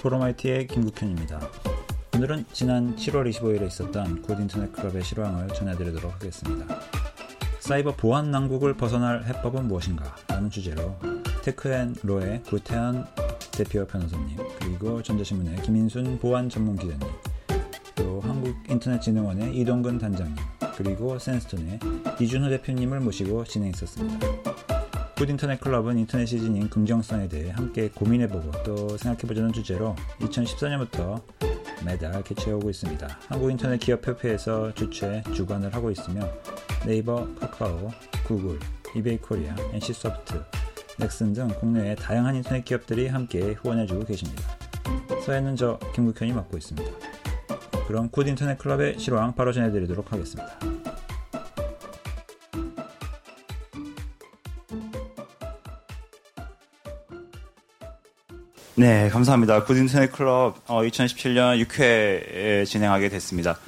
포럼 IT의 김국현입니다. 오늘은 지난 7월 25일에 있었던 굿 인터넷 클럽의 실황을 전해드리도록 하겠습니다. 사이버 보안 난국을 벗어날 해법은 무엇인가? 라는 주제로 테크앤로의 구태언 대표 변호사님, 그리고 전자신문의 김인순 보안 전문 기자님, 또 한국인터넷진흥원의 이동근 단장님, 그리고 센스톤의 이준호 대표님을 모시고 진행했었습니다. 굿 인터넷 클럽은 인터넷 시즌인 긍정성에 대해 함께 고민해보고 또 생각해보자는 주제로 2014년부터 매달 개최하고 있습니다. 한국인터넷 기업협회에서 주최 주관을 하고 있으며 네이버, 카카오, 구글, 이베이 코리아, NC소프트, 넥슨 등 국내의 다양한 인터넷 기업들이 함께 후원해주고 계십니다. 사회는 저 김국현이 맡고 있습니다. 그럼 굿 인터넷 클럽의 실황 바로 전해드리도록 하겠습니다. 네, 감사합니다. 굿 인터넷 클럽 어, 2017년 6회 진행하게 됐습니다.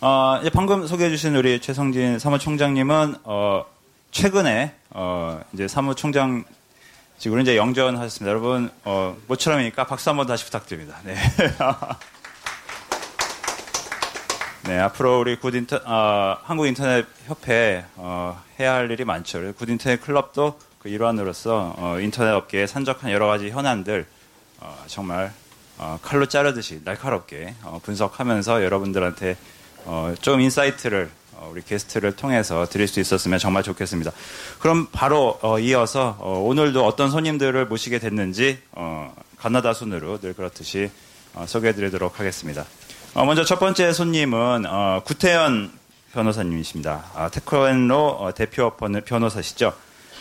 어, 이제 방금 소개해주신 우리 최성진 사무총장님은 어, 최근에 어, 이제 사무총장직으로 이제 영전하셨습니다. 여러분 어, 모처럼이니까 박수 한번 다시 부탁드립니다. 네. 네, 앞으로 우리 굿 인터, 어, 한국 인터넷 협회 어, 해야 할 일이 많죠. 굿 인터넷 클럽도 그 일환으로서 어, 인터넷 업계에 산적한 여러 가지 현안들 어, 정말 어, 칼로 자르듯이 날카롭게 어, 분석하면서 여러분들한테 어, 좀 insight를 어, 우리 게스트를 통해서 드릴 수 있었으면 정말 좋겠습니다. 그럼 바로 어, 이어서 오늘도 어떤 손님들을 모시게 됐는지 가나다 순으로 늘 그렇듯이 소개해드리도록 하겠습니다. 먼저 첫 번째 손님은 구태언 변호사님이십니다. 아, 테크앤로 대표 변호사시죠.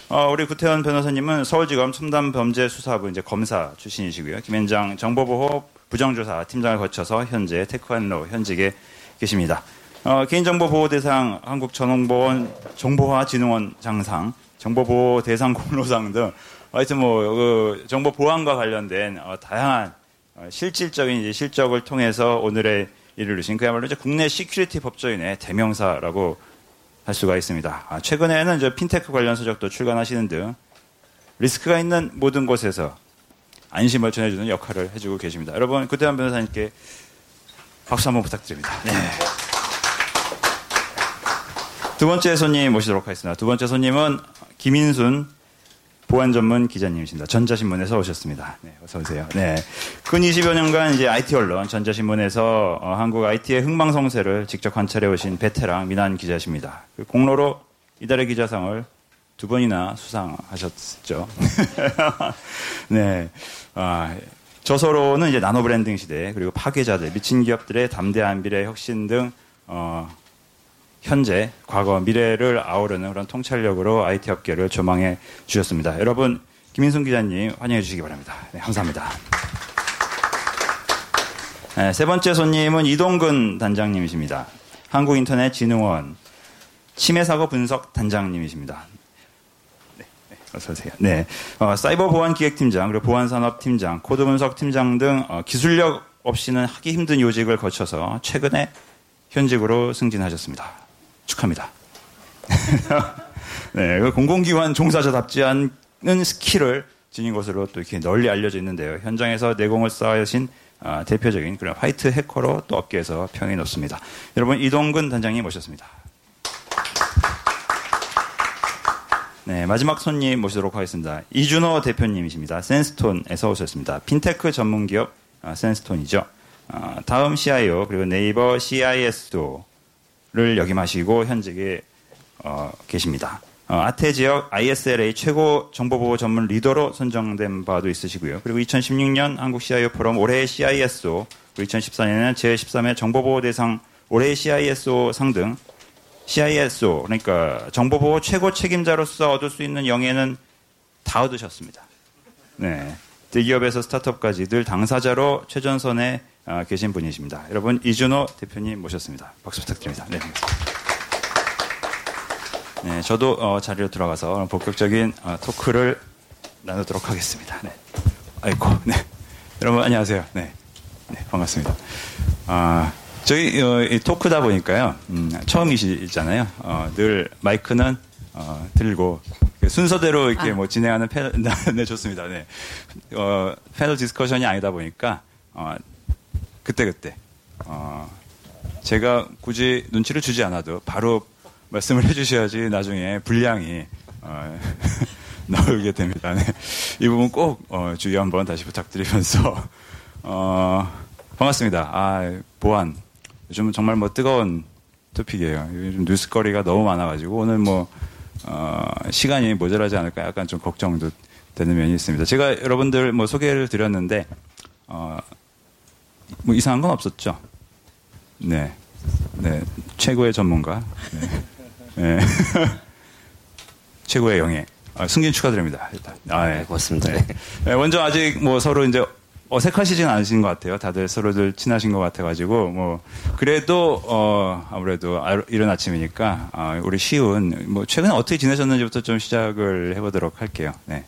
어, 우리 구태언 변호사님은 서울지검 첨단범죄수사부 이제 검사 출신이시고요. 김앤장 정보보호 부정조사 팀장을 거쳐서 현재 테크앤로 현직에 계십니다. 어, 개인정보보호 대상 한국정보원 정보화진흥원 장상, 정보보호 대상 공로상 등 하여튼 뭐 그 정보 보안과 관련된 어, 다양한 어, 실질적인 이제 실적을 통해서 오늘의 일을 이루신 그야말로 이제 국내 security 법조인의 대명사라고 할 수가 있습니다. 아, 최근에는 이제 핀테크 관련 서적도 출간하시는 등 리스크가 있는 모든 곳에서 안심을 전해주는 역할을 해주고 계십니다. 여러분, 구태환 변호사님께 박수 한번 부탁드립니다. 네. 두 번째 손님 모시도록 하겠습니다. 두 번째 손님은 김인순 보안 전문 기자님이십니다. 전자신문에서 오셨습니다. 네, 어서 오세요. 네. 근 20여 년간 이제 IT 언론 전자신문에서 어, 한국 IT의 흥망성쇠를 직접 관찰해 오신 베테랑 민한 기자십니다. 그 공로로 이달의 기자상을 두 번이나 수상하셨죠. 네. 아, 저서로는 이제 나노 브랜딩 시대 그리고 파괴자들, 미친 기업들의 담대한 미래 혁신 등 어, 현재, 과거, 미래를 아우르는 그런 통찰력으로 IT 업계를 조망해 주셨습니다. 여러분, 김인순 기자님 환영해 주시기 바랍니다. 네, 감사합니다. 네, 세 번째 손님은 이동근 단장님이십니다. 한국인터넷진흥원 침해사고 분석 단장님이십니다. 네, 네, 어서 오세요. 네, 어, 사이버 보안 기획팀장 그리고 보안산업 팀장, 코드 분석 팀장 등 어, 기술력 없이는 하기 힘든 요직을 거쳐서 최근에 현직으로 승진하셨습니다. 축하합니다. 네, 그 공공기관 종사자답지 않은 skill을 지닌 것으로 또 이렇게 널리 알려져 있는데요. 현장에서 내공을 쌓으신 아, 대표적인 그런 white hacker로 또 업계에서 평이 높습니다. 여러분 이동근 단장님 모셨습니다. 네, 마지막 손님 모시도록 하겠습니다. 이준호 대표님이십니다. 센스톤에서 오셨습니다. 핀테크 전문 기업 아, 센스톤이죠. 아, 다음 CIO 그리고 네이버 CISO를 역임하시고 현직에 어, 계십니다. 어, 아태 지역 ISLA 최고 정보보호 전문 리더로 선정된 바도 있으시고요. 그리고 2016년 한국 CIO 포럼 올해의 CISO, 그리고 2014년에는 제13회 정보보호 대상 올해의 CISO 상 등 CISO, 그러니까 정보보호 최고 책임자로서 얻을 수 있는 영예는 다 얻으셨습니다. 네. 대기업에서 스타트업까지 늘 당사자로 최전선에 아, 계신 분이십니다. 여러분 이준호 대표님 모셨습니다. 박수 부탁드립니다. 네. 네 저도 어, 자리로 들어가서 본격적인 어, 토크를 나누도록 하겠습니다. 네. 아이고, 네. 여러분 안녕하세요. 네, 네 반갑습니다. 아, 저희 어, 토크다 보니까요. 음, 처음이시잖아요. 어, 늘 마이크는 어, 들고 순서대로 이렇게 아. 뭐 진행하는 패널, 네, 좋습니다. 네. 어, panel discussion이 아니다 보니까 어, 그때 그때 어, 제가 굳이 눈치를 주지 않아도 바로 말씀을 해주셔야지 나중에 분량이 어, 나오게 됩니다. 네. 이 부분 꼭 어, 주의 한번 다시 부탁드리면서 어, 반갑습니다. 아, 보안 요즘 정말 뭐 뜨거운 토픽이에요. 요즘 뉴스거리가 너무 많아가지고 오늘 뭐 어, 시간이 모자라지 않을까 약간 좀 걱정도 되는 면이 있습니다. 제가 여러분들 뭐 소개를 드렸는데 어, 뭐 이상한 건 없었죠. 네, 네 최고의 전문가, 네. 네. 최고의 영예. 아, 승진 축하드립니다. 일단. 아, 네. 고맙습니다. 네. 네. 먼저 아직 뭐 서로 이제 어색하시진 않으신 것 같아요. 다들 서로들 친하신 것 같아가지고 뭐 그래도 어 아무래도 이른 아침이니까 어, 우리 시운 뭐 최근에 어떻게 지내셨는지부터 좀 시작을 해보도록 할게요. 네.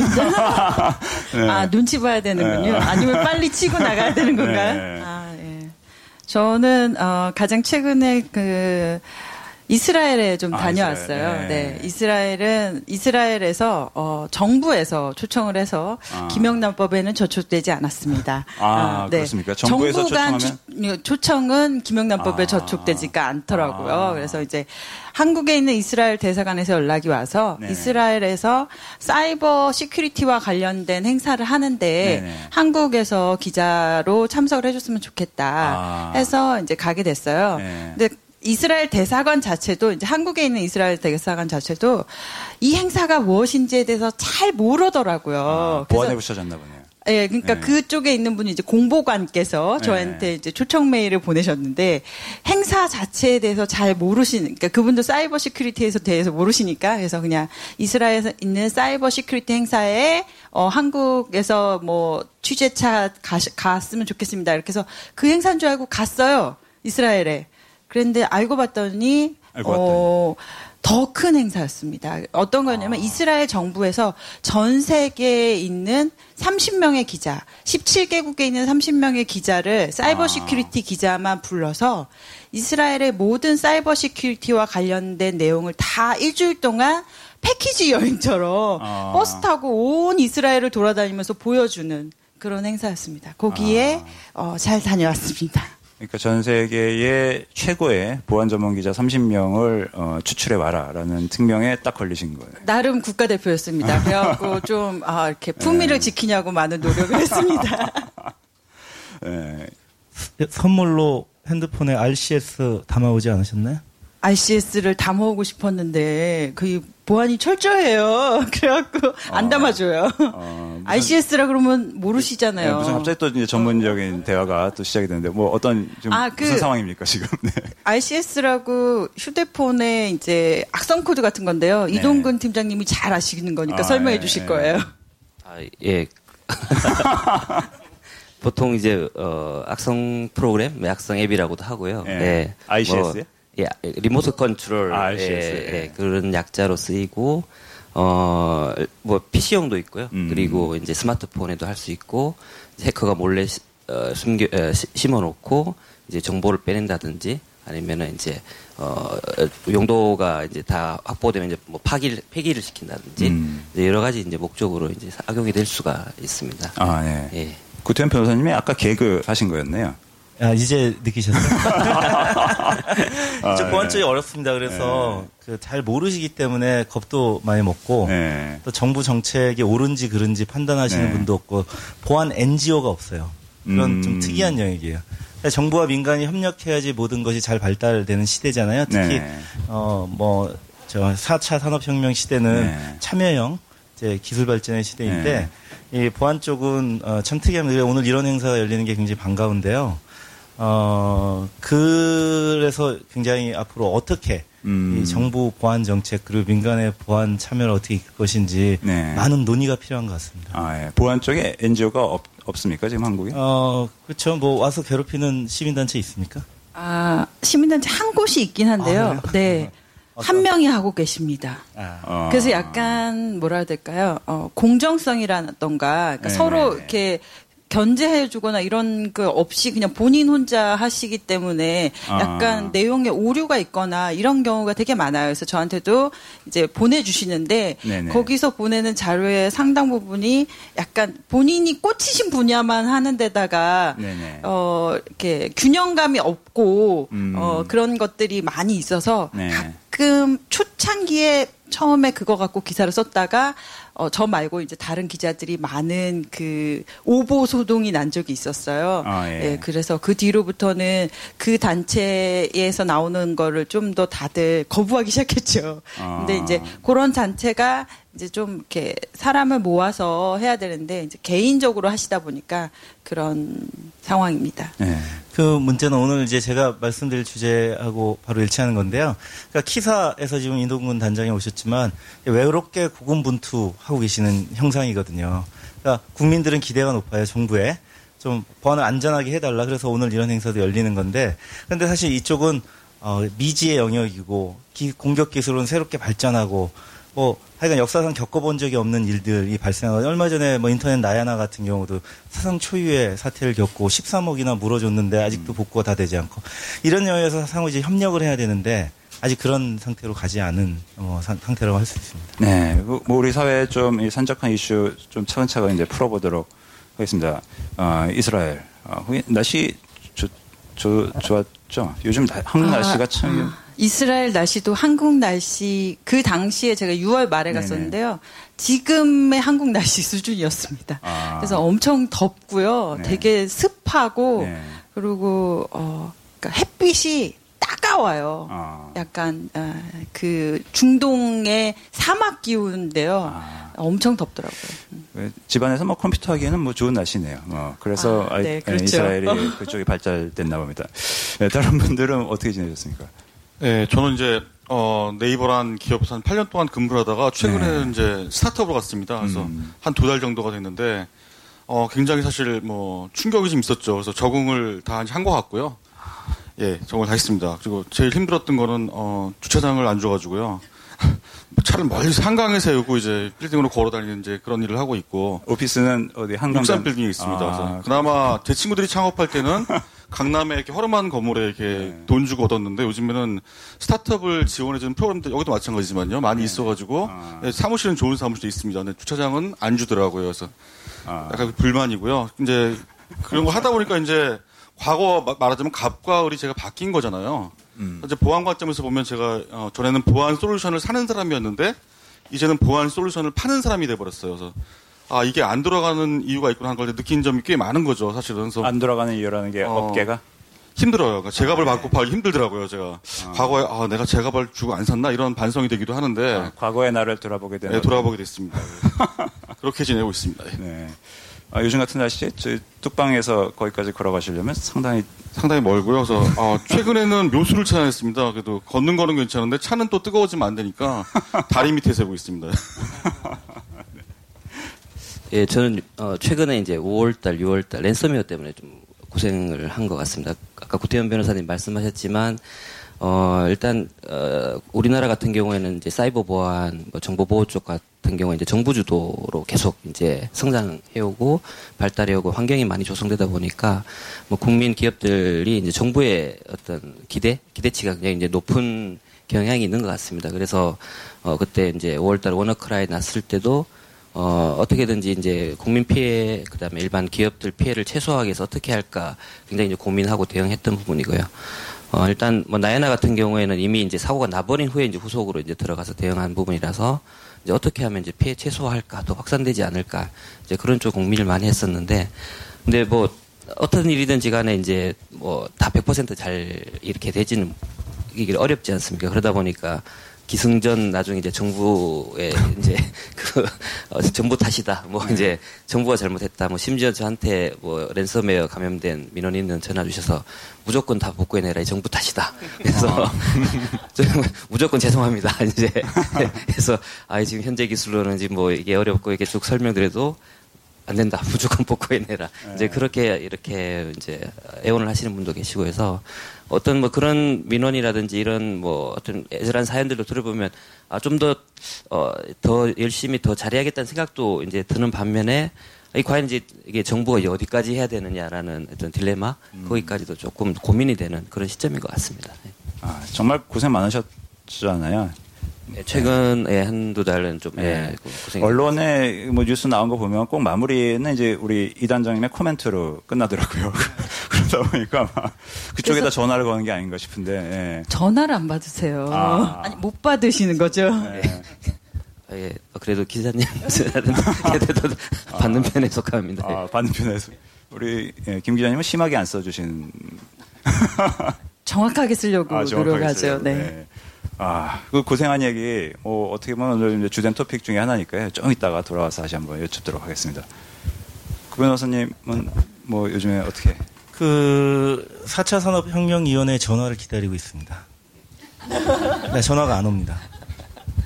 네. 아 눈치 봐야 되는군요. 네. 아니면 빨리 치고 나가야 되는 건가요? 네. 아 예. 저는 어, 가장 최근에 그 이스라엘에 좀 아, 다녀왔어요. 이스라엘. 네. 네. 이스라엘은 이스라엘에서 어, 정부에서 초청을 해서 아. 김영란법에는 저촉되지 않았습니다. 아, 아 네. 그렇습니까? 정부에서 정부 초청하면? 초청은 김영란법에 아. 저촉되지가 않더라고요. 아. 그래서 이제 한국에 있는 이스라엘 대사관에서 연락이 와서 네 이스라엘에서 사이버 시큐리티와 관련된 행사를 하는데 네네. 한국에서 기자로 참석을 해줬으면 좋겠다 아. 해서 이제 가게 됐어요. 네. 근데 이스라엘 대사관 자체도 이제 한국에 있는 이스라엘 대사관 자체도 이 행사가 무엇인지에 대해서 잘 모르더라고요. 아, 보안에 붙여졌나 보네요. 예, 그러니까 네. 그쪽에 있는 분이 이제 공보관께서 저한테 네. 이제 초청 메일을 보내셨는데 행사 자체에 대해서 잘 모르시는, 그러니까 그분도 cyber security에서 대해서 모르시니까 그래서 그냥 이스라엘에 있는 cyber security 행사에 어, 한국에서 뭐 취재차 가, 갔으면 좋겠습니다. 이렇게 해서 그 행사인 줄 알고 갔어요. 이스라엘에. 그런데 알고 봤더니 알고 어, 더 큰 행사였습니다. 어떤 거냐면 아. 이스라엘 정부에서 전 세계에 있는 30명의 기자, 17개국에 있는 30명의 기자를 사이버 아. security 기자만 불러서 이스라엘의 모든 cyber security와 관련된 내용을 다 일주일 동안 패키지 여행처럼 아. 버스 타고 온 이스라엘을 돌아다니면서 보여주는 그런 행사였습니다. 거기에 아. 어, 잘 다녀왔습니다. 그러니까 전 세계의 최고의 보안 전문 기자 30명을 어, 추출해 와라라는 특명에 딱 걸리신 거예요. 나름 국가 대표였습니다. 그래갖고 좀 아, 이렇게 품위를 네. 지키느라고 많은 노력을 했습니다. 네. 선물로 핸드폰에 RCS 담아오지 않으셨나요? RCS를 담아오고 싶었는데 그 보안이 철저해요. 그래갖고 안 어. 담아줘요. 어, RCS라 그러면 모르시잖아요. 네, 무슨 갑자기 또 이제 전문적인 대화가 또 시작이 되는데 뭐 어떤 지금 아, 그 무슨 상황입니까 지금? 네. RCS라고 휴대폰에 이제 악성 코드 같은 건데요. 네. 이동근 팀장님이 잘 아시는 거니까 아, 설명해 네, 주실 네. 거예요. 아 예. 보통 이제 어, 악성 프로그램, 악성 앱이라고도 하고요. 네. 네. RCS요? 뭐, 예, 리모트 컨트롤 아, 예, 예, 그런 약자로 쓰이고 어 뭐 PC용도 있고요. 음. 그리고 이제 스마트폰에도 할 수 있고 해커가 몰래 시, 어, 숨겨 어, 심어놓고 이제 정보를 빼낸다든지 아니면은 이제 어 용도가 이제 다 확보되면 이제 뭐 파기를 폐기를 시킨다든지 음. 여러 가지 이제 목적으로 이제 악용이 될 수가 있습니다. 아 네. 예. 구태현 변호사님이 아까 개그 하신 거였네요. 아, 이제 느끼셨어요? 좀 보안쪽이 네. 어렵습니다. 그래서 네. 그잘 모르시기 때문에 겁도 많이 먹고 네. 또 정부 정책이 옳은지 그른지 판단하시는 네. 분도 없고 보안 NGO가 없어요. 그런 음. 좀 특이한 영역이에요. 그러니까 정부와 민간이 협력해야지 모든 것이 잘 발달되는 시대잖아요. 특히 네. 어뭐 저 4차 산업혁명 시대는 네. 참여형 이제 기술 발전의 시대인데 이 보안 쪽은 어, 참 특이합니다. 오늘 이런 행사가 열리는 게 굉장히 반가운데요. 어, 그래서 굉장히 앞으로 어떻게 음. 이 정부 보안 정책 그리고 민간의 보안 참여를 어떻게 이끌 것인지 네. 많은 논의가 필요한 것 같습니다. 아, 예. 보안 쪽에 NGO가 없, 없습니까 지금 한국에? 어, 그렇죠. 뭐 와서 괴롭히는 시민단체 있습니까? 아, 시민단체 한 곳이 있긴 한데요. 아, 네. 한 명이 하고 계십니다. 아. 그래서 약간 뭐라 해야 될까요? 어, 공정성이라던가 그러니까 네. 서로 이렇게 견제해주거나 이런 그 없이 그냥 본인 혼자 하시기 때문에 약간 아. 내용에 오류가 있거나 이런 경우가 되게 많아요. 그래서 저한테도 이제 보내주시는데 네네. 거기서 보내는 자료의 상당 부분이 약간 본인이 꽂히신 분야만 하는 데다가 네네. 어 이렇게 균형감이 없고 음. 어 그런 것들이 많이 있어서 네. 가끔 초창기에 처음에 그거 갖고 기사를 썼다가 어, 저 말고 이제 다른 기자들이 많은 그 오보 소동이 난 적이 있었어요. 아, 예. 예. 그래서 그 뒤로부터는 그 단체에서 나오는 거를 좀 더 다들 거부하기 시작했죠. 아. 근데 이제 그런 단체가 이제 좀 이렇게 사람을 모아서 해야 되는데 이제 개인적으로 하시다 보니까 그런 상황입니다. 네. 그 문제는 오늘 이제 제가 말씀드릴 주제하고 바로 일치하는 건데요. 그러니까 키사에서 지금 인동군 단장이 오셨지만 외롭게 고군분투하고 계시는 형상이거든요. 그러니까 국민들은 기대가 높아요 정부에 좀 보안을 안전하게 해달라. 그래서 오늘 이런 행사도 열리는 건데, 그런데 사실 이쪽은 어, 미지의 영역이고 기, 공격 기술은 새롭게 발전하고 뭐 하여간 역사상 겪어본 적이 없는 일들이 발생하고 얼마 전에 뭐 인터넷 나야나 같은 경우도 사상 초유의 사태를 겪고 13억이나 물어줬는데 아직도 음. 복구가 다 되지 않고 이런 여유에서 상호 이제 협력을 해야 되는데 아직 그런 상태로 가지 않은 어, 상태라고 할 수 있습니다. 네, 뭐 우리 사회에 좀 산적한 이슈 좀 차근차근 이제 풀어보도록 하겠습니다. 어, 이스라엘 어, 날씨 조, 조, 좋았죠? 요즘 한국 아, 날씨가 참 아. 이스라엘 날씨도 한국 날씨 그 당시에 제가 6월 말에 네네. 갔었는데요. 지금의 한국 날씨 수준이었습니다. 아. 그래서 엄청 덥고요. 네. 되게 습하고 네. 그리고 어 그러니까 햇빛이 따가워요. 아. 약간 어, 그 중동의 사막 기후인데요. 아. 엄청 덥더라고요. 음. 집안에서 뭐 컴퓨터 하기에는 뭐 좋은 날씨네요. 어, 그래서 아, 네, 그렇죠. 이스라엘이 그쪽이 발달됐나 봅니다. 네, 다른 분들은 어떻게 지내셨습니까? 네, 저는 이제 어, 네이버란 기업에서 한 8년 동안 근무를 하다가 최근에 네. 이제 스타트업으로 갔습니다. 그래서 음. 한두 달 정도가 됐는데 어, 굉장히 사실 뭐 충격이 좀 있었죠. 그래서 적응을 다 한 것 같고요. 예, 적응을 다 했습니다. 그리고 제일 힘들었던 거는 어, 주차장을 안 줘가지고요. 차를 멀리 한강에 세우고 이제 빌딩으로 걸어 다니는 이제 그런 일을 하고 있고 오피스는 어디 한강 육산 빌딩에 있습니다. 아, 그래서 그나마 제 친구들이 창업할 때는 강남에 이렇게 허름한 건물에 이렇게 네. 돈 주고 얻었는데 요즘에는 스타트업을 지원해주는 프로그램들 여기도 마찬가지지만요 많이 네. 있어가지고 아. 네, 사무실은 좋은 사무실도 있습니다. 근데 주차장은 안 주더라고요. 그래서 아. 약간 불만이고요. 이제 그런 거 하다 보니까 이제 과거 말하자면 갑과 을이 제가 바뀐 거잖아요. 음. 이제 보안 관점에서 보면 제가 어, 전에는 보안 솔루션을 사는 사람이었는데 이제는 보안 솔루션을 파는 사람이 돼버렸어요. 그래서 아 이게 안 돌아가는 이유가 있구나 하는 걸 느낀 점이 꽤 많은 거죠 사실은. 안 돌아가는 이유라는 게 어, 업계가 힘들어요. 그러니까 제갑을 아, 받고 팔기 힘들더라고요, 제가. 아. 과거에, 아, 내가 제갑을 주고 안 샀나? 이런 반성이 되기도 하는데. 아, 과거의 나를 돌아보게 되는. 네, 돌아보게 됐습니다. 그렇게 지내고 있습니다. 네. 아, 요즘 같은 날씨에 저 뚝방에서 거기까지 걸어가시려면 상당히 상당히 멀고요. 그래서 아, 최근에는 묘수를 찾아냈습니다. 그래도 걷는 거는 괜찮은데 차는 또 뜨거워지면 안 되니까 다리 밑에 세고 있습니다. 예, 저는 어, 최근에 이제 5월달, 6월달 랜섬웨어 때문에 좀 고생을 한 것 같습니다. 아까 구태현 변호사님 말씀하셨지만 어, 일단 어, 우리나라 같은 경우에는 이제 사이버 보안, 뭐 정보 보호 쪽 같은 경우에 이제 정부 주도로 계속 이제 성장해오고 발달해오고 환경이 많이 조성되다 보니까 뭐 국민 기업들이 이제 정부의 어떤 기대 기대치가 굉장히 이제 높은 경향이 있는 것 같습니다. 그래서 어, 그때 이제 5월달 워너크라이 났을 때도 어, 어떻게든지 이제 국민 피해, 그 다음에 일반 기업들 피해를 최소화하기 위해서 어떻게 할까 굉장히 이제 고민하고 대응했던 부분이고요. 어, 일단 뭐 나야나 같은 경우에는 이미 이제 사고가 나버린 후에 이제 후속으로 이제 들어가서 대응한 부분이라서 이제 어떻게 하면 이제 피해 최소화할까 또 확산되지 않을까 이제 그런 쪽 고민을 많이 했었는데 근데 뭐 어떤 일이든지 간에 이제 뭐 다 100%잘 이렇게 되지는 이게 어렵지 않습니까? 그러다 보니까 기승전 나중에 이제 정부의 이제 그 어, 정부 탓이다. 뭐 네. 이제 정부가 잘못했다. 뭐 심지어 저한테 뭐 랜섬웨어 감염된 민원인은 전화 주셔서 무조건 다 복구해내라. 이 정부 탓이다. 그래서 어. 무조건 죄송합니다. 이제 그래서 아 지금 현재 기술로는 지금 뭐 이게 어렵고 이게 쭉 설명드려도 안 된다. 무조건 복구해내라. 네. 이제 그렇게 이렇게 이제 애원을 하시는 분도 계시고 해서 어떤 뭐 그런 민원이라든지 이런 뭐 어떤 애절한 사연들도 들어보면 아 좀 더 어, 더 열심히 더 잘해야겠다는 생각도 이제 드는 반면에 이 과연 이제 이게 정부가 어디까지 해야 되느냐라는 어떤 딜레마 음. 거기까지도 조금 고민이 되는 그런 시점인 것 같습니다. 네. 아, 정말 고생 많으셨잖아요. 네, 최근에 한두 달은 좀 네. 예, 고생. 언론에 뭐 뉴스 나온 거 보면 꼭 마무리는 이제 우리 이 단장님의 코멘트로 끝나더라고요. 그러다 보니까 그쪽에다 전화를 거는 게 아닌가 싶은데. 예. 전화를 안 받으세요. 아. 니못 받으시는 거죠. 네. 예, 그래도 기자님 그래도 받는 편에 속합니다. 아, 받는 편에서 우리 예, 김 기자님은 심하게 안 써주신. 정확하게 쓰려고 아, 노력하죠. 네. 네. 아, 그 고생한 얘기, 뭐, 어떻게 보면 오늘 주된 토픽 중에 하나니까요. 좀 이따가 돌아와서 다시 한번 여쭙도록 하겠습니다. 구 변호사님은 뭐 요즘에 어떻게? 그 4차 산업혁명위원회 전화를 기다리고 있습니다. 네, 전화가 안 옵니다.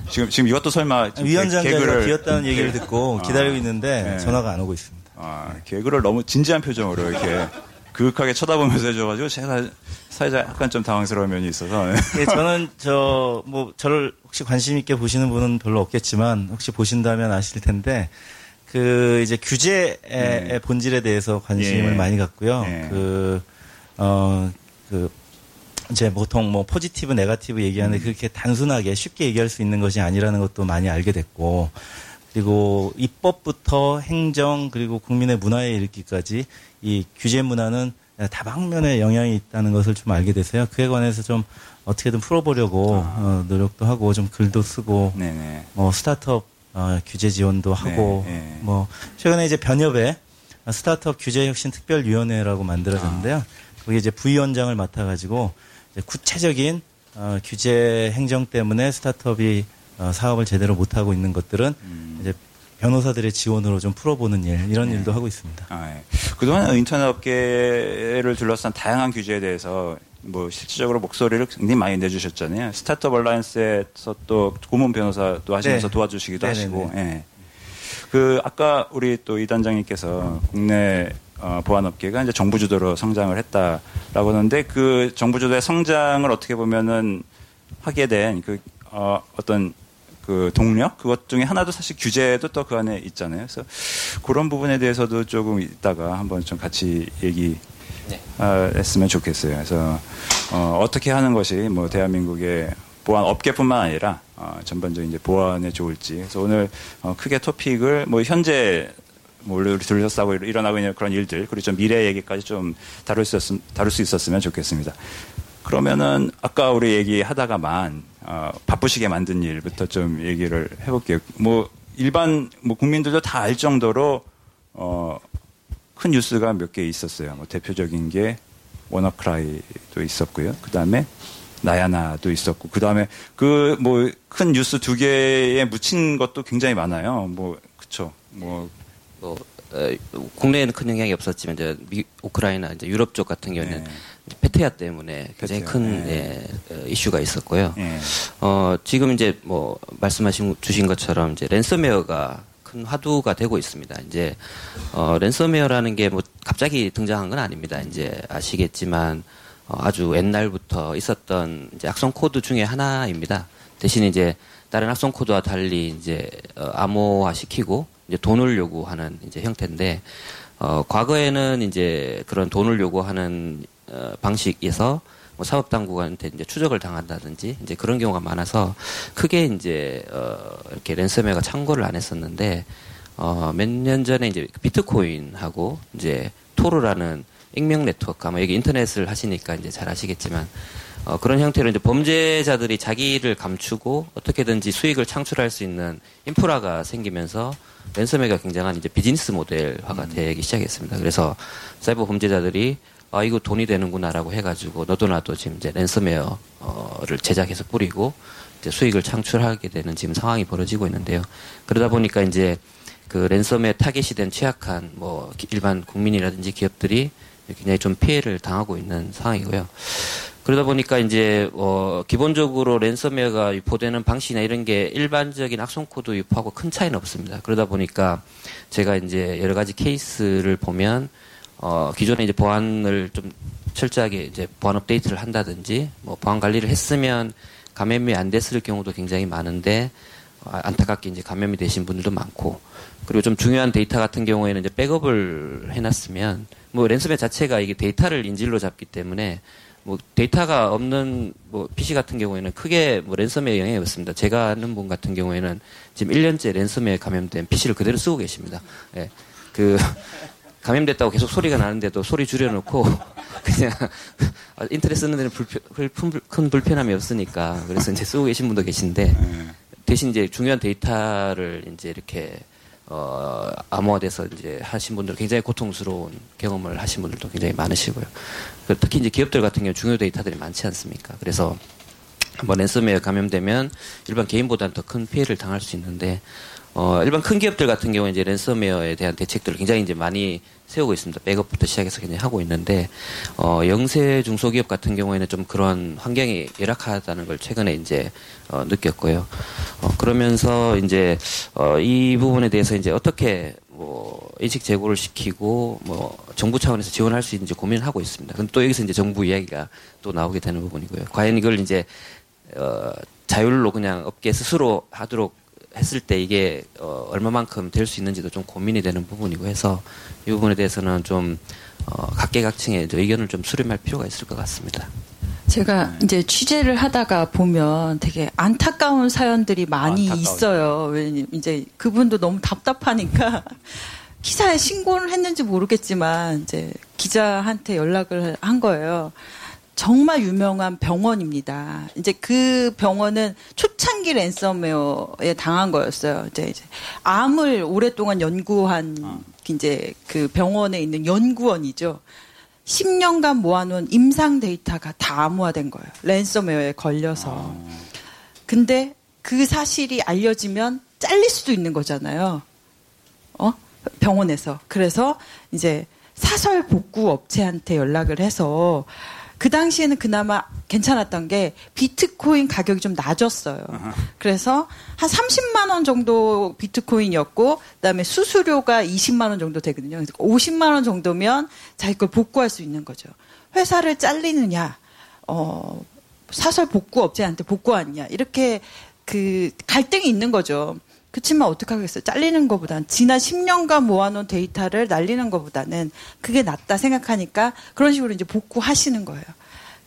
지금, 지금 이것도 설마. 위원장 개그를 비었다는 얘기를 듣고 아, 기다리고 있는데 네. 전화가 안 오고 있습니다. 아, 개그를 너무 진지한 표정으로 이렇게 그윽하게 쳐다보면서 해줘가지고 제가 사회자 약간 좀 당황스러운 면이 있어서. 예, 저는 저, 뭐, 저를 혹시 관심 있게 보시는 분은 별로 없겠지만 혹시 보신다면 아실 텐데 그 이제 규제의 네. 본질에 대해서 관심을 예. 많이 갖고요. 예. 그, 어, 그, 이제 보통 뭐 포지티브, 네가티브 얘기하는데 음. 그렇게 단순하게 쉽게 얘기할 수 있는 것이 아니라는 것도 많이 알게 됐고 그리고 입법부터 행정 그리고 국민의 문화에 이르기까지 이 규제 문화는 다방면에 영향이 있다는 것을 좀 알게 돼서요. 그에 관해서 좀 어떻게든 풀어보려고 아. 어, 노력도 하고 좀 글도 쓰고 네네. 뭐 스타트업 어, 규제 지원도 하고 네, 네. 뭐 최근에 이제 변협에 스타트업 규제 혁신 특별위원회라고 만들어졌는데요. 아. 거기 이제 부위원장을 맡아가지고 구체적인 어, 규제 행정 때문에 스타트업이 어, 사업을 제대로 못 하고 있는 것들은 음. 이제 변호사들의 지원으로 좀 풀어보는 일 이런 네. 일도 하고 있습니다. 아, 예. 그동안 인터넷 업계를 둘러싼 다양한 규제에 대해서 뭐 실질적으로 목소리를 굉장히 많이 내주셨잖아요. 스타트업 얼라이언스에서 또 고문 변호사도 하시면서 네. 도와주시기도 네네네. 하시고. 예. 그 아까 우리 또 이 단장님께서 국내 어, 보안업계가 이제 정부 주도로 성장을 했다라고 하는데 그 정부 주도의 성장을 어떻게 보면은 하게 된그 어, 어떤 그 동력 그것 중에 하나도 사실 규제도 또 그 안에 있잖아요. 그래서 그런 부분에 대해서도 조금 이따가 한번 좀 같이 얘기 네. 아, 했으면 좋겠어요. 그래서 어, 어떻게 하는 것이 뭐 대한민국의 보안 업계뿐만 아니라 어, 전반적인 이제 보안에 좋을지. 그래서 오늘 어, 크게 토픽을 뭐 현재 뭐 우리 둘러싸고 일어나고 있는 그런 일들 그리고 좀 미래 얘기까지 좀 다룰 수, 있었, 다룰 수 있었으면 좋겠습니다. 그러면은 아까 우리 얘기하다가만 어, 바쁘시게 만든 일부터 좀 얘기를 해볼게요. 뭐 일반 뭐 국민들도 다 알 정도로 어, 큰 뉴스가 몇 개 있었어요. 뭐 대표적인 게 워너크라이도 있었고요. 그 다음에 나야나도 있었고 그 다음에 그 뭐 큰 뉴스 두 개에 묻힌 것도 굉장히 많아요. 뭐 그쵸. 뭐, 뭐 어, 국내에는 큰 영향이 없었지만 이제 미, 우크라이나 이제 유럽 쪽 같은 경우에는 네. 페트야 때문에 굉장히 페트야. 큰 네. 예, 어, 이슈가 있었고요. 네. 어, 지금 이제 뭐 말씀하신 주신 것처럼 이제 랜섬웨어가 큰 화두가 되고 있습니다. 이제 어, 랜섬웨어라는 게 뭐 갑자기 등장한 건 아닙니다. 이제 아시겠지만 어, 아주 옛날부터 있었던 이제 악성 코드 중에 하나입니다. 대신 이제 다른 악성 코드와 달리 이제 어, 암호화 시키고 이제 돈을 요구하는 이제 형태인데 어, 과거에는 이제 그런 돈을 요구하는 어, 방식에서 뭐 사업 당국한테 이제 추적을 당한다든지 이제 그런 경우가 많아서 크게 이제 어, 이렇게 랜섬웨어가 창고를 안 했었는데 어, 몇 년 전에 이제 비트코인하고 이제 토르라는 익명 네트워크 아마 여기 인터넷을 하시니까 이제 잘 아시겠지만 어, 그런 형태로 이제 범죄자들이 자기를 감추고 어떻게든지 수익을 창출할 수 있는 인프라가 생기면서 랜섬웨어가 굉장한 이제 비즈니스 모델화가 음. 되기 시작했습니다. 그래서 사이버 범죄자들이 아 이거 돈이 되는구나라고 해가지고 너도 나도 지금 이제 랜섬웨어를 제작해서 뿌리고 이제 수익을 창출하게 되는 지금 상황이 벌어지고 있는데요. 그러다 보니까 이제 그 랜섬웨어 타겟이 된 취약한 뭐 일반 국민이라든지 기업들이 굉장히 좀 피해를 당하고 있는 상황이고요. 그러다 보니까 이제 어 기본적으로 랜섬웨어가 유포되는 방식이나 이런 게 일반적인 악성 코드 유포하고 큰 차이는 없습니다. 그러다 보니까 제가 이제 여러 가지 케이스를 보면 어, 기존에 이제 보안을 좀 철저하게 이제 보안 업데이트를 한다든지 뭐 보안 관리를 했으면 감염이 안 됐을 경우도 굉장히 많은데 안타깝게 이제 감염이 되신 분들도 많고 그리고 좀 중요한 데이터 같은 경우에는 이제 백업을 해놨으면 뭐 랜섬웨어 자체가 이게 데이터를 인질로 잡기 때문에 뭐 데이터가 없는 뭐 PC 같은 경우에는 크게 뭐 랜섬웨어 영향이 없습니다. 제가 아는 분 같은 경우에는 지금 1년째 랜섬웨어 감염된 PC를 그대로 쓰고 계십니다. 예. 그 감염됐다고 계속 소리가 나는데도 소리 줄여놓고 그냥 인터넷 쓰는 데는 불편, 큰 불편함이 없으니까 그래서 이제 쓰고 계신 분도 계신데 네. 대신 이제 중요한 데이터를 이제 이렇게 어, 암호화돼서 이제 하신 분들 굉장히 고통스러운 경험을 하신 분들도 굉장히 많으시고요. 그 특히 이제 기업들 같은 경우 중요 데이터들이 많지 않습니까? 그래서 한번 랜섬웨어 감염되면 일반 개인보다는 더 큰 피해를 당할 수 있는데 어, 일반 큰 기업들 같은 경우에 이제 랜섬웨어에 대한 대책들을 굉장히 이제 많이 세우고 있습니다. 백업부터 시작해서 굉장히 하고 있는데, 어, 영세 중소기업 같은 경우에는 좀 그런 환경이 열악하다는 걸 최근에 이제, 어, 느꼈고요. 어, 그러면서 이제, 어, 이 부분에 대해서 이제 어떻게 뭐, 인식 제고를 시키고, 뭐, 정부 차원에서 지원할 수 있는지 고민을 하고 있습니다. 근데 또 여기서 이제 정부 이야기가 또 나오게 되는 부분이고요. 과연 이걸 이제, 어, 자율로 그냥 업계 스스로 하도록 했을 때 이게 어, 얼마만큼 될 수 있는지도 좀 고민이 되는 부분이고 해서 이 부분에 대해서는 좀 어, 각계각층의 의견을 좀 수렴할 필요가 있을 것 같습니다. 제가 이제 취재를 하다가 보면 되게 안타까운 사연들이 많이 아, 있어요. 왜냐면 이제 그분도 너무 답답하니까 기사에 신고를 했는지 모르겠지만 이제 기자한테 연락을 한 거예요. 정말 유명한 병원입니다. 이제 그 병원은 초창기 랜섬웨어에 당한 거였어요. 이제, 이제 암을 오랫동안 연구한 아. 이제 그 병원에 있는 연구원이죠. 10년간 모아놓은 임상 데이터가 다 암호화된 거예요. 랜섬웨어에 걸려서. 아. 근데 그 사실이 알려지면 잘릴 수도 있는 거잖아요. 어? 병원에서. 그래서 이제 사설 복구 업체한테 연락을 해서 그 당시에는 그나마 괜찮았던 게 비트코인 가격이 좀 낮았어요. 그래서 한 30만 원 정도 비트코인이었고 그다음에 수수료가 20만 원 정도 되거든요. 그래서 50만 원 정도면 자기 걸 복구할 수 있는 거죠. 회사를 잘리느냐, 어, 사설 복구 업체한테 복구하느냐 이렇게 그 갈등이 있는 거죠. 그렇지만 어떻게 하겠어요? 잘리는 것보다는 지난 10년간 모아놓은 데이터를 날리는 것보다는 그게 낫다 생각하니까 그런 식으로 이제 복구하시는 거예요.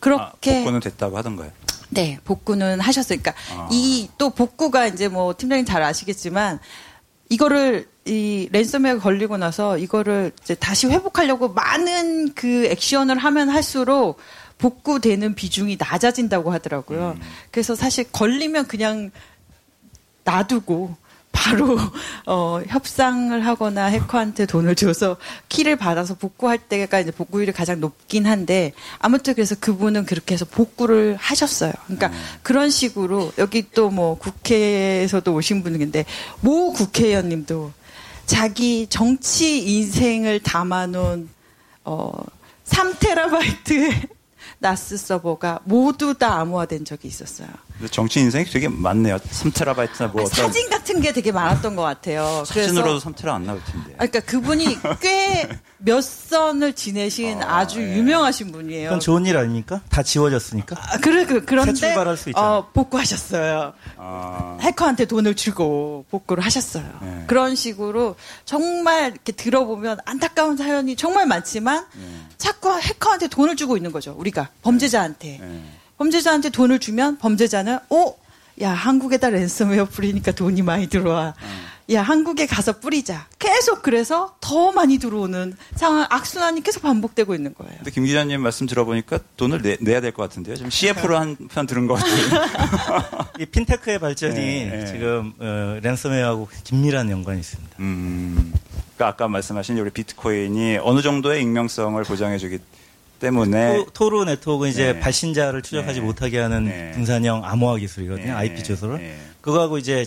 그렇게 아, 복구는 됐다고 하던가요? 네, 복구는 하셨어요. 그러니까 아. 이또 복구가 이제 뭐 팀장님 잘 아시겠지만 이거를 이 랜섬웨어 걸리고 나서 이거를 이제 다시 회복하려고 많은 그 액션을 하면 할수록 복구되는 비중이 낮아진다고 하더라고요. 음. 그래서 사실 걸리면 그냥 놔두고 바로 어, 협상을 하거나 해커한테 돈을 줘서 키를 받아서 복구할 때가 이제 복구율이 가장 높긴 한데 아무튼 그래서 그분은 그렇게 해서 복구를 하셨어요. 그러니까 음. 그런 식으로 여기 또 뭐 국회에서도 오신 분인데 모 국회의원님도 자기 정치 인생을 담아놓은 어 3테라바이트의 나스 서버가 모두 다 암호화된 적이 있었어요. 정치 인생이 되게 많네요. 3테라바이트나 뭐 어떤 사진 같은 게 되게 많았던 것 같아요. 사진으로도 3테라 안 나올 텐데. 그러니까 그분이 꽤 몇 선을 지내신 아, 아주 예. 유명하신 분이에요. 그건 좋은 일 아닙니까? 다 지워졌으니까. 아, 그래 그, 그런데 출발할 수 어, 복구하셨어요. 아. 해커한테 돈을 주고 복구를 하셨어요. 예. 그런 식으로 정말 이렇게 들어보면 안타까운 사연이 정말 많지만 예. 자꾸 해커한테 돈을 주고 있는 거죠. 우리가 범죄자한테. 예. 범죄자한테 돈을 주면 범죄자는 어? 야 한국에다 랜섬웨어 뿌리니까 돈이 많이 들어와. 야 한국에 가서 뿌리자. 계속 그래서 더 많이 들어오는 상황 악순환이 계속 반복되고 있는 거예요. 근데 김 기자님 말씀 들어보니까 돈을 내, 내야 될 것 같은데요. 지금 CF로 한 편 들은 것 같아요. 이 핀테크의 발전이 네, 네. 지금 어, 랜섬웨어하고 긴밀한 연관이 있습니다. 음, 그러니까 아까 말씀하신 우리 비트코인이 어느 정도의 익명성을 보장해주기 때문에 토르 네트워크는 이제 네. 발신자를 추적하지 네. 못하게 하는 네. 분산형 암호화 기술이거든요. 네. IP 주소를. 네. 그거하고 이제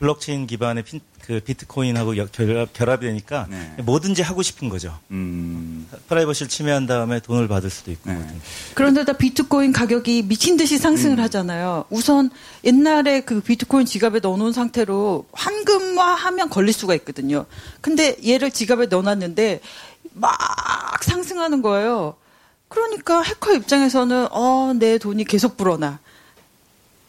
블록체인 기반의 핀, 그 비트코인하고 결합, 결합이 되니까 네. 뭐든지 하고 싶은 거죠. 음. 프라이버시를 침해한 다음에 돈을 받을 수도 있고. 그런데다 비트코인 가격이 미친 듯이 상승을 음. 하잖아요. 우선 옛날에 그 비트코인 지갑에 넣어놓은 상태로 환금화하면 걸릴 수가 있거든요. 근데 얘를 지갑에 넣어놨는데 막 상승하는 거예요. 그러니까 해커 입장에서는 어, 내 돈이 계속 불어나.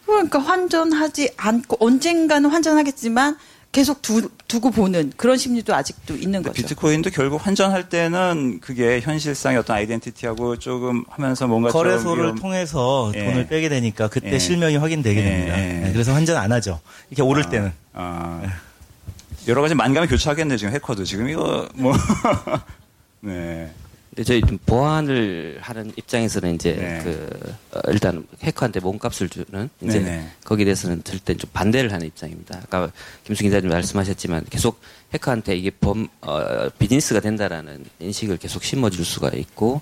그러니까 환전하지 않고 언젠가는 환전하겠지만 계속 두, 두고 보는 그런 심리도 아직도 있는 거죠. 비트코인도 결국 환전할 때는 그게 현실상의 어떤 아이덴티티하고 조금 하면서 뭔가 거래소를 위험... 통해서 예. 돈을 빼게 되니까 그때 예. 실명이 확인되게 예. 됩니다. 네, 그래서 환전 안 하죠. 이렇게 오를 아, 때는. 아. 여러 가지 만감이 교차하겠네 지금 해커도 지금 이거 뭐 네. 저희 보안을 하는 입장에서는 이제 네. 그 어, 일단 해커한테 몸값을 주는 이제 네네. 거기에 대해서는 절대 좀 반대를 하는 입장입니다. 아까 김수 기자님 말씀하셨지만 계속 해커한테 이게 범 어, 비즈니스가 된다라는 인식을 계속 심어줄 수가 있고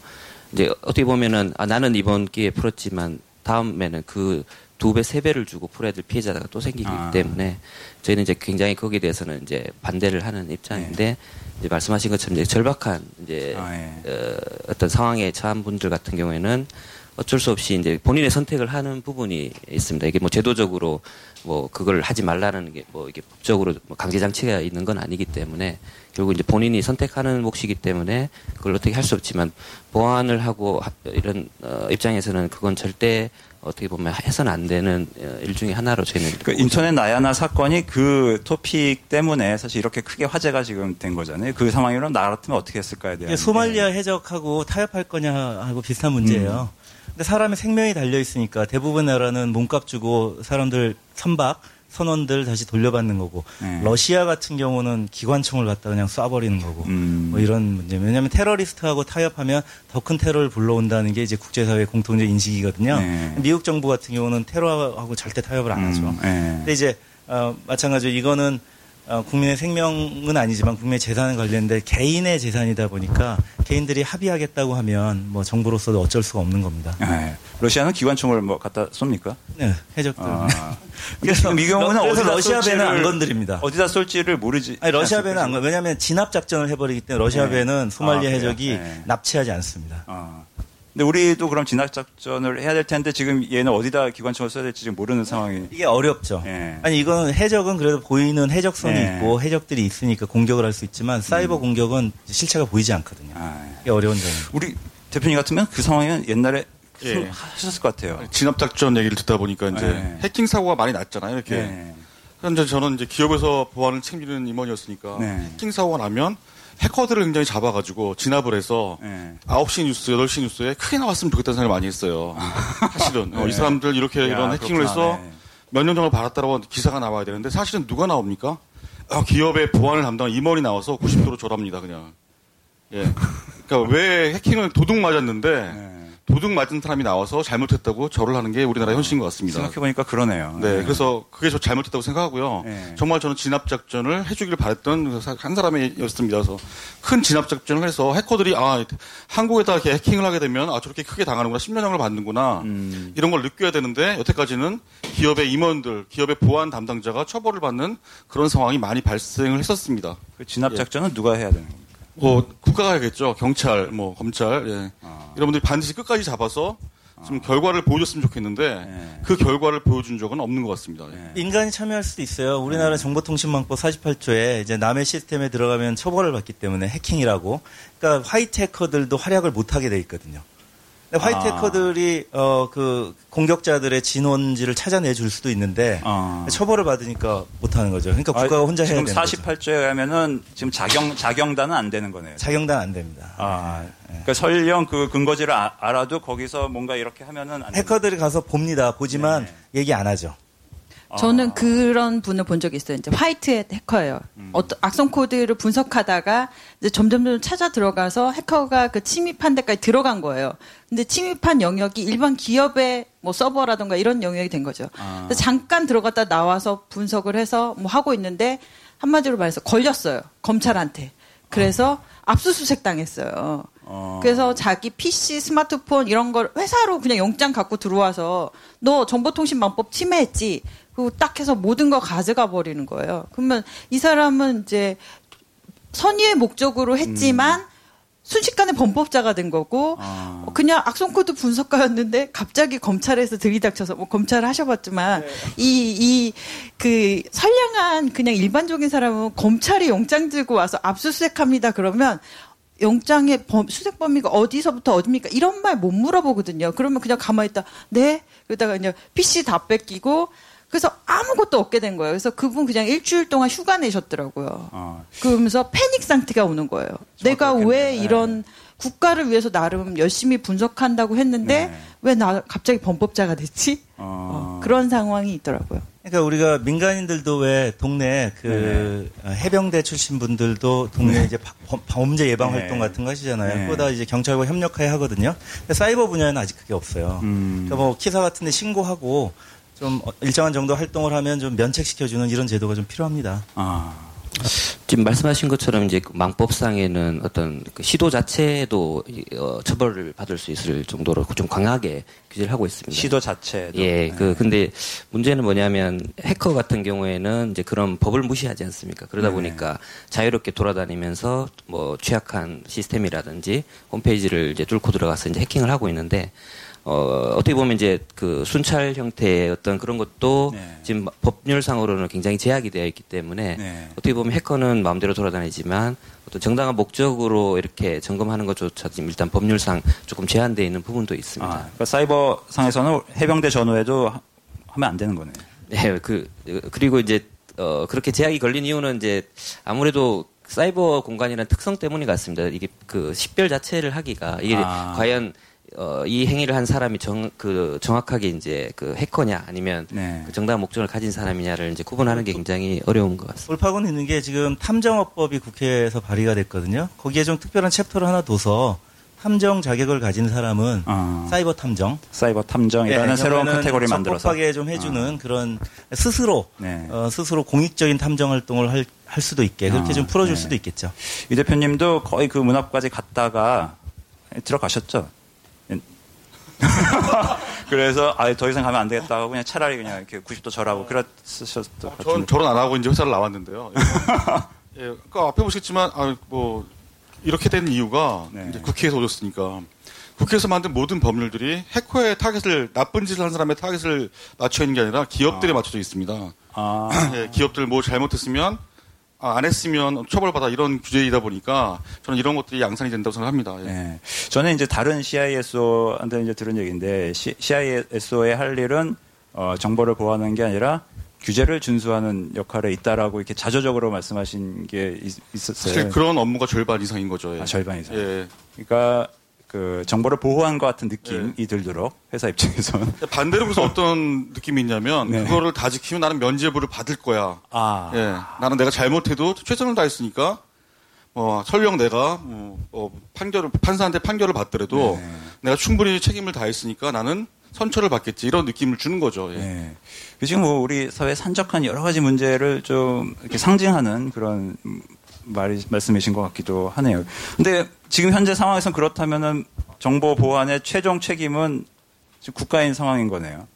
이제 어떻게 보면은 아 나는 이번 기회에 풀었지만 다음에는 그 두 배, 세 배를 주고 풀어야 될 피해자가 또 생기기 아. 때문에 저희는 이제 굉장히 거기에 대해서는 이제 반대를 하는 입장인데 네. 이제 말씀하신 것처럼 이제 절박한 이제 아, 예. 어, 어떤 상황에 처한 분들 같은 경우에는 어쩔 수 없이 이제 본인의 선택을 하는 부분이 있습니다. 이게 뭐 제도적으로 뭐 그걸 하지 말라는 게 뭐 이게 법적으로 뭐 강제 장치가 있는 건 아니기 때문에 결국 이제 본인이 선택하는 몫이기 때문에 그걸 어떻게 할 수 없지만 보완을 하고 이런 어 입장에서는 그건 절대 어떻게 보면 해서는 안 되는 어, 일 중에 하나로 저희는 그 인터넷 나야나 사건이 그 토픽 때문에 사실 이렇게 크게 화제가 지금 된 거잖아요. 그 상황이면 나 같으면 어떻게 했을까에 대한 소말리아 해적하고 타협할 거냐 하고 비슷한 문제예요. 음. 근데 사람의 생명이 달려 있으니까 대부분 나라는 몸값 주고 사람들 선박 선원들 다시 돌려받는 거고 네. 러시아 같은 경우는 기관총을 갖다 그냥 쏴버리는 거고 음. 뭐 이런 문제. 왜냐하면 테러리스트하고 타협하면 더 큰 테러를 불러온다는 게 이제 국제사회 공통적 인식이거든요. 네. 미국 정부 같은 경우는 테러하고 절대 타협을 안 하죠. 음. 네. 근데 이제 어, 마찬가지로 이거는 어, 국민의 생명은 아니지만 국민의 재산에 관련된 개인의 재산이다 보니까 개인들이 합의하겠다고 하면 뭐 정부로서도 어쩔 수가 없는 겁니다. 네. 러시아는 기관총을 뭐 갖다 쏩니까? 네, 해적들. 아. 그래서 이 경우는 어디서 러시아 배는 안 건드립니다. 어디다 쏠지를 모르지. 아니, 러시아 배는 안 건. 왜냐하면 진압 작전을 해버리기 때문에 러시아 네. 배는 소말리아 아, 해적이 네. 납치하지 않습니다. 아. 근데 우리도 그럼 진압 작전을 해야 될 텐데 지금 얘는 어디다 기관총을 써야 될지 지금 모르는 상황이 이게 어렵죠. 예. 아니 이건 해적은 그래도 보이는 해적선이 예. 있고 해적들이 있으니까 공격을 할 수 있지만 사이버 음. 공격은 실체가 보이지 않거든요. 아, 예. 이게 어려운 점입니다. 우리 대표님 같으면 그 상황은 옛날에 예. 하셨을 것 같아요. 진압 작전 얘기를 듣다 보니까 이제 예. 해킹 사고가 많이 났잖아요. 이렇게. 예. 현재 저는 이제 기업에서 보안을 챙기는 임원이었으니까 네. 해킹 사고가 나면 해커들을 굉장히 잡아가지고 진압을 해서 네. 9시 뉴스, 8시 뉴스에 크게 나왔으면 좋겠다는 생각을 많이 했어요. 사실은. 네. 어, 이 사람들 이렇게 야, 이런 해킹을 해서 네. 몇년 정도 받았다고 기사가 나와야 되는데 사실은 누가 나옵니까? 아, 기업의 보안을 담당한 임원이 나와서 90도로 졸합니다, 그냥. 예. 그러니까 왜 해킹을 도둑 맞았는데 네. 도둑 맞은 사람이 나와서 잘못했다고 절을 하는 게 우리나라 현실인 것 같습니다. 생각해보니까 그러네요. 네, 네. 그래서 그게 저 잘못했다고 생각하고요. 네. 정말 저는 진압작전을 해주기를 바랬던 한 사람이었습니다. 그래서 큰 진압작전을 해서 해커들이 아, 한국에다 이렇게 해킹을 하게 되면 아, 저렇게 크게 당하는구나, 10년형을 받는구나, 음. 이런 걸 느껴야 되는데 여태까지는 기업의 임원들, 기업의 보안 담당자가 처벌을 받는 그런 상황이 많이 발생을 했었습니다. 그 진압작전은 예. 누가 해야 되는 겁니까? 뭐 국가가 해야겠죠. 경찰, 뭐 검찰, 예. 아. 여러분들이 반드시 끝까지 잡아서 좀 아. 결과를 보여줬으면 좋겠는데 네. 그 결과를 보여준 적은 없는 것 같습니다. 네. 인간이 참여할 수도 있어요. 우리나라 네. 정보통신망법 48조에 이제 남의 시스템에 들어가면 처벌을 받기 때문에 해킹이라고. 그러니까 화이트 해커들도 활약을 못하게 돼 있거든요. 화이트 아. 해커들이 어 그 공격자들의 진원지를 찾아내 줄 수도 있는데 아. 처벌을 받으니까 못 하는 거죠. 그러니까 아, 국가가 혼자 해야 되는 거죠. 지금 48조에 가면은 지금 자경 자경단은 안 되는 거네요. 자경단 안 됩니다. 아. 네. 그러니까 설령 그 근거지를 아, 알아도 거기서 뭔가 이렇게 하면은 해커들이 가서 봅니다. 보지만 네. 얘기 안 하죠. 저는 아. 그런 분을 본 적이 있어요. 이제 화이트 해커예요. 음. 어떤 악성 코드를 분석하다가 이제 점점점 찾아 들어가서 해커가 그 침입한 데까지 들어간 거예요. 근데 침입한 영역이 일반 기업의 뭐 서버라든가 이런 영역이 된 거죠. 아. 잠깐 들어갔다 나와서 분석을 해서 뭐 하고 있는데 한마디로 말해서 걸렸어요. 검찰한테. 그래서 아. 압수수색 당했어요. 어. 그래서 자기 PC, 스마트폰 이런 걸 회사로 그냥 영장 갖고 들어와서 너 정보통신망법 침해했지. 그리고 딱 해서 모든 거 가져가 버리는 거예요. 그러면 이 사람은 이제 선의의 목적으로 했지만 음. 순식간에 범법자가 된 거고 아. 그냥 악성코드 분석가였는데 갑자기 검찰에서 들이닥쳐서 뭐 검찰 하셔봤지만 이 이 그 선량한 그냥 일반적인 사람은 검찰이 영장 들고 와서 압수수색합니다 그러면 영장의 범, 수색 범위가 어디서부터 어디입니까? 이런 말 못 물어보거든요. 그러면 그냥 가만히 있다. 네? 그러다가 그냥 PC 다 뺏기고 그래서 아무것도 없게 된 거예요. 그래서 그분 그냥 일주일 동안 휴가 내셨더라고요. 아. 그러면서 패닉 상태가 오는 거예요. 내가 왜 네. 이런 국가를 위해서 나름 열심히 분석한다고 했는데 네. 왜나 갑자기 범법자가 됐지? 어. 어, 그런 상황이 있더라고요. 그러니까 우리가 민간인들도 왜 동네 그 네. 해병대 출신 분들도 동네 네. 이제 범죄 예방 네. 활동 같은 거 하시잖아요. 네. 그거다 이제 경찰과 협력해야 하거든요. 사이버 분야에는 아직 그게 없어요. 음. 그러니까 뭐 기사 같은데 신고하고 좀 일정한 정도 활동을 하면 좀 면책시켜주는 이런 제도가 좀 필요합니다. 아. 지금 말씀하신 것처럼 이제 그 망법상에는 어떤 그 시도 자체도 어, 처벌을 받을 수 있을 정도로 좀 강하게 규제를 하고 있습니다. 시도 자체. 예, 그 네. 근데 문제는 뭐냐면 해커 같은 경우에는 이제 그런 법을 무시하지 않습니까? 그러다 네. 보니까 자유롭게 돌아다니면서 뭐 취약한 시스템이라든지 홈페이지를 이제 뚫고 들어가서 이제 해킹을 하고 있는데 어, 어떻게 보면 이제 그 순찰 형태의 어떤 그런 것도 네. 지금 법률상으로는 굉장히 제약이 되어 있기 때문에 네. 어떻게 보면 해커는 마음대로 돌아다니지만 어떤 정당한 목적으로 이렇게 점검하는 것조차 지금 일단 법률상 조금 제한되어 있는 부분도 있습니다. 아, 그러니까 사이버 상에서는 해병대 전후에도 하면 안 되는 거네요. 네, 그 그리고 이제 어, 그렇게 제약이 걸린 이유는 이제 아무래도 사이버 공간이라는 특성 때문인 것 같습니다. 이게 그 식별 자체를 하기가 이게 아. 과연 어, 이 행위를 한 사람이 정, 그, 정확하게 이제 그 해커냐 아니면 네. 그 정당한 목적을 가진 사람이냐를 이제 구분하는 게 굉장히 어려운 것 같습니다. 돌파구 있는 게 지금 탐정업법이 국회에서 발의가 됐거든요. 거기에 좀 특별한 챕터를 하나 둬서 탐정 자격을 가진 사람은 어. 사이버 탐정, 사이버 탐정이라는 네, 새로운 카테고리 만들어서 적법하게 좀 해주는 어. 그런 스스로 네. 어, 스스로 공익적인 탐정 활동을 할, 할 수도 있게 그렇게 좀 아, 풀어줄 네. 수도 있겠죠. 이 대표님도 거의 그 문합까지 갔다가 들어가셨죠? 그래서 아더 이상 가면 안 되겠다고 그냥 차라리 그냥 이렇게 90도 절하고 그랬으셨던 어, 전 결혼 안 하고 이제 회사를 나왔는데요. 예, 그러니까 앞에 보셨지만 아, 뭐 이렇게 된 이유가 네. 이제 국회에서 오셨으니까 국회에서 만든 모든 법률들이 해커의 타겟을 나쁜 짓을 한 사람의 타겟을 맞춰 있는 게 아니라 기업들에 아. 맞춰져 있습니다. 아. 예, 기업들 뭐 잘못했으면 아, 안 했으면 처벌받아 이런 규제이다 보니까 저는 이런 것들이 양산이 된다고 생각합니다. 예. 네. 저는 이제 다른 CISO한테 이제 들은 얘기인데 CISO의 할 일은 어, 정보를 보호하는 게 아니라 규제를 준수하는 역할에 있다라고 이렇게 자조적으로 말씀하신 게 있, 었어요 사실 그런 업무가 절반 이상인 거죠. 예. 아, 절반 이상. 예. 그러니까 그 정보를 보호한 것 같은 느낌이 네. 들도록 회사 입장에서는 반대로 그래서 어떤 느낌이 있냐면 네. 그거를 다 지키면 나는 면죄부를 받을 거야. 아. 예. 나는 내가 잘못해도 최선을 다했으니까 뭐 설령 내가 뭐, 어, 판결을 판사한테 판결을 받더라도 네. 내가 충분히 책임을 다했으니까 나는 선처를 받겠지 이런 느낌을 주는 거죠. 예. 네. 지금 뭐 우리 사회 산적한 여러 가지 문제를 좀 이렇게 상징하는 그런 말, 말씀이신 것 같기도 하네요. 근데 지금 현재 상황에선 그렇다면은 정보 보안의 최종 책임은 지금 국가인 상황인 거네요.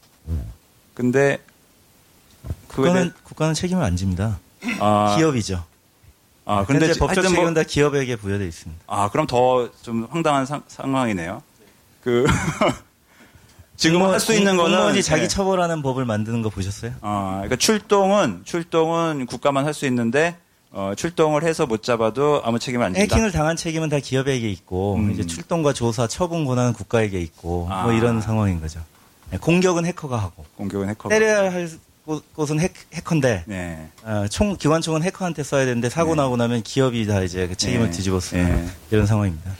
근데 국가는 대... 국가는 책임을 안 집니다. 아... 기업이죠. 아, 근데 법적 뭐 책임은 뭐... 다 기업에게 부여되어 있습니다. 아, 그럼 더 좀 황당한 사, 상황이네요. 그 지금 할수 있는 거는 공무원이 자기 네. 처벌하는 법을 만드는 거 보셨어요? 아, 그러니까 출동은 출동은 국가만 할 수 있는데 어, 출동을 해서 못 잡아도 아무 책임 안 진다. 해킹을 당한 책임은 다 기업에게 있고 음. 이제 출동과 조사, 처분 권한은 국가에게 있고 뭐 아. 뭐 이런 상황인 거죠. 네, 공격은 해커가 하고 공격은 해커가 때려야 할 곳은 해, 해커인데 네. 어, 총 기관총은 해커한테 써야 되는데 사고 네. 나고 나면 기업이 다 이제 그 책임을 네. 뒤집어 쓰는 네. 이런 상황입니다.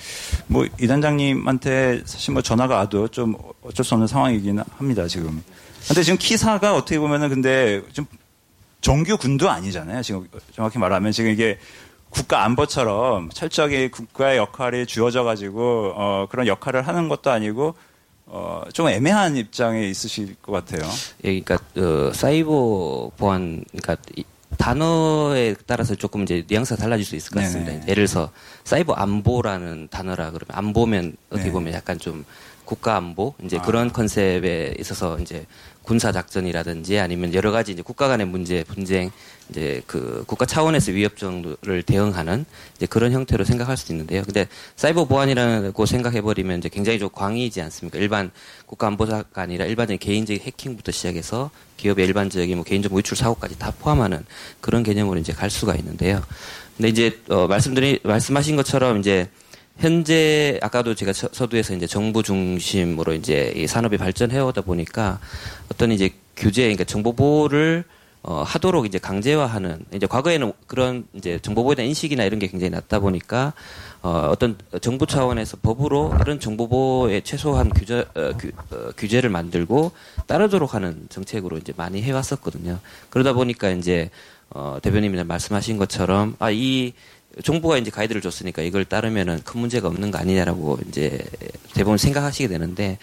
뭐 이 단장님한테 사실 뭐 전화가 와도 좀 어쩔 수 없는 상황이긴 합니다 지금. 근데 지금 키사가 어떻게 보면은 근데 좀 정규 군도 아니잖아요. 지금 정확히 말하면 지금 이게 국가 안보처럼 철저하게 국가의 역할이 주어져 가지고 어, 그런 역할을 하는 것도 아니고 어, 좀 애매한 입장에 있으실 것 같아요. 예, 그러니까 어, 사이버 보안, 그러니까 단어에 따라서 조금 이제 뉘앙스가 달라질 수 있을 것 같습니다. 네네. 예를 들어서 사이버 안보라는 단어라 그러면 안보면 어떻게 네. 보면 약간 좀 국가 안보 이제 아. 그런 컨셉에 있어서 이제 군사 작전이라든지 아니면 여러 가지 이제 국가 간의 문제, 분쟁, 이제 그 국가 차원에서 위협 정도를 대응하는 이제 그런 형태로 생각할 수도 있는데요. 근데 사이버 보안이라고 생각해 버리면 이제 굉장히 좀 광의이지 않습니까? 일반 국가 안보사가 아니라 일반적인 개인적인 해킹부터 시작해서 기업의 일반적인 뭐 개인정보 유출 사고까지 다 포함하는 그런 개념으로 이제 갈 수가 있는데요. 근데 이제 어 말씀드린 말씀하신 것처럼 이제 현재 아까도 제가 서두에서 이제 정부 중심으로 이제 이 산업이 발전해 오다 보니까 어떤 이제 규제, 그러니까 정보 보호를 어, 하도록 이제 강제화하는 이제 과거에는 그런 이제 정보 보호에 대한 인식이나 이런 게 굉장히 낮다 보니까 어, 어떤 정부 차원에서 법으로 이런 정보 보호에 최소한 규제, 어, 규, 어, 규제를 만들고 따르도록 하는 정책으로 이제 많이 해왔었거든요. 그러다 보니까 이제 어, 대표님이 말씀하신 것처럼 아, 이 정부가 이제 가이드를 줬으니까 이걸 따르면은 큰 문제가 없는 거 아니냐라고 이제 대부분 생각하시게 되는데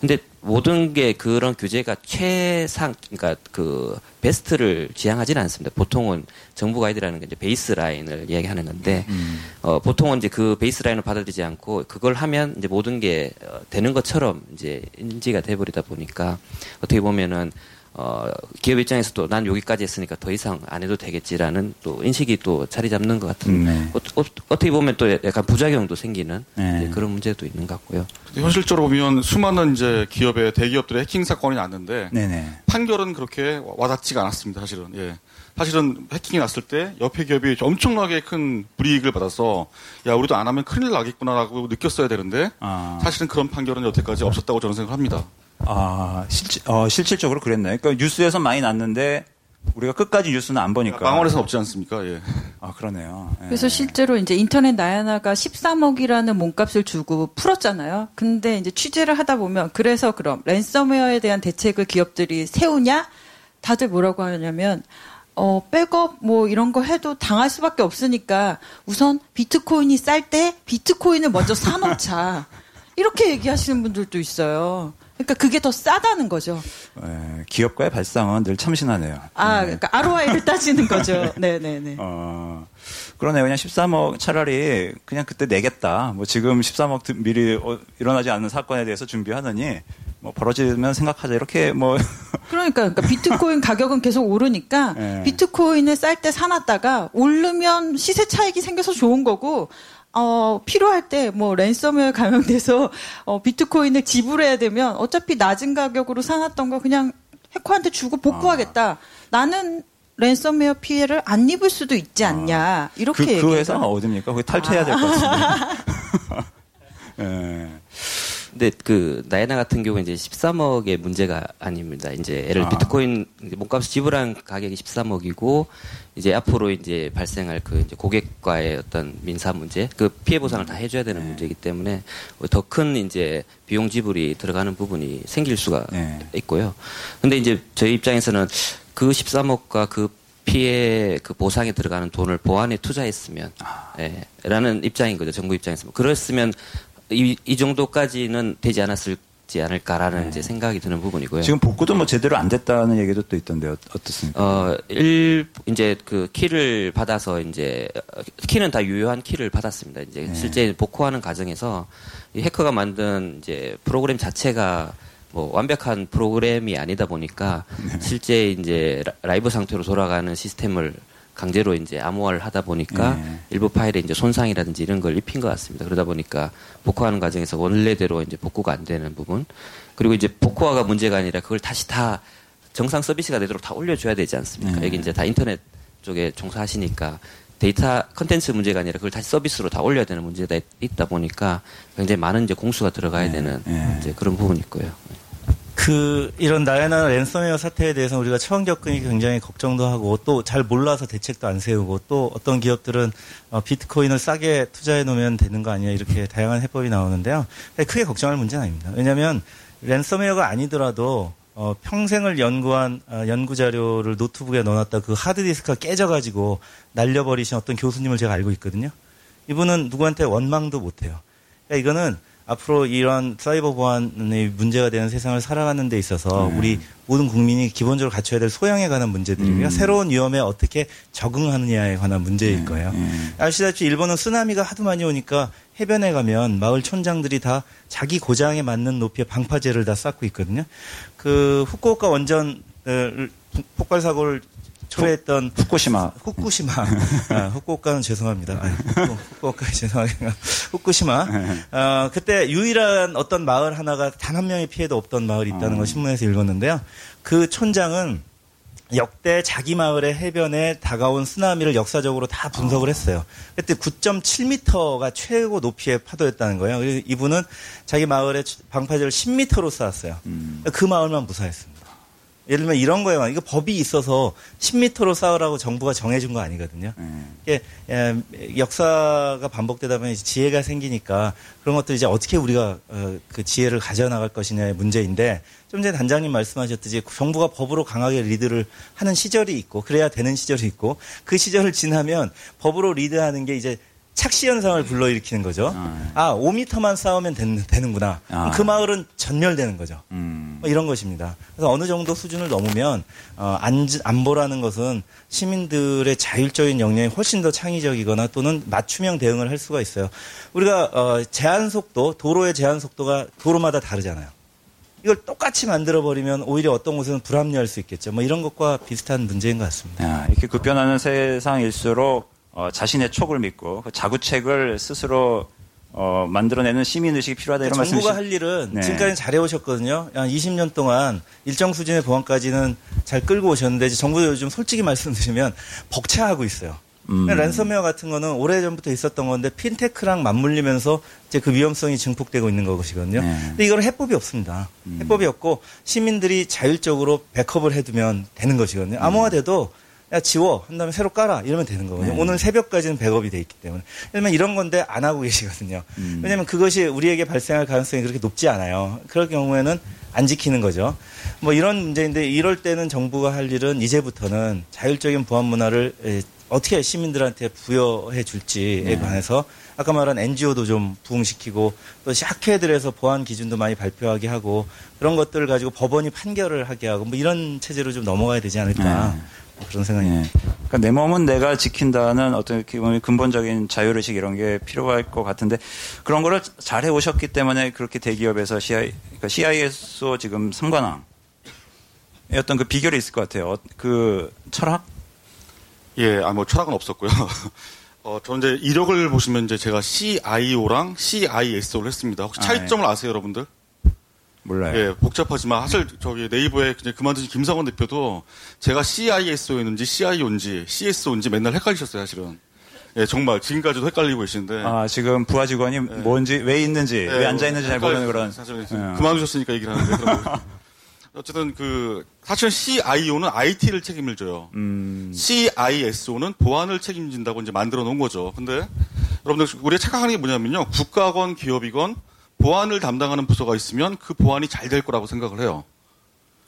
근데 모든 게 그런 규제가 최상 그러니까 그 베스트를 지향하지는 않습니다. 보통은 정부 가이드라는 게 이제 베이스 라인을 이야기하는 건데 음. 어 보통은 이제 그 베이스 라인을 받아들이지 않고 그걸 하면 이제 모든 게 어, 되는 것처럼 이제 인지가 돼 버리다 보니까 어떻게 보면은 어, 기업 입장에서도 난 여기까지 했으니까 더 이상 안 해도 되겠지라는 또 인식이 또 자리 잡는 것 같은 네. 어, 어, 떻게 보면 또 약간 부작용도 생기는 네. 그런 문제도 있는 것 같고요. 현실적으로 보면 수많은 이제 기업의 대기업들의 해킹 사건이 났는데 네네. 판결은 그렇게 와닿지가 않았습니다. 사실은 예. 사실은 해킹이 났을 때 옆에 기업이 엄청나게 큰 불이익을 받아서 야 우리도 안 하면 큰일 나겠구나라고 느꼈어야 되는데 아. 사실은 그런 판결은 여태까지 없었다고 저는 생각합니다. 아, 실, 어, 실질적으로 그랬나요? 그러니까 뉴스에서 많이 났는데 우리가 끝까지 뉴스는 안 보니까. 망원에서는 없지 않습니까? 예. 아, 그러네요. 예. 그래서 실제로 이제 인터넷 나야나가 13억이라는 몸값을 주고 풀었잖아요. 근데 이제 취재를 하다 보면 그래서 그럼 랜섬웨어에 대한 대책을 기업들이 세우냐? 다들 뭐라고 하냐면 어, 백업 뭐 이런 거 해도 당할 수밖에 없으니까 우선 비트코인이 쌀 때 비트코인을 먼저 사놓자. 이렇게 얘기하시는 분들도 있어요. 그러니까 그게 더 싸다는 거죠. 네, 기업가의 발상은 늘 참신하네요. 아, 네. 그러니까 ROI를 따지는 거죠. 네, 네, 네. 어, 그러네요. 그냥 13억 차라리 그냥 그때 내겠다. 뭐 지금 13억 미리 어, 일어나지 않는 사건에 대해서 준비하느니 뭐 벌어지면 생각하자 이렇게 뭐 그러니까, 그러니까 비트코인 가격은 계속 오르니까 네. 비트코인을 쌀 때 사놨다가 오르면 시세 차익이 생겨서 좋은 거고 어, 필요할 때 뭐 랜섬웨어 감염돼서 어, 비트코인을 지불해야 되면 어차피 낮은 가격으로 사놨던 거 그냥 해커한테 주고 복구하겠다. 아. 나는 랜섬웨어 피해를 안 입을 수도 있지 않냐. 아. 이렇게 그, 그 회사가 어딥니까? 거기 탈퇴해야 될 것 같은데. 네. 근데 그 나이나 같은 경우에 이제 13억의 문제가 아닙니다. 이제 예를 아. 비트코인 몸값 지불한 가격이 13억이고 이제 앞으로 이제 발생할 그 이제 고객과의 어떤 민사 문제, 그 피해 보상을 다 해줘야 되는 네. 문제이기 때문에 더 큰 이제 비용 지불이 들어가는 부분이 생길 수가 네. 있고요. 근데 이제 저희 입장에서는 그 13억과 그 피해 그 보상에 들어가는 돈을 보안에 투자했으면, 아. 예, 라는 입장인 거죠. 정부 입장에서. 그랬으면 이, 이 정도까지는 되지 않았을 지 않을까라는 네. 이제 생각이 드는 부분이고요. 지금 복구도 뭐 제대로 안 됐다는 얘기도 또 있던데 어떻습니까? 어, 일 이제 그 키를 받아서 이제 키는 다 유효한 키를 받았습니다. 이제 네. 실제 복구하는 과정에서 이 해커가 만든 이제 프로그램 자체가 뭐 완벽한 프로그램이 아니다 보니까 네. 실제 이제 라이브 상태로 돌아가는 시스템을 강제로 이제 암호화를 하다 보니까 네. 일부 파일에 이제 손상이라든지 이런 걸 입힌 것 같습니다. 그러다 보니까 복구하는 과정에서 원래대로 이제 복구가 안 되는 부분 그리고 이제 복호화가 문제가 아니라 그걸 다시 다 정상 서비스가 되도록 다 올려줘야 되지 않습니까? 네. 여기 이제 다 인터넷 쪽에 종사하시니까 데이터 컨텐츠 문제가 아니라 그걸 다시 서비스로 다 올려야 되는 문제가 있다 보니까 굉장히 많은 이제 공수가 들어가야 네. 되는 네. 이제 그런 부분이 있고요. 그 이런 나야나 랜섬웨어 사태에 대해서 우리가 처음 겪으니 굉장히 걱정도 하고 또 잘 몰라서 대책도 안 세우고 또 어떤 기업들은 어, 비트코인을 싸게 투자해 놓으면 되는 거 아니야 이렇게 다양한 해법이 나오는데요. 크게 걱정할 문제는 아닙니다. 왜냐하면 랜섬웨어가 아니더라도 어, 평생을 연구한 어, 연구 자료를 노트북에 넣어놨다 그 하드디스크가 깨져가지고 날려버리신 어떤 교수님을 제가 알고 있거든요. 이분은 누구한테 원망도 못해요. 그러니까 이거는 앞으로 이런 사이버 보안의 문제가 되는 세상을 살아가는 데 있어서 음. 우리 모든 국민이 기본적으로 갖춰야 될 소양에 관한 문제들이고요. 음. 새로운 위험에 어떻게 적응하느냐에 관한 문제일 네, 거예요. 음. 아시다시피 일본은 쓰나미가 하도 많이 오니까 해변에 가면 마을 촌장들이 다 자기 고장에 맞는 높이의 방파제를 다 쌓고 있거든요. 그 후쿠오카 원전 폭발 사고를 초래했던 후쿠시마. 후쿠시마. 아, 후쿠오카는 죄송합니다. 아, 후쿠오카 죄송하게. 후쿠시마. 어, 그때 유일한 어떤 마을 하나가 단 한 명의 피해도 없던 마을이 있다는 걸 어. 신문에서 읽었는데요. 그 촌장은 역대 자기 마을의 해변에 다가온 쓰나미를 역사적으로 다 분석을 했어요. 그때 9.7m가 최고 높이의 파도였다는 거예요. 이분은 자기 마을에 방파제를 10m로 쌓았어요. 음. 그 마을만 무사했습니다. 예를 들면 이런 거예요. 이거 법이 있어서 10m로 쌓으라고 정부가 정해준 거 아니거든요. 음. 이게 예, 역사가 반복되다 보면 지혜가 생기니까 그런 것들 이제 어떻게 우리가 어, 그 지혜를 가져나갈 것이냐의 문제인데 좀 전에 단장님 말씀하셨듯이 정부가 법으로 강하게 리드를 하는 시절이 있고 그래야 되는 시절이 있고 그 시절을 지나면 법으로 리드하는 게 이제 착시 현상을 불러일으키는 거죠. 아, 5미터만 싸우면 되는, 구나 아. 그 마을은 전멸되는 거죠. 음. 뭐 이런 것입니다. 그래서 어느 정도 수준을 넘으면 어, 안, 안보라는 것은 시민들의 자율적인 역량이 훨씬 더 창의적이거나 또는 맞춤형 대응을 할 수가 있어요. 우리가 어, 제한 속도, 도로의 제한 속도가 도로마다 다르잖아요. 이걸 똑같이 만들어 버리면 오히려 어떤 곳은 불합리할 수 있겠죠. 뭐 이런 것과 비슷한 문제인 것 같습니다. 야, 이렇게 급변하는 세상일수록 어, 자신의 촉을 믿고 그 자구책을 스스로 어, 만들어내는 시민 의식이 필요하다 이런 말씀. 정부가 할 일은 네. 지금까지 잘 해 오셨거든요. 한 20년 동안 일정 수준의 보안까지는 잘 끌고 오셨는데 정부도 요즘 솔직히 말씀드리면 벅차하고 있어요. 음. 랜섬웨어 같은 거는 오래 전부터 있었던 건데 핀테크랑 맞물리면서 이제 그 위험성이 증폭되고 있는 것이거든요. 네. 근데 이거는 해법이 없습니다. 음. 해법이 없고 시민들이 자율적으로 백업을 해두면 되는 것이거든요. 음. 암호화돼도 야 지워 한 다음에 새로 깔아 이러면 되는 거거든요. 네. 오늘 새벽까지는 백업이 돼 있기 때문에. 왜냐면 이런 건데 안 하고 계시거든요. 음. 왜냐면 그것이 우리에게 발생할 가능성이 그렇게 높지 않아요. 그럴 경우에는 안 지키는 거죠. 뭐 이런 문제인데 이럴 때는 정부가 할 일은 이제부터는 자율적인 보안 문화를 어떻게 시민들한테 부여해 줄지에 네. 관해서 아까 말한 NGO도 좀 부흥시키고 또 학회들에서 보안 기준도 많이 발표하게 하고 그런 것들을 가지고 법원이 판결을 하게 하고 뭐 이런 체제로 좀 넘어가야 되지 않을까. 네. 그런 생각이. 네. 그러니까 내 몸은 내가 지킨다는 어떤 근본적인 자율의식 이런 게 필요할 것 같은데 그런 거를 잘 해오셨기 때문에 그렇게 대기업에서 CI, 그러니까 CISO 지금 3관왕 어떤 그 비결이 있을 것 같아요. 그 철학? 예, 아, 뭐 철학은 없었고요. 어, 저 이제 이력을 보시면 이제 제가 CIO랑 CISO를 했습니다. 혹시 차이점을 아, 예. 아세요, 여러분들? 몰라요. 예, 복잡하지만 사실 저기 네이버에 그냥 그만두신 김상원 대표도 제가 CISO였는지 CIO인지 CSO인지 맨날 헷갈리셨어요, 사실은. 예, 정말 지금까지도 헷갈리고 계시는데. 아, 지금 부하 직원이 예. 뭔지, 왜 있는지, 예, 왜 앉아 있는지 잘 모르는 그런. 사실 예. 그만두셨으니까 얘기를 하는데. 어쨌든 그 사실은 CIO는 IT를 책임을 져요. 음. CISO는 보안을 책임진다고 이제 만들어 놓은 거죠. 근데 여러분들 우리가 착각하는 게 뭐냐면요. 국가건 기업이건 보안을 담당하는 부서가 있으면 그 보안이 잘 될 거라고 생각을 해요.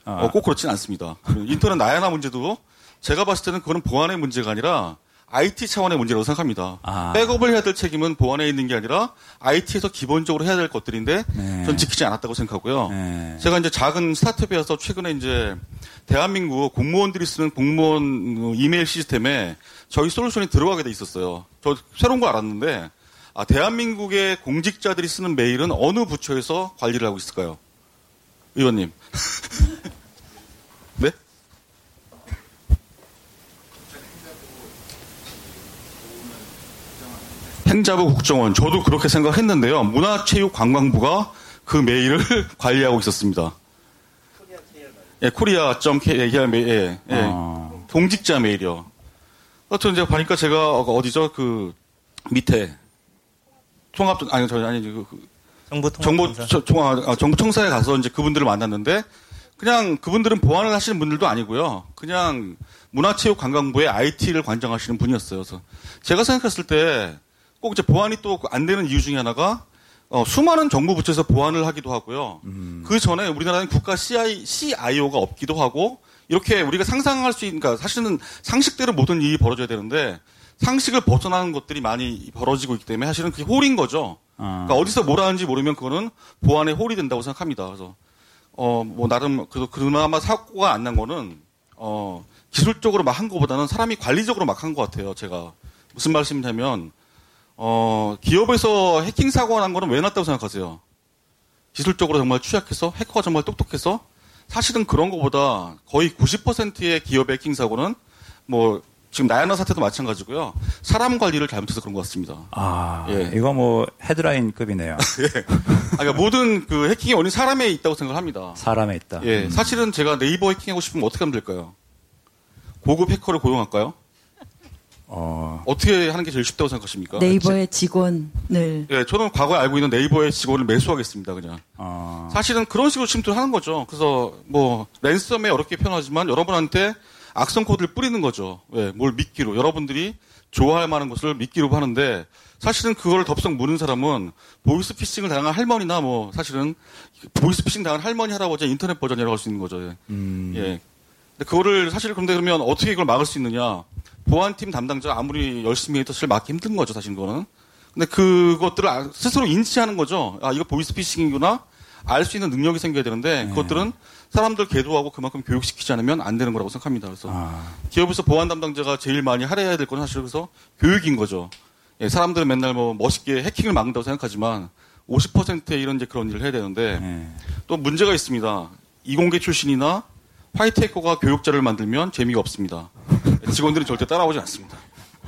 아. 어, 꼭 그렇진 않습니다. 인터넷 나야나 문제도 제가 봤을 때는 그거는 보안의 문제가 아니라 IT 차원의 문제라고 생각합니다. 아. 백업을 해야 될 책임은 보안에 있는 게 아니라 IT에서 기본적으로 해야 될 것들인데 네. 전 지키지 않았다고 생각하고요. 네. 제가 이제 작은 스타트업이어서 최근에 이제 대한민국 공무원들이 쓰는 공무원 이메일 시스템에 저희 솔루션이 들어가게 돼 있었어요. 저 새로운 거 알았는데 아, 대한민국의 공직자들이 쓰는 메일은 어느 부처에서 관리를 하고 있을까요? 의원님. 네? 행자부 국정원. 저도 그렇게 생각했는데요. 문화체육관광부가 그 메일을 관리하고 있었습니다. 예, 코리아.kr 메일, 예, 예. 아. 공직자 메일이요. 하여튼 이제 보니까 제가 어디죠? 그 밑에 통합 아니 저 아니 그, 그 정부 정보 총화 아, 정부 청사에 가서 이제 그분들을 만났는데 그냥 그분들은 보안을 하시는 분들도 아니고요. 그냥 문화체육관광부의 IT를 관장하시는 분이었어요. 그래서 제가 생각했을 때 꼭 이제 보안이 또 안 되는 이유 중에 하나가 어, 수많은 정부 부처에서 보안을 하기도 하고요. 음. 그 전에 우리나라는 국가 CI, CIO가 없기도 하고 이렇게 우리가 상상할 수 있는, 그러니까 사실은 상식대로 모든 일이 벌어져야 되는데 상식을 벗어나는 것들이 많이 벌어지고 있기 때문에 사실은 그게 홀인 거죠. 아. 그러니까 어디서 뭘 하는지 모르면 그거는 보안에 홀이 된다고 생각합니다. 그래서 어 뭐 나름 그 그나마 사고가 안 난 거는 어 기술적으로 막 한 거보다는 사람이 관리적으로 막 한 것 같아요. 제가 무슨 말씀이냐면 어 기업에서 해킹 사고가 난 거는 왜 났다고 생각하세요? 기술적으로 정말 취약해서 해커가 정말 똑똑해서 사실은 그런 것보다 거의 90%의 기업의 해킹 사고는 뭐 지금 나야나 사태도 마찬가지고요. 사람 관리를 잘못해서 그런 것 같습니다. 아, 예. 이거 뭐 헤드라인급이네요. 예. 아, 그러니까 모든 그 해킹의 원인 사람에 있다고 생각합니다. 사람에 있다. 예. 음. 사실은 제가 네이버 해킹하고 싶으면 어떻게 하면 될까요? 고급 해커를 고용할까요? 어... 떻게 하는 게 제일 쉽다고 생각하십니까? 네이버의 직원을. 예, 저는 과거에 알고 있는 네이버의 직원을 매수하겠습니다, 그냥. 어... 사실은 그런 식으로 침투를 하는 거죠. 그래서 뭐 랜섬에 어렵게 표현하지만 여러분한테 악성 코드를 뿌리는 거죠. 예, 뭘 믿기로 여러분들이 좋아할 만한 것을 믿기로 하는데 사실은 그걸 덥석 무는 사람은 보이스 피싱을 당한 할머니나 뭐 사실은 보이스 피싱 당한 할머니 할아버지 인터넷 버전이라고 할 수 있는 거죠. 예. 음... 예. 근데 그거를 사실 그런데 그러면 어떻게 이걸 막을 수 있느냐? 보안팀 담당자 아무리 열심히 해도 사실 막기 힘든 거죠, 사실 그거는. 근데 그것들을 아, 스스로 인지하는 거죠. 아, 이거 보이스피싱이구나. 알 수 있는 능력이 생겨야 되는데 네. 그것들은 사람들 계도하고 그만큼 교육시키지 않으면 안 되는 거라고 생각합니다. 그래서 아. 기업에서 보안 담당자가 제일 많이 할애해야 될 건 사실 그래서 교육인 거죠. 예, 사람들은 맨날 뭐 멋있게 해킹을 막는다고 생각하지만 50%의 이런 이제 그런 일을 해야 되는데 네. 또 문제가 있습니다. 이공계 출신이나 화이트 해커가 교육자를 만들면 재미가 없습니다. 직원들은 절대 따라오지 않습니다.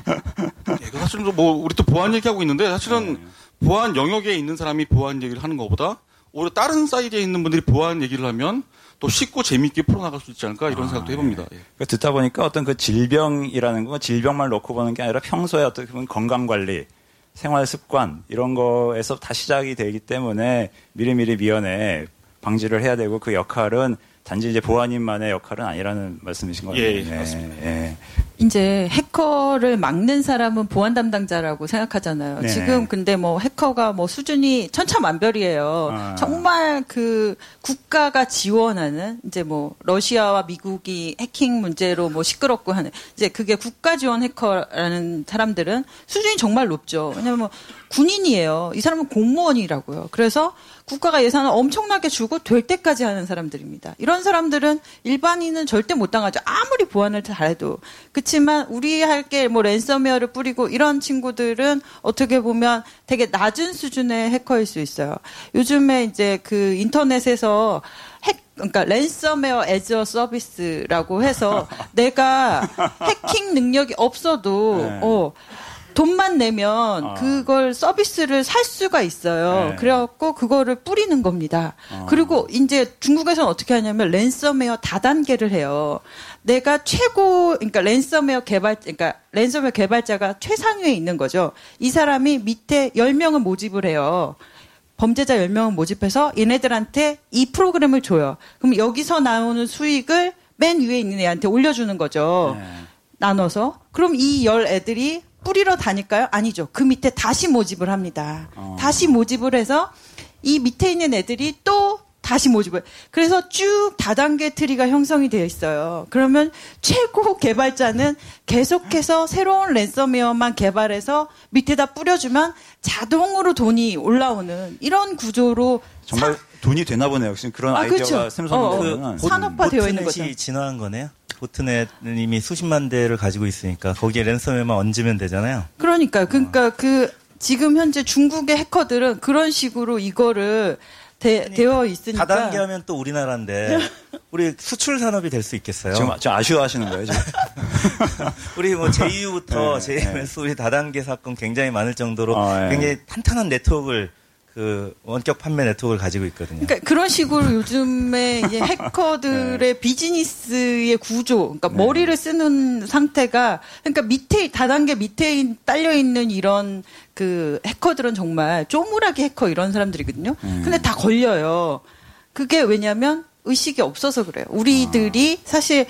예, 사실은 뭐 우리 또 보안 얘기하고 있는데 사실은 네. 보안 영역에 있는 사람이 보안 얘기를 하는 것보다 오히려 다른 사이드에 있는 분들이 보안 얘기를 하면 또 쉽고 재미있게 풀어나갈 수 있지 않을까 이런 아, 생각도 해봅니다. 예. 그 듣다 보니까 어떤 그 질병이라는 건 질병만 놓고 보는 게 아니라 평소에 어떻게 보면 건강 관리, 생활 습관 이런 거에서 다 시작이 되기 때문에 미리미리 미연에 방지를 해야 되고 그 역할은 단지 이제 보안인만의 역할은 아니라는 말씀이신 거예요. 예, 네, 맞습니다. 예. 이제 해커를 막는 사람은 보안 담당자라고 생각하잖아요. 네. 지금 근데 뭐 해커가 뭐 수준이 천차만별이에요. 아. 정말 그 국가가 지원하는 이제 뭐 러시아와 미국이 해킹 문제로 뭐 시끄럽고 하는 이제 그게 국가 지원 해커라는 사람들은 수준이 정말 높죠. 왜냐면 뭐 군인이에요. 이 사람은 공무원이라고요. 그래서 국가가 예산을 엄청나게 주고 될 때까지 하는 사람들입니다. 이런 사람들은 일반인은 절대 못 당하죠. 아무리 보안을 잘해도. 그렇지만 우리 할 게 뭐 랜섬웨어를 뿌리고 이런 친구들은 어떻게 보면 되게 낮은 수준의 해커일 수 있어요. 요즘에 이제 그 인터넷에서 핵 그러니까 랜섬웨어 에저 서비스라고 해서 내가 해킹 능력이 없어도 네. 어 돈만 내면 아. 그걸 서비스를 살 수가 있어요. 네. 그래갖고 그거를 뿌리는 겁니다. 아. 그리고 이제 중국에서는 어떻게 하냐면 랜섬웨어 다단계를 해요. 내가 최고 그러니까 랜섬웨어 개발 그러니까 랜섬웨어 개발자가 최상위에 있는 거죠. 이 사람이 밑에 10명을 모집을 해요. 범죄자 10명을 모집해서 얘네들한테 이 프로그램을 줘요. 그럼 여기서 나오는 수익을 맨 위에 있는 애한테 올려주는 거죠. 네. 나눠서. 그럼 이 열 애들이 뿌리러 다닐까요? 아니죠. 그 밑에 다시 모집을 합니다. 어. 다시 모집을 해서 이 밑에 있는 애들이 또 다시 모집을. 그래서 쭉 다단계 트리가 형성이 되어 있어요. 그러면 최고 개발자는 계속해서 새로운 랜섬웨어만 개발해서 밑에다 뿌려주면 자동으로 돈이 올라오는 이런 구조로 정말 사... 돈이 되나 보네요. 역시 그런 아, 아이디어가 그렇죠. 샘솟는 어, 그 산업화되어 있는 거죠. 진화한 거네요. 보트넷은 이미 수십만 대를 가지고 있으니까 거기에 랜섬웨어만 얹으면 되잖아요. 그러니까 그러니까 어. 그 지금 현재 중국의 해커들은 그런 식으로 이거를 되, 되어 있으니까 다단계 하면 또 우리나라인데 우리 수출 산업이 될 수 있겠어요. 지금 좀 아쉬워하시는 거예요, 지금. 우리 뭐 JU부터 네, JMS 네. 우리 다단계 사건 굉장히 많을 정도로 어, 네. 굉장히 탄탄한 네트워크를 그 원격 판매 네트워크를 가지고 있거든요. 그러니까 그런 식으로 요즘에 이제 해커들의 네. 비즈니스의 구조, 그러니까 네. 머리를 쓰는 상태가 그러니까 밑에 다단계 밑에 딸려 있는 이런 그 해커들은 정말 쪼무라기 해커 이런 사람들이거든요. 네. 근데 다 걸려요. 그게 왜냐면 의식이 없어서 그래요. 우리들이 아. 사실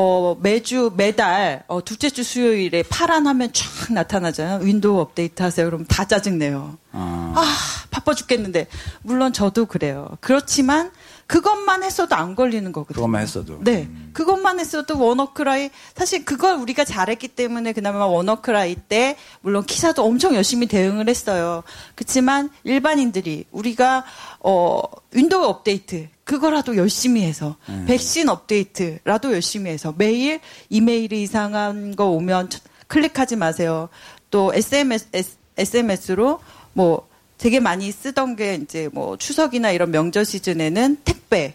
어, 매주 매달 어, 둘째 주 수요일에 파란 화면 쫙 나타나잖아요. 윈도우 업데이트 하세요. 그럼 다 짜증내요. 아. 아 바빠 죽겠는데 물론 저도 그래요. 그렇지만 그것만 했어도 안 걸리는 거거든요. 그것만 했어도. 네. 음. 그것만 했어도 WannaCry 사실 그걸 우리가 잘했기 때문에 그나마 WannaCry 때 물론 기사도 엄청 열심히 대응을 했어요. 그렇지만 일반인들이 우리가 어 Windows 업데이트 그거라도 열심히 해서 음. 백신 업데이트라도 열심히 해서 매일 이메일이 이상한 거 오면 클릭하지 마세요. 또 SMS SMS로 뭐 되게 많이 쓰던 게 이제 뭐 추석이나 이런 명절 시즌에는 택배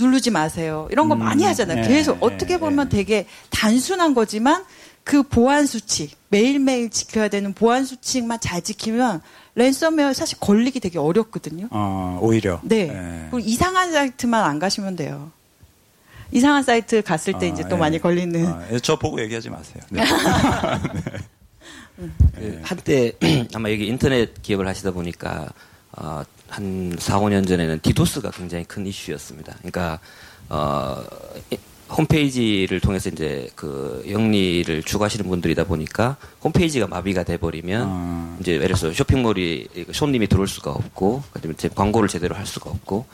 누르지 마세요. 이런 거 음, 많이 하잖아요. 네, 계속 어떻게 네, 보면 네. 되게 단순한 거지만 그 보안 수칙 매일매일 지켜야 되는 보안 수칙만 잘 지키면 랜섬웨어 사실 걸리기 되게 어렵거든요. 어, 오히려. 네. 네. 그리고 이상한 사이트만 안 가시면 돼요. 이상한 사이트 갔을 때 아, 이제 또 예. 많이 걸리는. 아, 예, 저 보고 얘기하지 마세요. 네. 네. 한때 아마 여기 인터넷 기업을 하시다 보니까 어, 한 4, 5년 전에는 디도스가 굉장히 큰 이슈였습니다. 그러니까 어, 홈페이지를 통해서 이제 그 영리를 추구하시는 분들이다 보니까 홈페이지가 마비가 돼버리면 아. 이제 예를 들어서 쇼핑몰이 손님이 들어올 수가 없고 그다음에 광고를 제대로 할 수가 없고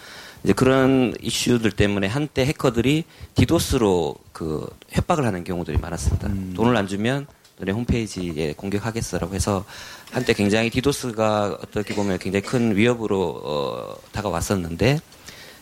이제 그런 이슈들 때문에 한때 해커들이 디도스로 그 협박을 하는 경우들이 많았습니다. 음. 돈을 안 주면 너네 홈페이지에 공격하겠어라고 해서 한때 굉장히 디도스가 어떻게 보면 굉장히 큰 위협으로 어, 다가왔었는데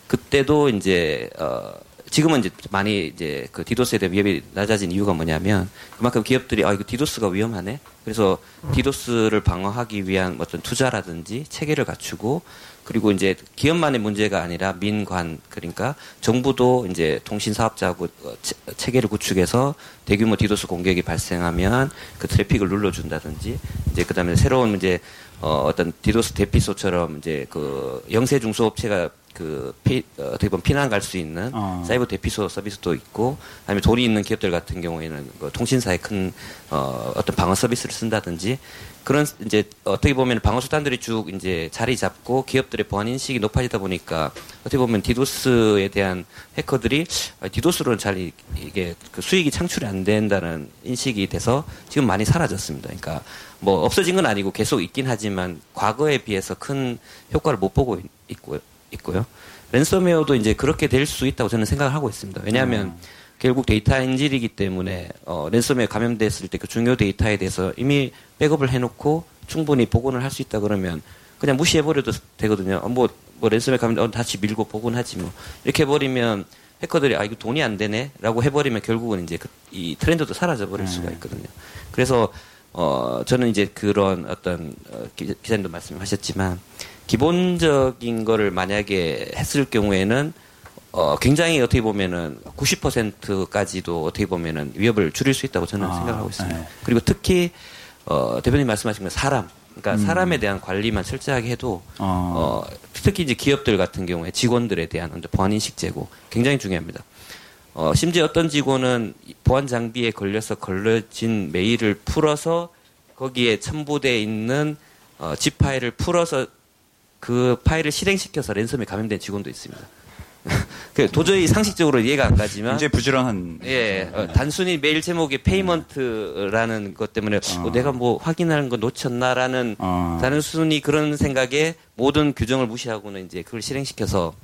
그때도 이제 어, 지금은 이제 많이 이제 그 디도스에 대한 위협이 낮아진 이유가 뭐냐면 그만큼 기업들이 아 이거 디도스가 위험하네. 그래서 디도스를 방어하기 위한 어떤 투자라든지 체계를 갖추고 그리고 이제 기업만의 문제가 아니라 민관 그러니까 정부도 이제 통신 사업자하고 어, 체계를 구축해서 대규모 디도스 공격이 발생하면 그 트래픽을 눌러준다든지 이제 그다음에 새로운 이제 어, 어떤 디도스 대피소처럼 이제 그 영세 중소업체가 그 피, 어, 어떻게 보면 피난 갈 수 있는 어. 사이버 대피소 서비스도 있고 아니면 돈이 있는 기업들 같은 경우에는 그 통신사의 큰 어, 어떤 방어 서비스를 쓴다든지 그런 이제 어떻게 보면 방어 수단들이 쭉 이제 자리 잡고 기업들의 보안 인식이 높아지다 보니까 어떻게 보면 디도스에 대한 해커들이 아, 디도스로는 잘 이게 그 수익이 창출이 안 된다는 인식이 돼서 지금 많이 사라졌습니다. 그러니까 뭐 없어진 건 아니고 계속 있긴 하지만 과거에 비해서 큰 효과를 못 보고 있고요. 있고요. 랜섬웨어도 이제 그렇게 될 수 있다고 저는 생각을 하고 있습니다. 왜냐하면 음. 결국 데이터 인질이기 때문에 어, 랜섬웨어 감염됐을 때 그 중요 데이터에 대해서 이미 백업을 해놓고 충분히 복원을 할 수 있다 그러면 그냥 무시해버려도 되거든요. 어, 뭐, 뭐 랜섬웨어 감염 어, 다시 밀고 복원하지 뭐 이렇게 해버리면 해커들이 아 이거 돈이 안 되네라고 해버리면 결국은 이제 그, 이 트렌드도 사라져 버릴 수가 음. 있거든요. 그래서 어 저는 이제 그런 어떤 어, 기자님도 말씀하셨지만 기본적인 거를 만약에 했을 경우에는 어, 굉장히 어떻게 보면은 90%까지도 어떻게 보면은 위협을 줄일 수 있다고 저는 아, 생각하고 있습니다. 네. 그리고 특히 어, 대표님 말씀하신 건 사람, 그러니까 음. 사람에 대한 관리만 철저하게 해도 어. 어, 특히 이제 기업들 같은 경우에 직원들에 대한 보안 인식 제고 굉장히 중요합니다. 어, 심지어 어떤 직원은 보안 장비에 걸려서 걸려진 메일을 풀어서 거기에 첨부되어 있는 어, zip 파일을 풀어서 그 파일을 실행시켜서 ransom에 감염된 직원도 있습니다. 그 도저히 상식적으로 이해가 안 가지만 이제 부지런한 예 어, 단순히 메일 제목이 payment라는 것 때문에 어. 어, 내가 뭐 확인하는 거 놓쳤나라는 어. 단순히 그런 생각에 모든 규정을 무시하고는 이제 그걸 실행시켜서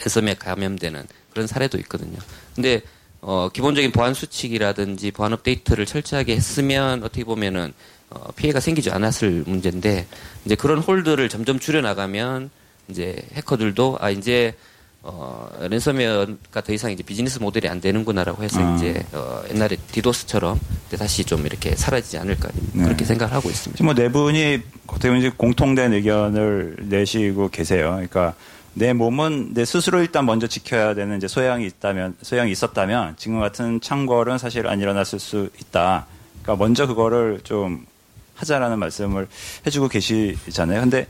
ransom에 감염되는 그런 사례도 있거든요. 근데 어, 기본적인 보안 수칙이라든지 보안 업데이트를 철저하게 했으면 어떻게 보면은 어, 피해가 생기지 않았을 문제인데 이제 그런 hole들을 점점 줄여 나가면 이제 해커들도 아 이제 어, 랜섬웨어가 더 이상 이제 비즈니스 모델이 안 되는구나라고 해서 아. 이제 어, 옛날에 디도스처럼 다시 좀 이렇게 사라지지 않을까 네. 그렇게 생각을 하고 있습니다. 뭐 네 분이 어떻게 보면 공통된 의견을 내시고 계세요. 그러니까 내 몸은 내 스스로 일단 먼저 지켜야 되는 이제 소양이 있다면 소양이 있었다면 지금 같은 창궐은 사실 안 일어났을 수 있다. 그러니까 먼저 그거를 좀 하자라는 말씀을 해주고 계시잖아요. 근데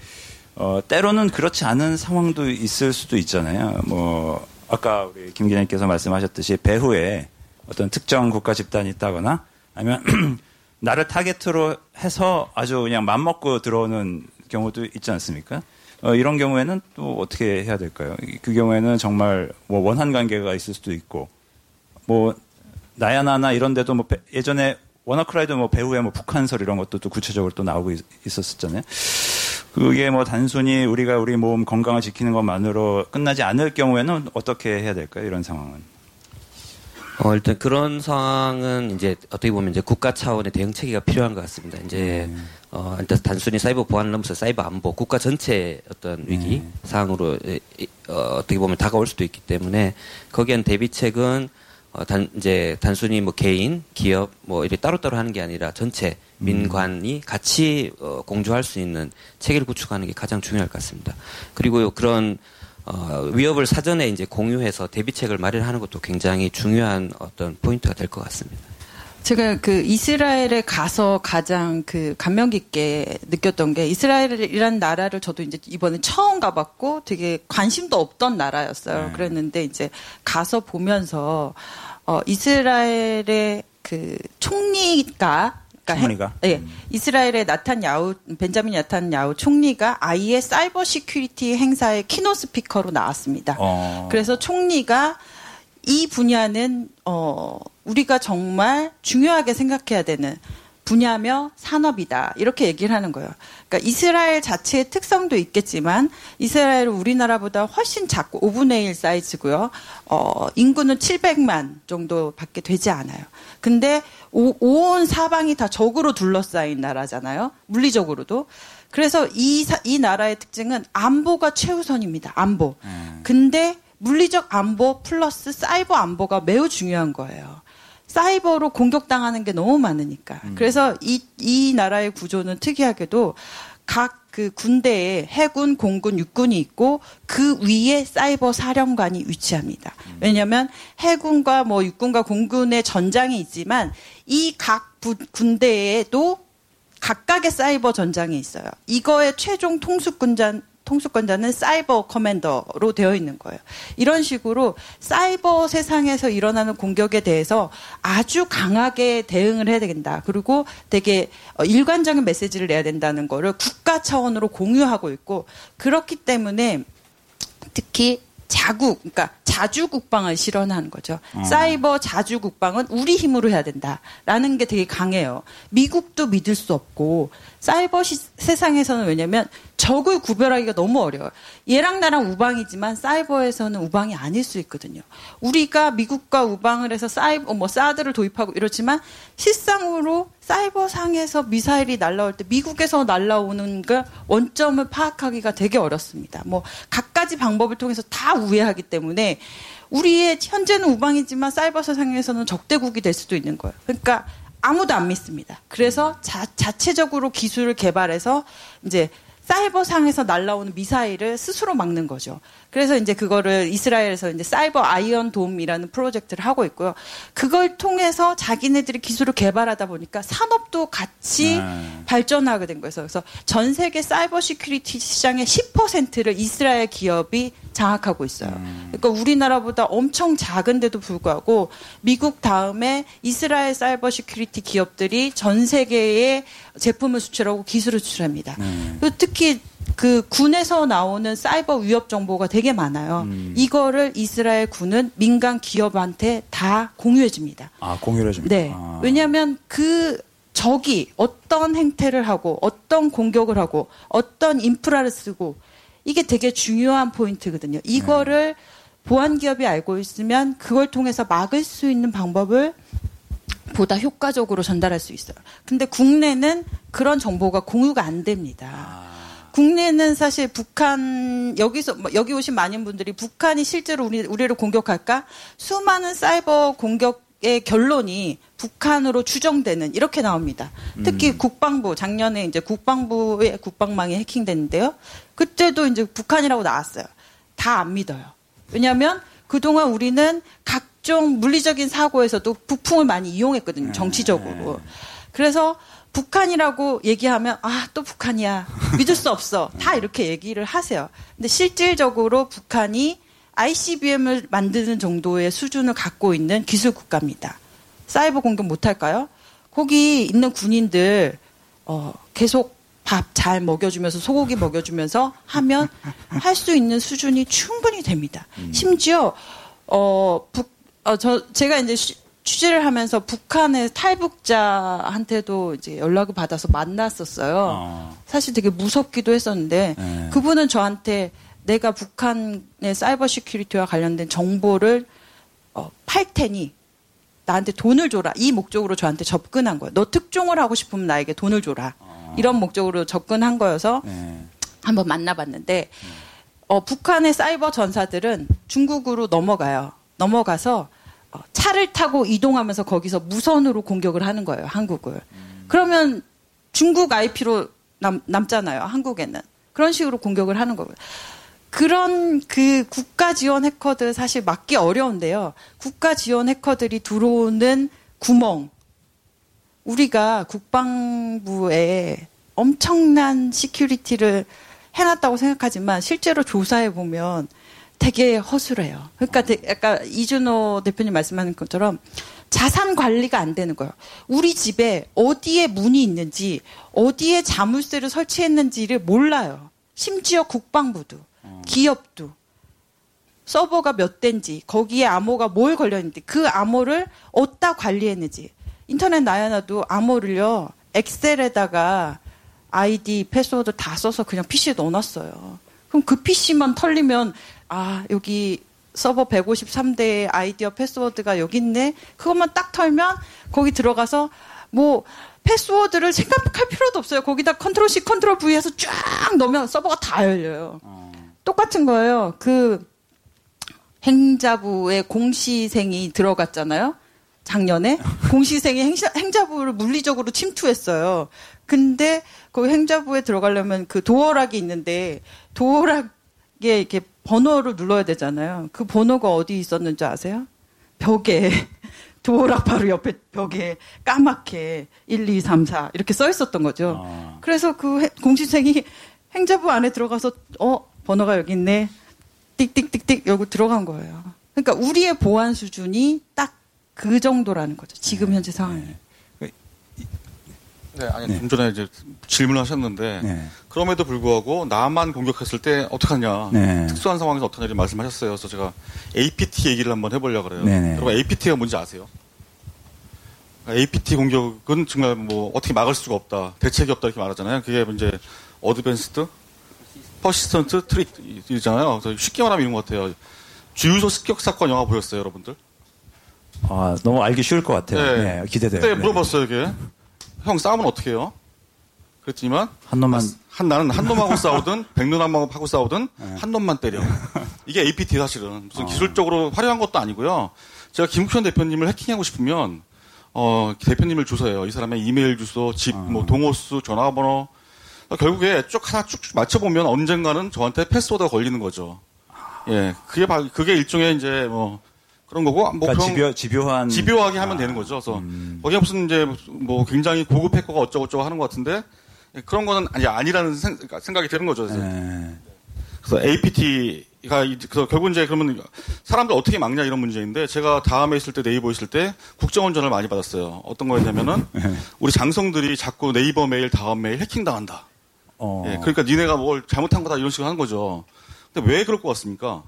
어, 때로는 그렇지 않은 상황도 있을 수도 있잖아요. 뭐 아까 우리 김 기자님께서 말씀하셨듯이 배후에 어떤 특정 국가 집단이 있다거나 아니면 나를 타겟으로 해서 아주 그냥 맘먹고 들어오는 경우도 있지 않습니까? 어, 이런 경우에는 또 어떻게 해야 될까요? 그 경우에는 정말 뭐 원한 관계가 있을 수도 있고 뭐 나야 나나 이런 데도 뭐 예전에 워너크라이도 뭐 배우의 뭐 북한설 이런 것도 또 구체적으로 또 나오고 있, 었었잖아요 그게 뭐 단순히 우리가 우리 몸 건강을 지키는 것만으로 끝나지 않을 경우에는 어떻게 해야 될까요? 이런 상황은? 어, 일단 그런 상황은 이제 어떻게 보면 이제 국가 차원의 대응 체계가 필요한 것 같습니다. 이제 음. 어, 일단 단순히 사이버 보안을 넘어서 사이버 안보, 국가 전체 어떤 위기 음. 상황으로 어, 어떻게 보면 다가올 수도 있기 때문에 거기엔 대비책은 어, 단, 이제 단순히 뭐 개인, 기업 뭐 이렇게 따로따로 하는 게 아니라 전체 음. 민관이 같이 어, 공조할 수 있는 체계를 구축하는 게 가장 중요할 것 같습니다. 그리고 그런 어, 위협을 사전에 이제 공유해서 대비책을 마련하는 것도 굉장히 중요한 어떤 포인트가 될 것 같습니다. 제가 그 이스라엘에 가서 가장 그 감명 깊게 느꼈던 게 이스라엘이라는 나라를 저도 이제 이번에 처음 가봤고 되게 관심도 없던 나라였어요. 네. 그랬는데 이제 가서 보면서 어 이스라엘의 그 총리가 그러니까 예, 네, 이스라엘의 네타냐후 벤자민 네타냐후 총리가 아이의 cyber security 행사의 keynote speaker로 나왔습니다. 어. 그래서 총리가 이 분야는 어 우리가 정말 중요하게 생각해야 되는 분야며 산업이다. 이렇게 얘기를 하는 거예요. 그러니까 이스라엘 자체의 특성도 있겠지만 이스라엘은 우리나라보다 훨씬 작고 5분의 1 사이즈고요. 어, 인구는 700만 정도밖에 되지 않아요. 근데 오, 온 사방이 다 적으로 둘러싸인 나라잖아요. 물리적으로도. 그래서 이, 이 나라의 특징은 안보가 최우선입니다. 안보. 음. 근데 물리적 안보 플러스 사이버 안보가 매우 중요한 거예요. 사이버로 공격당하는 게 너무 많으니까. 음. 그래서 이, 이 나라의 구조는 특이하게도 각 그 군대에 해군, 공군, 육군이 있고 그 위에 사이버 사령관이 위치합니다. 음. 왜냐하면 해군과 뭐 육군과 공군의 전장이 있지만 이 각 군대에도 각각의 사이버 전장이 있어요. 이거의 최종 통수군장 통수권자는 사이버 커맨더로 되어 있는 거예요. 이런 식으로 사이버 세상에서 일어나는 공격에 대해서 아주 강하게 대응을 해야 된다. 그리고 되게 어, 일관적인 메시지를 내야 된다는 거를 국가 차원으로 공유하고 있고 그렇기 때문에 특히 자국, 그러니까 자주 국방을 실현하는 거죠. 어. 사이버 자주 국방은 우리 힘으로 해야 된다라는 게 되게 강해요. 미국도 믿을 수 없고 사이버 시, 세상에서는 왜냐면 적을 구별하기가 너무 어려워요. 얘랑 나랑 우방이지만 사이버에서는 우방이 아닐 수 있거든요. 우리가 미국과 우방을 해서 사이버 뭐 사드를 도입하고 이렇지만 실상으로 사이버 상에서 미사일이 날라올 때 미국에서 날라오는 그 원점을 파악하기가 되게 어렵습니다. 뭐 각가지 방법을 통해서 다 우회하기 때문에 우리의 현재는 우방이지만 사이버 세상에서는 적대국이 될 수도 있는 거예요. 그러니까 아무도 안 믿습니다. 그래서 자, 자체적으로 기술을 개발해서 이제 사이버 상에서 날라오는 미사일을 스스로 막는 거죠. 그래서 이제 그거를 이스라엘에서 이제 사이버 아이언 돔이라는 프로젝트를 하고 있고요. 그걸 통해서 자기네들이 기술을 개발하다 보니까 산업도 같이 네. 발전하게 된 거예요. 그래서 전 세계 cyber security 시장의 10%를 이스라엘 기업이 장악하고 있어요. 음. 그러니까 우리나라보다 엄청 작은데도 불구하고 미국 다음에 이스라엘 cyber security 기업들이 전 세계에 제품을 수출하고 기술을 수출합니다. 음. 특히 그 군에서 나오는 사이버 위협 정보가 되게 많아요. 음. 이거를 이스라엘 군은 민간 기업한테 다 공유해 줍니다. 아, 공유해 줍니다. 네. 아. 왜냐하면 그 적이 어떤 행태를 하고 어떤 공격을 하고 어떤 인프라를 쓰고 이게 되게 중요한 포인트거든요. 이거를 네. 보안 기업이 알고 있으면 그걸 통해서 막을 수 있는 방법을 보다 효과적으로 전달할 수 있어요. 근데 국내는 그런 정보가 공유가 안 됩니다. 아. 국내는 사실 북한 여기서 뭐 여기 오신 많은 분들이 북한이 실제로 우리 우리를 공격할까 수많은 사이버 공격의 결론이 북한으로 추정되는 이렇게 나옵니다. 특히 음. 국방부 작년에 이제 국방부의 국방망이 해킹됐는데요. 그때도 이제 북한이라고 나왔어요. 다 안 믿어요. 왜냐하면 그동안 우리는 각 종 물리적인 사고에서도 북풍을 많이 이용했거든요. 네. 정치적으로. 그래서 북한이라고 얘기하면 아 또 북한이야 믿을 수 없어 다 이렇게 얘기를 하세요. 근데 실질적으로 북한이 ICBM을 만드는 정도의 수준을 갖고 있는 기술 국가입니다. 사이버 공격 못 할까요? 거기 있는 군인들 어, 계속 밥 잘 먹여주면서 소고기 먹여주면서 하면 할 수 있는 수준이 충분히 됩니다. 음. 심지어 어, 북, 어, 저, 제가 이제 취재를 하면서 북한의 탈북자한테도 이제 연락을 받아서 만났었어요. 어. 사실 되게 무섭기도 했었는데 네. 그분은 저한테 내가 북한의 사이버 시큐리티와 관련된 정보를 어, 팔 테니 나한테 돈을 줘라. 이 목적으로 저한테 접근한 거예요. 너 특종을 하고 싶으면 나에게 돈을 줘라. 어. 이런 목적으로 접근한 거여서 네. 한번 만나봤는데 어, 북한의 사이버 전사들은 중국으로 넘어가요. 넘어가서 어, 차를 타고 이동하면서 거기서 무선으로 공격을 하는 거예요, 한국을. 그러면 중국 IP로 남, 남잖아요, 한국에는. 그런 식으로 공격을 하는 거고요. 그런 그 국가 지원 해커들 사실 막기 어려운데요. 국가 지원 해커들이 들어오는 구멍, 우리가 국방부에 엄청난 security를 해놨다고 생각하지만 실제로 조사해 보면 되게 허술해요. 그러니까 아까 이준호 대표님 말씀하는 것처럼 자산 관리가 안 되는 거예요. 우리 집에 어디에 문이 있는지, 어디에 자물쇠를 설치했는지를 몰라요. 심지어 국방부도, 기업도. 서버가 몇 대인지, 거기에 암호가 뭘 걸려있는지, 그 암호를 어디다 관리했는지. 인터넷 나야나도 암호를요, 엑셀에다가 아이디, 패스워드 다 써서 그냥 PC에 넣어놨어요. 그럼 그 PC만 털리면, 아, 여기 서버 153대의 아이디 패스워드가 여기 있네. 그것만 딱 털면 거기 들어가서 뭐 패스워드를 생각할 필요도 없어요. 거기다 control C, control V해서 쫙 넣으면 서버가 다 열려요. 어. 똑같은 거예요. 그 행자부에 공시생이 들어갔잖아요. 작년에 공시생이 행자, 행자부를 물리적으로 침투했어요. 근데 그 행자부에 들어가려면 그 도어락이 있는데 도어락에 이렇게 번호를 눌러야 되잖아요. 그 번호가 어디 있었는지 아세요? 벽에 도어락 바로 옆에 벽에 까맣게 1, 2, 3, 4 이렇게 써 있었던 거죠. 아. 그래서 그 공시생이 행자부 안에 들어가서 어 번호가 여기 있네. 띡띡띡띡 여기 들어간 거예요. 그러니까 우리의 보안 수준이 딱 그 정도라는 거죠. 지금 네. 현재 상황이. 네. 네, 아니 네. 좀 전에 이제 질문을 하셨는데 네. 그럼에도 불구하고 나만 공격했을 때 어떡하냐 네. 특수한 상황에서 어떡하냐 말씀하셨어요. 그래서 제가 APT 얘기를 한번 해보려고 그래요. 네, 네. 여러분 APT가 뭔지 아세요? APT 공격은 정말 뭐 어떻게 막을 수가 없다, 대책이 없다 이렇게 말하잖아요. 그게 이제 Advanced, Persistent Threat이잖아요. 그래서 쉽게 말하면 이런 것 같아요. 주유소 습격 사건 영화 보셨어요, 여러분들? 아 너무 알기 쉬울 것 같아요. 네, 기대돼요. 그때 물어봤어요, 이게. 형 싸우면 어떻게 해요? 그랬지만 한 놈만 한 나는 한 놈하고 싸우든 백놈하고 싸우든 네. 한 놈만 때려. 이게 APT 사실은 무슨 어. 기술적으로 화려한 것도 아니고요. 제가 김국현 대표님을 해킹하고 싶으면 어 대표님을 조사해요. 이 사람의 이메일 주소, 집, 어. 뭐 동호수, 전화번호. 결국에 쭉 하나 쭉쭉 맞춰보면 언젠가는 저한테 패스워드가 걸리는 거죠. 예, 그게 그게 일종의 이제 뭐 그런 거고 뭐 그러니까 집요, 집요 한 집요하게 하면 아. 되는 거죠. 그래서 음. 거기가 무슨 이제 뭐 굉장히 고급 해커가 어쩌고 저쩌고 하는 것 같은데 그런 거는 아니 아니라는 그러니까 생각이 드는 거죠. 그래서, 네. 그래서 APT가 그래서 결국 이제 그러면 사람들 어떻게 막냐 이런 문제인데 제가 다음에 있을 때 네이버 있을 때 국정원 전화를 많이 받았어요. 어떤 거였냐면은 네. 우리 장성들이 자꾸 네이버 메일 다음 메일 해킹 당한다. 어. 예, 그러니까 니네가 뭘 잘못한 거다 이런 식으로 하는 거죠. 근데 왜 그럴 것 같습니까?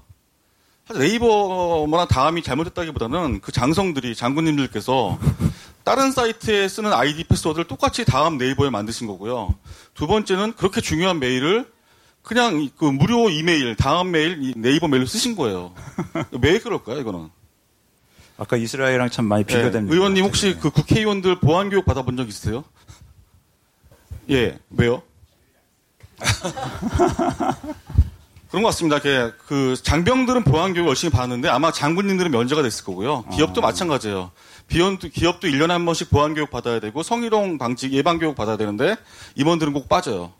네이버나 다음이 잘못했다기보다는 그 장성들이 장군님들께서 다른 사이트에 쓰는 아이디 패스워드를 똑같이 다음 네이버에 만드신 거고요. 두 번째는 그렇게 중요한 메일을 그냥 그 무료 이메일, 다음 메일, 네이버 메일로 쓰신 거예요. 왜 그럴까요, 이거는? 아까 이스라엘이랑 참 많이 네, 비교됩니다. 네, 의원님 혹시 그 국회의원들 보안 교육 받아본 적 있으세요? 예, 왜요? 그런 것 같습니다. 그 장병들은 보안 교육 열심히 받았는데 아마 장군님들은 면제가 됐을 거고요. 기업도 아. 마찬가지예요. 비원도 기업도 1년에 한 번씩 보안 교육 받아야 되고 성희롱 방지 예방 교육 받아야 되는데 임원들은 꼭 빠져요.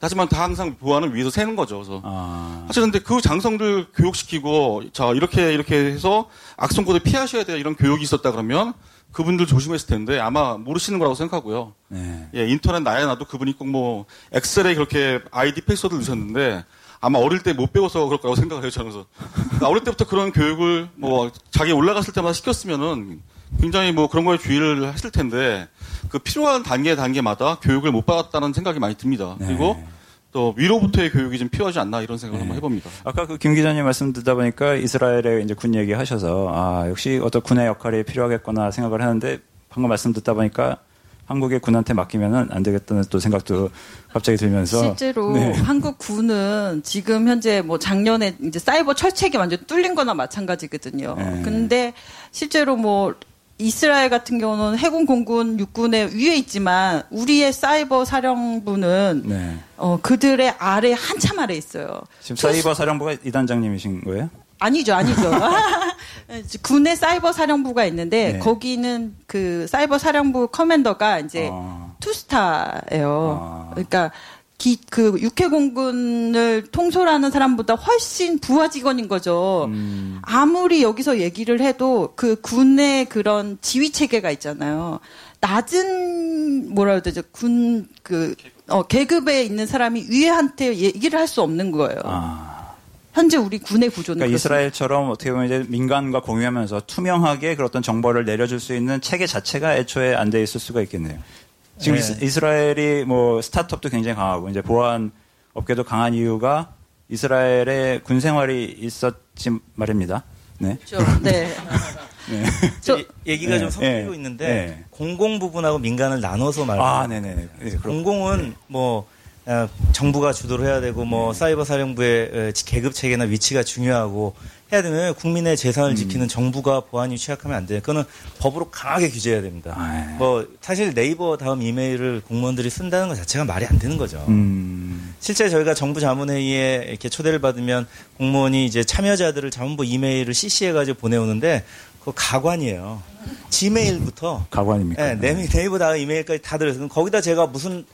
하지만 다 항상 보안을 위해서 세는 거죠. 그래서 아. 사실 근데 그 장성들 교육시키고 자 이렇게 이렇게 해서 악성코드 피하셔야 돼요. 이런 교육이 있었다 그러면 그분들 조심했을 텐데 아마 모르시는 거라고 생각하고요. 네. 예, 인터넷 나야 나도 그분이 꼭 뭐 엑셀에 그렇게 아이디 패스워드를 넣으셨는데 아마 어릴 때 못 배워서 그럴 거라고 생각을 해요, 저는. 그러니까 어릴 때부터 그런 교육을 뭐 자기 올라갔을 때마다 시켰으면은 굉장히 뭐 그런 거에 주의를 했을 텐데 그 필요한 단계 단계마다 교육을 못 받았다는 생각이 많이 듭니다. 네. 그리고 또 위로부터의 교육이 좀 필요하지 않나 이런 생각을 네. 한번 해봅니다. 아까 그 김 기자님 말씀 듣다 보니까 이스라엘의 이제 군 얘기 하셔서 아 역시 어떤 군의 역할이 필요하겠구나 생각을 하는데 방금 말씀 듣다 보니까 한국의 군한테 맡기면은 안 되겠다는 또 생각도 갑자기 들면서 실제로 네. 한국 군은 지금 현재 뭐 작년에 이제 사이버 철책이 완전 뚫린 거나 마찬가지거든요. 네. 근데 실제로 뭐 이스라엘 같은 경우는 해군, 공군, 육군의 위에 있지만 우리의 사이버 사령부는 네. 어, 그들의 아래 한참 아래 있어요. 지금 사이버 사령부가 이 단장님이신 거예요? 아니죠, 아니죠. 군의 사이버 사령부가 있는데 네. 거기는 그 사이버 사령부 커맨더가 이제 아. 투스타예요. 아. 그러니까 기, 그 육해공군을 통솔하는 사람보다 훨씬 부하 직원인 거죠. 음. 아무리 여기서 얘기를 해도 그 군의 그런 지휘 체계가 있잖아요. 낮은 뭐라 해야 되죠 군그 어, 계급에 있는 사람이 위에한테 얘기를 할 수 없는 거예요. 아. 현재 우리 군의 구조는 그러니까 이스라엘처럼 어떻게 보면 이제 민간과 공유하면서 투명하게 그런 어떤 정보를 내려줄 수 있는 체계 자체가 애초에 안 돼 있을 수가 있겠네요. 지금 네. 이스라엘이 뭐 스타트업도 굉장히 강하고 이제 보안 업계도 강한 이유가 이스라엘의 군 생활이 있었지 말입니다. 네. 그렇죠. 네. 네. 저, 얘기가 네. 좀 섞이고 네. 있는데 네. 공공 부분하고 민간을 나눠서 말해요. 아, 네네. 네, 공공은 뭐 어, 정부가 주도를 해야 되고 뭐 네. 사이버 사령부의 어, 계급 체계나 위치가 중요하고 해야 되면 국민의 재산을 음. 지키는 정부가 보안이 취약하면 안 돼요. 그거는 법으로 강하게 규제해야 됩니다. 아, 뭐 사실 네이버 다음 이메일을 공무원들이 쓴다는 것 자체가 말이 안 되는 거죠. 음. 실제 저희가 정부 자문회의에 이렇게 초대를 받으면 공무원이 이제 참여자들을 자문부 이메일을 CC해가지고 보내오는데 그 가관이에요. 지메일부터 가관입니까? 네, 네이버 다음 이메일까지 다 들어서 거기다 제가 무슨 어,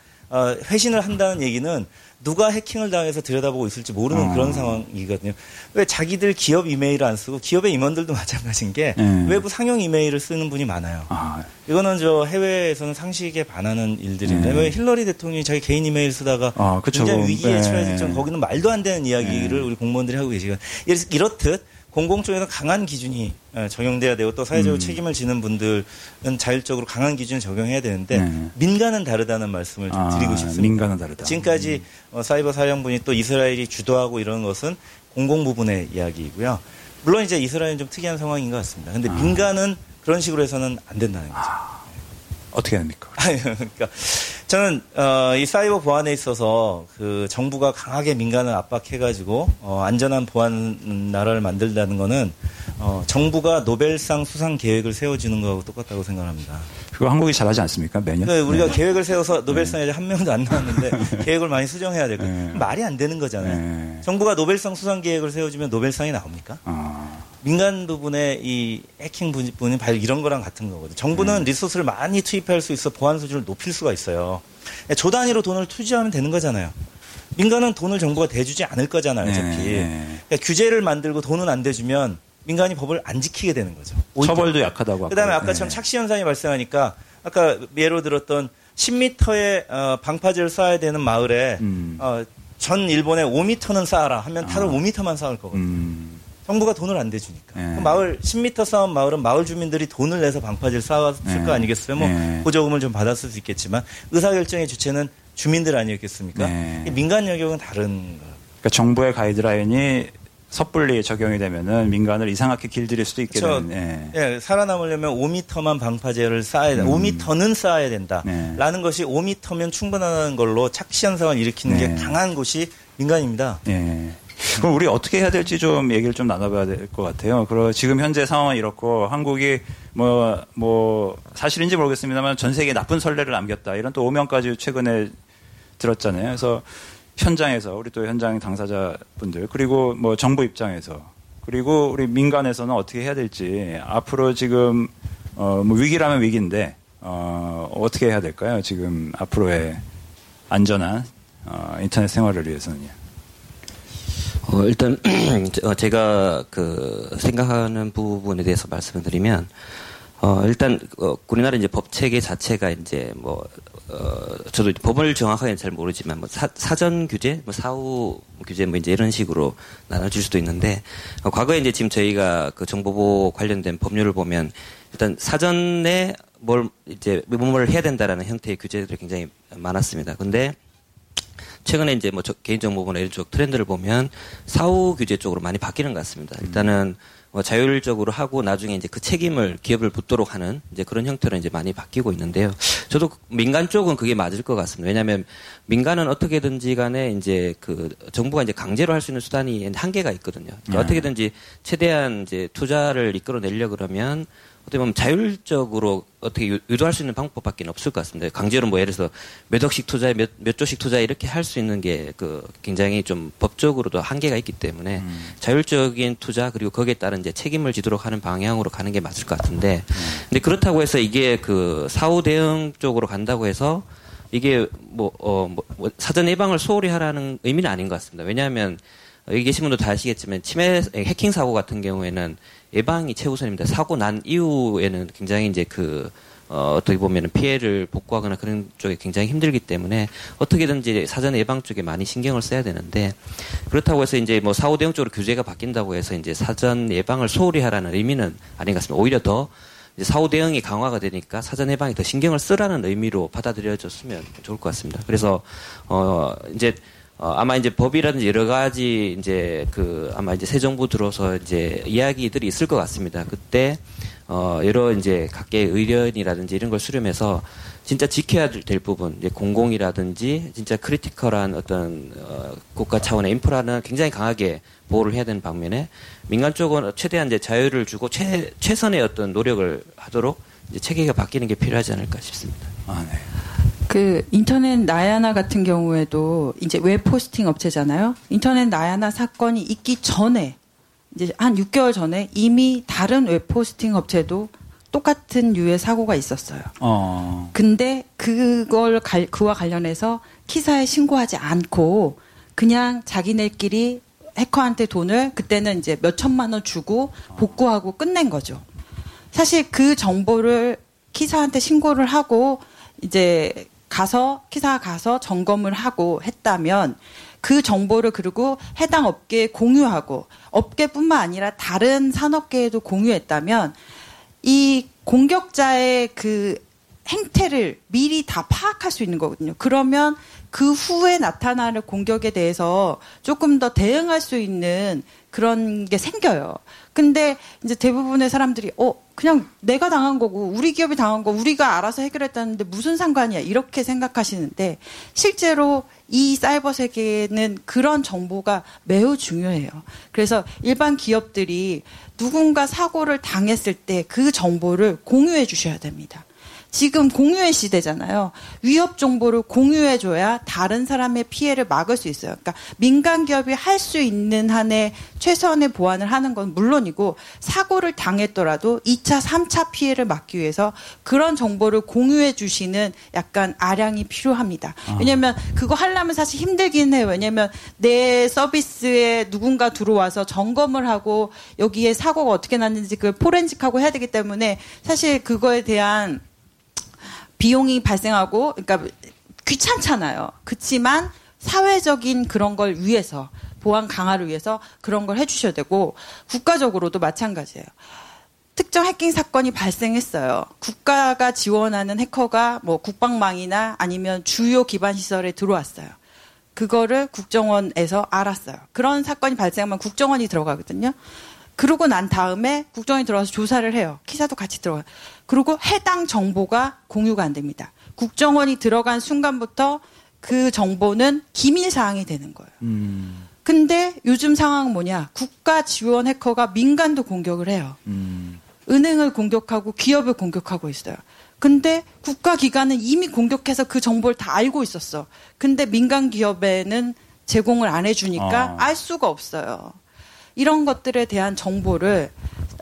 회신을 한다는 얘기는 누가 해킹을 당해서 들여다보고 있을지 모르는 어. 그런 상황이거든요. 왜 자기들 기업 이메일을 안 쓰고 기업의 임원들도 마찬가지인 게 음. 외부 상용 이메일을 쓰는 분이 많아요. 아. 이거는 저 해외에서는 상식에 반하는 일들인데 네. 왜 힐러리 대통령이 자기 개인 이메일 쓰다가 아, 굉장히 위기에 네. 처해질 거기는 말도 안 되는 이야기를 네. 우리 공무원들이 하고 계시거든요. 이렇듯 공공 쪽에서 강한 기준이 어, 적용돼야 되고 또 사회적으로 음. 책임을 지는 분들은 자율적으로 강한 기준을 적용해야 되는데 네. 민간은 다르다는 말씀을 좀 아, 드리고 싶습니다. 민간은 다르다. 지금까지 음. 어, 사이버 사령부니 또 이스라엘이 주도하고 이런 것은 공공 부분의 이야기이고요. 물론 이제 이스라엘은 좀 특이한 상황인 것 같습니다. 근데 아. 민간은 그런 식으로 해서는 안 된다는 거죠. 아. 어떻게 합니까? 그러니까 저는 어, 이 사이버 보안에 있어서 그 정부가 강하게 민간을 압박해가지고 어, 안전한 보안 나라를 만들다는 거는 어, 정부가 노벨상 수상 계획을 세워주는 거하고 똑같다고 생각합니다. 그거 한국이 잘하지 않습니까 매년? 네, 우리가 네. 계획을 세워서 노벨상에 네. 한 명도 안 나왔는데 계획을 많이 수정해야 되고 네. 말이 안 되는 거잖아요. 네. 정부가 노벨상 수상 계획을 세워주면 노벨상이 나옵니까? 아. 민간 부분의 이 해킹 부분이 바로 이런 거랑 같은 거거든요. 정부는 음. 리소스를 많이 투입할 수 있어 보안 수준을 높일 수가 있어요. 조 단위로 돈을 투자하면 되는 거잖아요. 민간은 돈을 정부가 대주지 않을 거잖아요, 어차피. 네. 그러니까 규제를 만들고 돈은 안 대주면 민간이 법을 안 지키게 되는 거죠. 오히려. 처벌도 약하다고. 그다음에 아까 처럼 네. 착시 현상이 발생하니까 아까 예로 들었던 10m의 어, 방파제를 쏴야 되는 마을에 음. 어, 전 일본에 5m는 쌓아라 하면 다들 아. 5m만 쌓을 거거든요. 음. 정부가 돈을 안 대주니까. 네. 마을 10m 쌓은 마을은 마을 주민들이 돈을 내서 방파제를 쌓았을 네. 거 아니겠어요? 뭐 네. 보조금을 좀 받았을 수 있겠지만 의사결정의 주체는 주민들 아니었겠습니까? 네. 민간 영역은 다른 거. 그러니까 정부의 가이드라인이 섣불리 적용이 되면은 민간을 이상하게 길들일 수도 있게 되는. 예. 예, 살아남으려면 5m만 방파제를 쌓아야 돼. 음. 5m는 쌓아야 된다라는 네. 것이 5m면 충분하다는 걸로 착시 현상을 일으키는 네. 게 강한 곳이 민간입니다. 예. 그럼 우리 어떻게 해야 될지 좀 얘기를 좀 나눠봐야 될 것 같아요. 그리고 지금 현재 상황은 이렇고 한국이 뭐, 뭐, 사실인지 모르겠습니다만 전 세계에 나쁜 선례를 남겼다. 이런 또 오명까지 최근에 들었잖아요. 그래서 현장에서 우리 또 현장 당사자분들 그리고 뭐 정부 입장에서 그리고 우리 민간에서는 어떻게 해야 될지 앞으로 지금 어, 뭐 위기라면 위기인데 어, 어떻게 해야 될까요? 지금 앞으로의 안전한 어, 인터넷 생활을 위해서는요. 어, 일단 어, 제가 그 생각하는 부분에 대해서 말씀을 드리면 어, 일단 어, 우리나라 이제 법 체계 자체가 이제 뭐 어, 저도 법을 정확하게 잘 모르지만 뭐 사, 전 규제, 뭐 사후 규제 뭐 이제 이런 식으로 나눠질 수도 있는데 어, 과거에 이제 지금 저희가 그 정보보호 관련된 법률을 보면 일단 사전에 뭘 이제 뭐뭘 해야 된다라는 형태의 규제들이 굉장히 많았습니다. 근데 최근에 이제 뭐 개인정보보나 이런 쪽 트렌드를 보면 사후 규제 쪽으로 많이 바뀌는 것 같습니다. 일단은 뭐 자율적으로 하고 나중에 이제 그 책임을 기업을 붙도록 하는 이제 그런 형태로 이제 많이 바뀌고 있는데요. 저도 민간 쪽은 그게 맞을 것 같습니다. 왜냐하면 민간은 어떻게든지 간에 이제 그 정부가 이제 강제로 할 수 있는 수단이 한계가 있거든요. 네. 어떻게든지 최대한 이제 투자를 이끌어내려 그러면 어떻게 보면 자율적으로 어떻게 유도할 수 있는 방법밖에 없을 것 같습니다. 강제로 뭐 예를 들어서 몇 억씩 투자에 몇, 몇 조씩 투자에 이렇게 할 수 있는 게 그 굉장히 좀 법적으로도 한계가 있기 때문에 음. 자율적인 투자 그리고 거기에 따른 이제 책임을 지도록 하는 방향으로 가는 게 맞을 것 같은데 음. 근데 그렇다고 해서 이게 그 사후 대응 쪽으로 간다고 해서 이게 뭐, 어, 뭐, 뭐 사전 예방을 소홀히 하라는 의미는 아닌 것 같습니다. 왜냐하면 여기 계신 분도 다 아시겠지만 침해 해킹 사고 같은 경우에는 예방이 최우선입니다. 사고 난 이후에는 굉장히 이제 그 어, 어떻게 보면 피해를 복구하거나 그런 쪽에 굉장히 힘들기 때문에 어떻게든지 사전 예방 쪽에 많이 신경을 써야 되는데 그렇다고 해서 이제 뭐 사후 대응 쪽으로 규제가 바뀐다고 해서 이제 사전 예방을 소홀히 하라는 의미는 아닌 것 같습니다. 오히려 더 사후 대응이 강화가 되니까 사전 예방에 더 신경을 쓰라는 의미로 받아들여졌으면 좋을 것 같습니다. 그래서 어 이제 어, 아마 이제 법이라든지 여러 가지 이제 그 아마 이제 새 정부 들어서 이제 이야기들이 있을 것 같습니다. 그때 어, 여러 이제 각계의 의견이라든지 이런 걸 수렴해서 진짜 지켜야 될 부분, 이제 공공이라든지 진짜 critical한 어떤 어, 국가 차원의 인프라는 굉장히 강하게 보호를 해야 되는 반면에 민간 쪽은 최대한 이제 자유를 주고 최, 최선의 어떤 노력을 하도록 이제 체계가 바뀌는 게 필요하지 않을까 싶습니다. 아, 네. 그 인터넷 나야나 같은 경우에도 이제 웹 hosting 업체잖아요. 인터넷 나야나 사건이 있기 전에 이제 한 6개월 전에 이미 다른 웹 hosting 업체도 똑같은 유의 사고가 있었어요. 어. 근데 그걸 갈, 그와 관련해서 KISA에 신고하지 않고 그냥 자기네끼리 해커한테 돈을 그때는 이제 몇 천만 원 주고 복구하고 끝낸 거죠. 사실 그 정보를 키사한테 신고를 하고 이제 가서 키사 가서 점검을 하고 했다면 그 정보를 그리고 해당 업계에 공유하고 업계뿐만 아니라 다른 산업계에도 공유했다면 이 공격자의 그 행태를 미리 다 파악할 수 있는 거거든요. 그러면 그 후에 나타나는 공격에 대해서 조금 더 대응할 수 있는 그런 게 생겨요. 근데 이제 대부분의 사람들이 어 그냥 내가 당한 거고 우리 기업이 당한 거 우리가 알아서 해결했다는데 무슨 상관이야 이렇게 생각하시는데 실제로 이 사이버 세계는 그런 정보가 매우 중요해요. 그래서 일반 기업들이 누군가 사고를 당했을 때 그 정보를 공유해 주셔야 됩니다. 지금 공유의 시대잖아요. 위협 정보를 공유해줘야 다른 사람의 피해를 막을 수 있어요. 그러니까 민간 기업이 할 수 있는 한에 최선의 보완을 하는 건 물론이고 사고를 당했더라도 2차, 3차 피해를 막기 위해서 그런 정보를 공유해 주시는 약간 아량이 필요합니다. 아. 왜냐하면 그거 하려면 사실 힘들긴 해요. 왜냐하면 내 서비스에 누군가 들어와서 점검을 하고 여기에 사고가 어떻게 났는지 그걸 포렌식하고 해야 되기 때문에 사실 그거에 대한 비용이 발생하고 그러니까 귀찮잖아요. 그렇지만 사회적인 그런 걸 위해서 보안 강화를 위해서 그런 걸 해주셔야 되고 국가적으로도 마찬가지예요. 특정 해킹 사건이 발생했어요. 국가가 지원하는 해커가 뭐 국방망이나 아니면 주요 기반 시설에 들어왔어요. 그거를 국정원에서 알았어요. 그런 사건이 발생하면 국정원이 들어가거든요. 그러고 난 다음에 국정원이 들어와서 조사를 해요. 기사도 같이 들어가요. 그리고 해당 정보가 공유가 안 됩니다. 국정원이 들어간 순간부터 그 정보는 기밀 사항이 되는 거예요. 음. 근데 요즘 상황은 뭐냐? 국가 지원 해커가 민간도 공격을 해요. 음. 은행을 공격하고 기업을 공격하고 있어요. 근데 국가 기관은 이미 공격해서 그 정보를 다 알고 있었어. 근데 민간 기업에는 제공을 안 해주니까 어. 알 수가 없어요. 이런 것들에 대한 정보를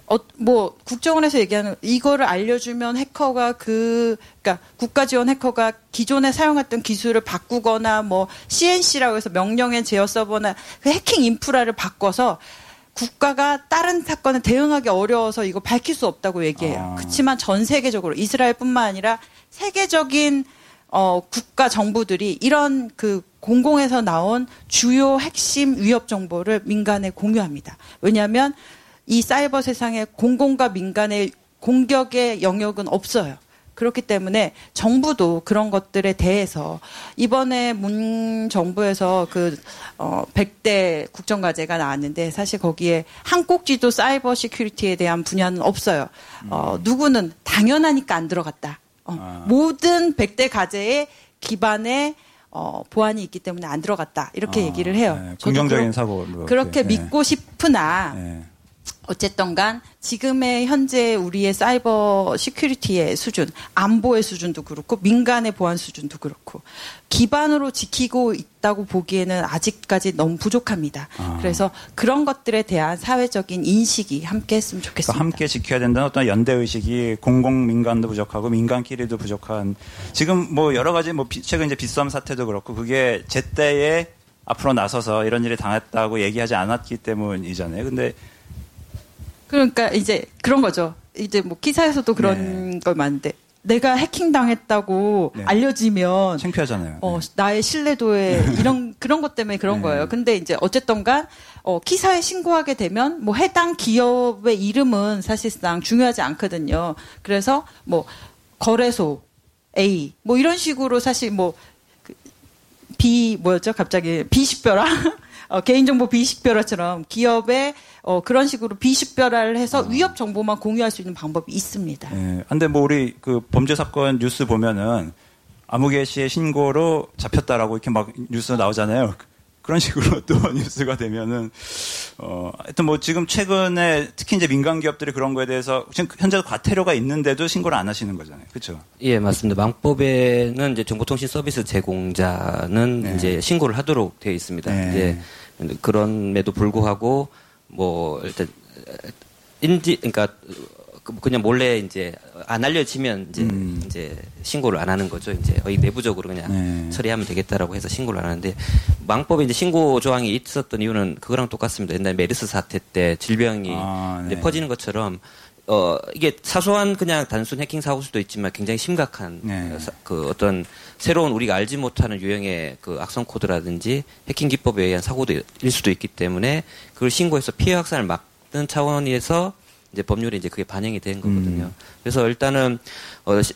어, 뭐 국정원에서 얘기하는 이거를 알려주면 해커가 그 그러니까 국가 지원 해커가 기존에 사용했던 기술을 바꾸거나 뭐 CNC라고 해서 명령의 제어 서버나 그 해킹 인프라를 바꿔서 국가가 다른 사건에 대응하기 어려워서 이거 밝힐 수 없다고 얘기해요. 아. 그렇지만 전 세계적으로 이스라엘뿐만 아니라 세계적인 어, 국가 정부들이 이런 그 공공에서 나온 주요 핵심 위협 정보를 민간에 공유합니다. 왜냐하면 이 사이버 세상에 공공과 민간의 공격의 영역은 없어요. 그렇기 때문에 정부도 그런 것들에 대해서 이번에 문 정부에서 그, 어, 100대 국정과제가 나왔는데 사실 거기에 한 꼭지도 cyber security에 대한 분야는 없어요. 어, 누구는 당연하니까 안 들어갔다. 어, 아. 모든 100대 과제의 기반에 어, 보안이 있기 때문에 안 들어갔다. 이렇게 아, 얘기를 해요. 네. 긍정적인 사고. 그렇게 네. 믿고 싶으나 네. 어쨌든 간 지금의 현재 우리의 cyber security의 수준, 안보의 수준도 그렇고 민간의 보안 수준도 그렇고 기반으로 지키고 있다고 보기에는 아직까지 너무 부족합니다. 아. 그래서 그런 것들에 대한 사회적인 인식이 함께 했으면 좋겠습니다. 그러니까 함께 지켜야 된다는 어떤 연대 의식이 공공 민간도 부족하고 민간끼리도 부족한 지금 뭐 여러 가지 뭐 최근 이제 빗썸 사태도 그렇고 그게 제때에 앞으로 나서서 이런 일이 당했다고 얘기하지 않았기 때문이잖아요. 근데 그러니까 이제 그런 거죠. 이제 뭐 기사에서도 그런 네. 걸 많은데 내가 해킹 당했다고 네. 알려지면 창피하잖아요. 어, 네. 나의 신뢰도에 이런 그런 것 때문에 그런 네. 거예요. 근데 이제 어쨌던간 어, 기사에 신고하게 되면 뭐 해당 기업의 이름은 사실상 중요하지 않거든요. 그래서 뭐 거래소 A 뭐 이런 식으로 사실 뭐 B 뭐였죠? 갑자기 비식별화 어, 개인정보 비식별화처럼 기업의 어, 그런 식으로 비식별화를 해서 어. 위협 정보만 공유할 수 있는 방법이 있습니다. 예. 근데 뭐 우리 그 범죄 사건 뉴스 보면은 아무개 씨의 신고로 잡혔다라고 이렇게 막 뉴스 나오잖아요. 그런 식으로 또 뉴스가 되면은 어 하여튼 뭐 지금 최근에 특히 이제 민간 기업들이 그런 거에 대해서 지금 현재 과태료가 있는데도 신고를 안 하시는 거잖아요. 그렇죠? 예, 맞습니다. 망법에는 이제 정보통신 서비스 제공자는 네. 이제 신고를 하도록 되어 있습니다. 네. 이제 그런에도 불구하고 뭐 일단 인지 그러니까 그 그냥 몰래 이제 안 알려지면 이제 음. 이제 신고를 안 하는 거죠. 이제 내부적으로 그냥 네. 처리하면 되겠다라고 해서 신고를 안 하는데 망법에 이제 신고 조항이 있었던 이유는 그거랑 똑같습니다. 옛날 메르스 사태 때 질병이 아, 네. 퍼지는 것처럼 어 이게 사소한 그냥 단순 해킹 사고일 수도 있지만 굉장히 심각한 네. 그 어떤 새로운 우리가 알지 못하는 유형의 그 악성 코드라든지 해킹 기법에 의한 사고도 일 수도 있기 때문에 그걸 신고해서 피해 확산을 막는 차원에서 이제 법률에 이제 그게 반영이 된 거거든요. 음. 그래서 일단은 어, 시,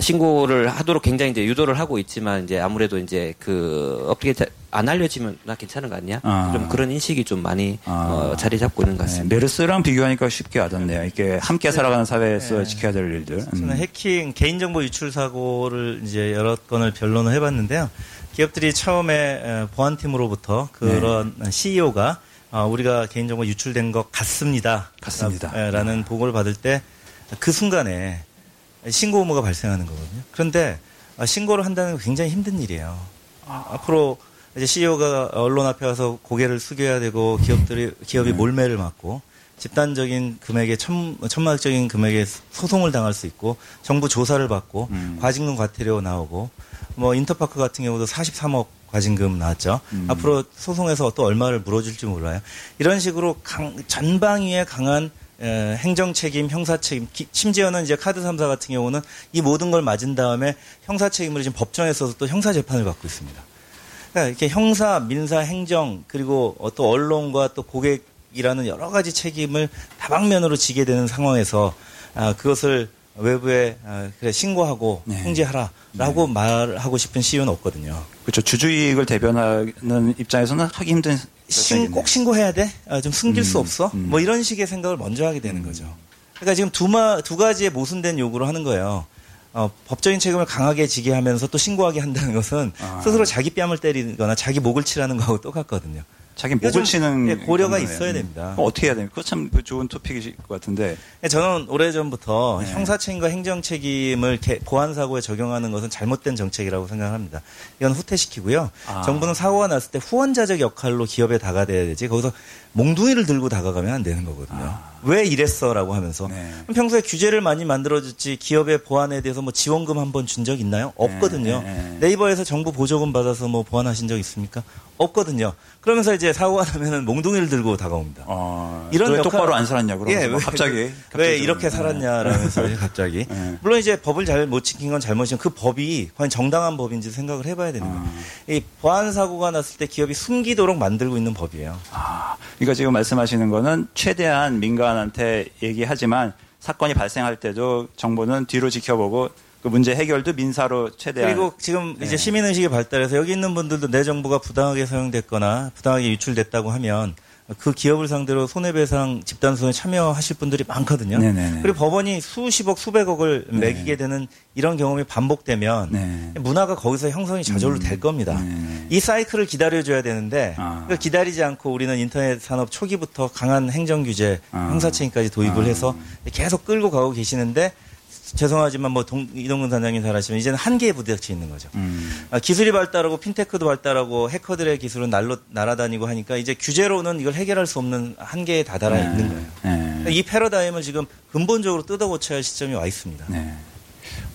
신고를 하도록 굉장히 이제 유도를 하고 있지만 이제 아무래도 이제 그 어떻게 안 알려지면 나 괜찮은 거 아니야? 아. 좀 그런 인식이 좀 많이 아. 어, 자리 잡고 있는 것 네, 같습니다. 네, 메르스랑 비교하니까 쉽게 와닿네요. 이게 함께 살아가는 사회에서 네. 지켜야 될 일들. 저는 음. 해킹 개인정보 유출 사고를 이제 여러 건을 변론을 해봤는데요. 기업들이 처음에 보안팀으로부터 그런 네. CEO가 어, 우리가 개인정보 유출된 것 같습니다. 같습니다. 예, 라는 보고를 받을 때 그 순간에 신고 의무가 발생하는 거거든요. 그런데 아, 신고를 한다는 건 굉장히 힘든 일이에요. 아. 앞으로 이제 CEO가 언론 앞에 와서 고개를 숙여야 되고 기업들이 기업이 네. 몰매를 맞고 집단적인 금액의 천, 천만적인 금액의 소송을 당할 수 있고 정부 조사를 받고 음. 과징금 과태료 나오고 뭐 인터파크 같은 경우도 43억 과징금 나왔죠. 음. 앞으로 소송에서 또 얼마를 물어줄지 몰라요. 이런 식으로 강, 전방위에 강한 에, 행정 책임, 형사 책임, 기, 심지어는 이제 카드 3사 같은 경우는 이 모든 걸 맞은 다음에 형사 책임을 지금 법정에서도 또 형사 재판을 받고 있습니다. 그러니까 이렇게 형사, 민사, 행정 그리고 또 언론과 또 고객이라는 여러 가지 책임을 다방면으로 지게 되는 상황에서 아, 그것을 외부에 아, 그래 신고하고 네. 통제하라라고 네. 말하고 싶은 시의는 없거든요. 그렇죠. 주주이익을 대변하는 입장에서는 하기 힘든 신, 꼭 신고해야 돼? 아, 좀 숨길 음, 수 없어? 음. 뭐 이런 식의 생각을 먼저 하게 되는 음. 거죠. 그러니까 지금 두, 마, 두 가지의 모순된 요구를 하는 거예요. 어, 법적인 책임을 강하게 지게 하면서 또 신고하게 한다는 것은 아. 스스로 자기 뺨을 때리거나 자기 목을 치라는 거하고 똑같거든요. 자기 목을 치는 예, 고려가 있어야 됩니다. 어떻게 해야 됩니까? 참그 좋은 토픽이실 것 같은데. 예, 저는 오래전부터 네. 형사 책임과 행정 책임을 보안 사고에 적용하는 것은 잘못된 정책이라고 생각합니다. 이건 후퇴시키고요. 아. 정부는 사고가 났을 때 후원자적 역할로 기업에 다가돼야 되지. 거기서 몽둥이를 들고 다가가면 안 되는 거거든요. 아. 왜 이랬어라고 하면서 네. 평소에 규제를 많이 만들어줬지 기업의 보안에 대해서 뭐 지원금 한 번 준 적 있나요? 없거든요. 네. 네. 이버에서 정부 보조금 받아서 뭐 보완하신 적 있습니까? 없거든요. 그러면서 이제 사고가 나면은 몽둥이를 들고 다가옵니다. 아, 이런 역할... 똑바로 안 살았냐 그러면 예, 왜, 갑자기, 갑자기 왜 이렇게 살았냐라면서 네. 갑자기 네. 물론 이제 법을 잘 못 지킨 건 잘못이지만 그 법이 과연 정당한 법인지 생각을 해봐야 되는 거예요. 아. 이 보안 사고가 났을 때 기업이 숨기도록 만들고 있는 법이에요. 아, 그러니까 지금 말씀하시는 거는 최대한 민간한테 얘기하지만 사건이 발생할 때도 정부는 뒤로 지켜보고 그 문제 해결도 민사로 최대한 그리고 지금 네. 이제 시민 의식이 발달해서 여기 있는 분들도 내 정보가 부당하게 사용됐거나 부당하게 유출됐다고 하면 그 기업을 상대로 손해배상 집단소송에 참여하실 분들이 많거든요. 네네네. 그리고 법원이 수십억 수백억을 네. 매기게 되는 이런 경험이 반복되면 네. 문화가 거기서 형성이 저절로 음. 될 겁니다. 네. 이 사이클을 기다려줘야 되는데 아. 기다리지 않고 우리는 인터넷 산업 초기부터 강한 행정 규제, 아. 형사책임까지 도입을 아. 해서 계속 끌고 가고 계시는데 죄송하지만 뭐 동, 이동근 단장님 잘하시면 이제는 한계에 부딪혀 있는 거죠. 음. 아, 기술이 발달하고 핀테크도 발달하고 해커들의 기술은 날로 날아다니고 하니까 이제 규제로는 이걸 해결할 수 없는 한계에 다다라 네. 있는 거예요. 네. 이 패러다임을 지금 근본적으로 뜯어고쳐야 할 시점이 와 있습니다. 네.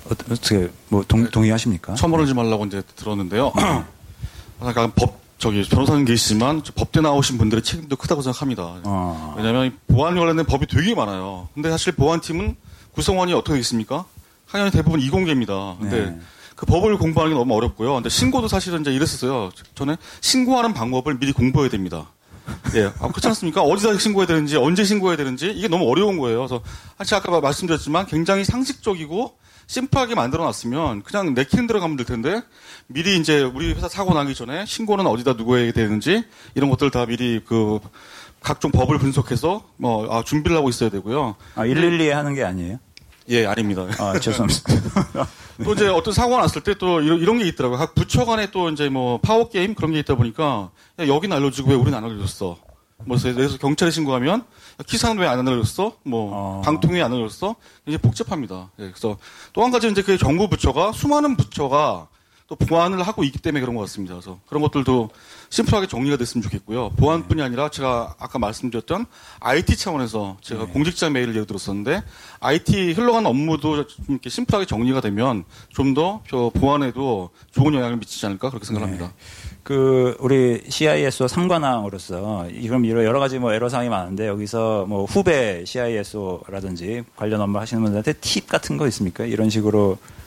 어떻게 뭐 동, 동의하십니까? 처벌하지 말라고 이제 들었는데요. 약간 법 저기 변호사님 계시지만 법대 나오신 분들의 책임도 크다고 생각합니다. 어. 왜냐하면 보안 관련된 법이 되게 많아요. 근데 사실 보안팀은 구성원이 어떻게 있습니까? 학년이 대부분 이공계입니다. 근데 네. 그 법을 공부하는 게 너무 어렵고요. 근데 신고도 사실은 이제 이랬었어요. 저는 신고하는 방법을 미리 공부해야 됩니다. 예, 아, 그렇지 않습니까? 어디다 신고해야 되는지, 언제 신고해야 되는지, 이게 너무 어려운 거예요. 그래서, 사실 아까 말씀드렸지만 굉장히 상식적이고, 심플하게 만들어 놨으면 그냥 내키는 대로 가면 될 텐데, 미리 이제 우리 회사 사고 나기 전에 신고는 어디다 누구 해야 되는지, 이런 것들 다 미리 그, 각종 법을 분석해서, 뭐, 아, 준비를 하고 있어야 되고요. 아, 112에 하는 게 아니에요? 예, 아닙니다. 아, 죄송합니다. 또 이제 어떤 사고가 났을 때 또 이런, 이런 게 있더라고요. 각 부처 간에 또 이제 뭐 파워 게임 그런 게 있다 보니까 야, 여긴 알려주고 왜 우리는 안 알려줬어. 뭐 그래서 경찰에 신고하면 키사는 왜 안 알려줬어? 뭐 어. 방통위 안 알려줬어? 이제 복잡합니다. 예, 그래서 또 한 가지 이제 그 정부 부처가 수많은 부처가 또 보안을 하고 있기 때문에 그런 것 같습니다. 그래서 그런 것들도 심플하게 정리가 됐으면 좋겠고요. 보안뿐이 네. 아니라 제가 아까 말씀드렸던 IT 차원에서 제가 네. 공직자 메일을 예를 들었었는데 IT 흘러가는 업무도 이렇게 심플하게 정리가 되면 좀 더 보안에도 좋은 영향을 미치지 않을까 그렇게 생각합니다. 네. 그 우리 CISO 상관왕으로서 이런 여러 가지 뭐 애로 사항이 많은데 여기서 뭐 후배 CISO라든지 관련 업무 하시는 분들한테 팁 같은 거 있습니까? 이런 식으로 면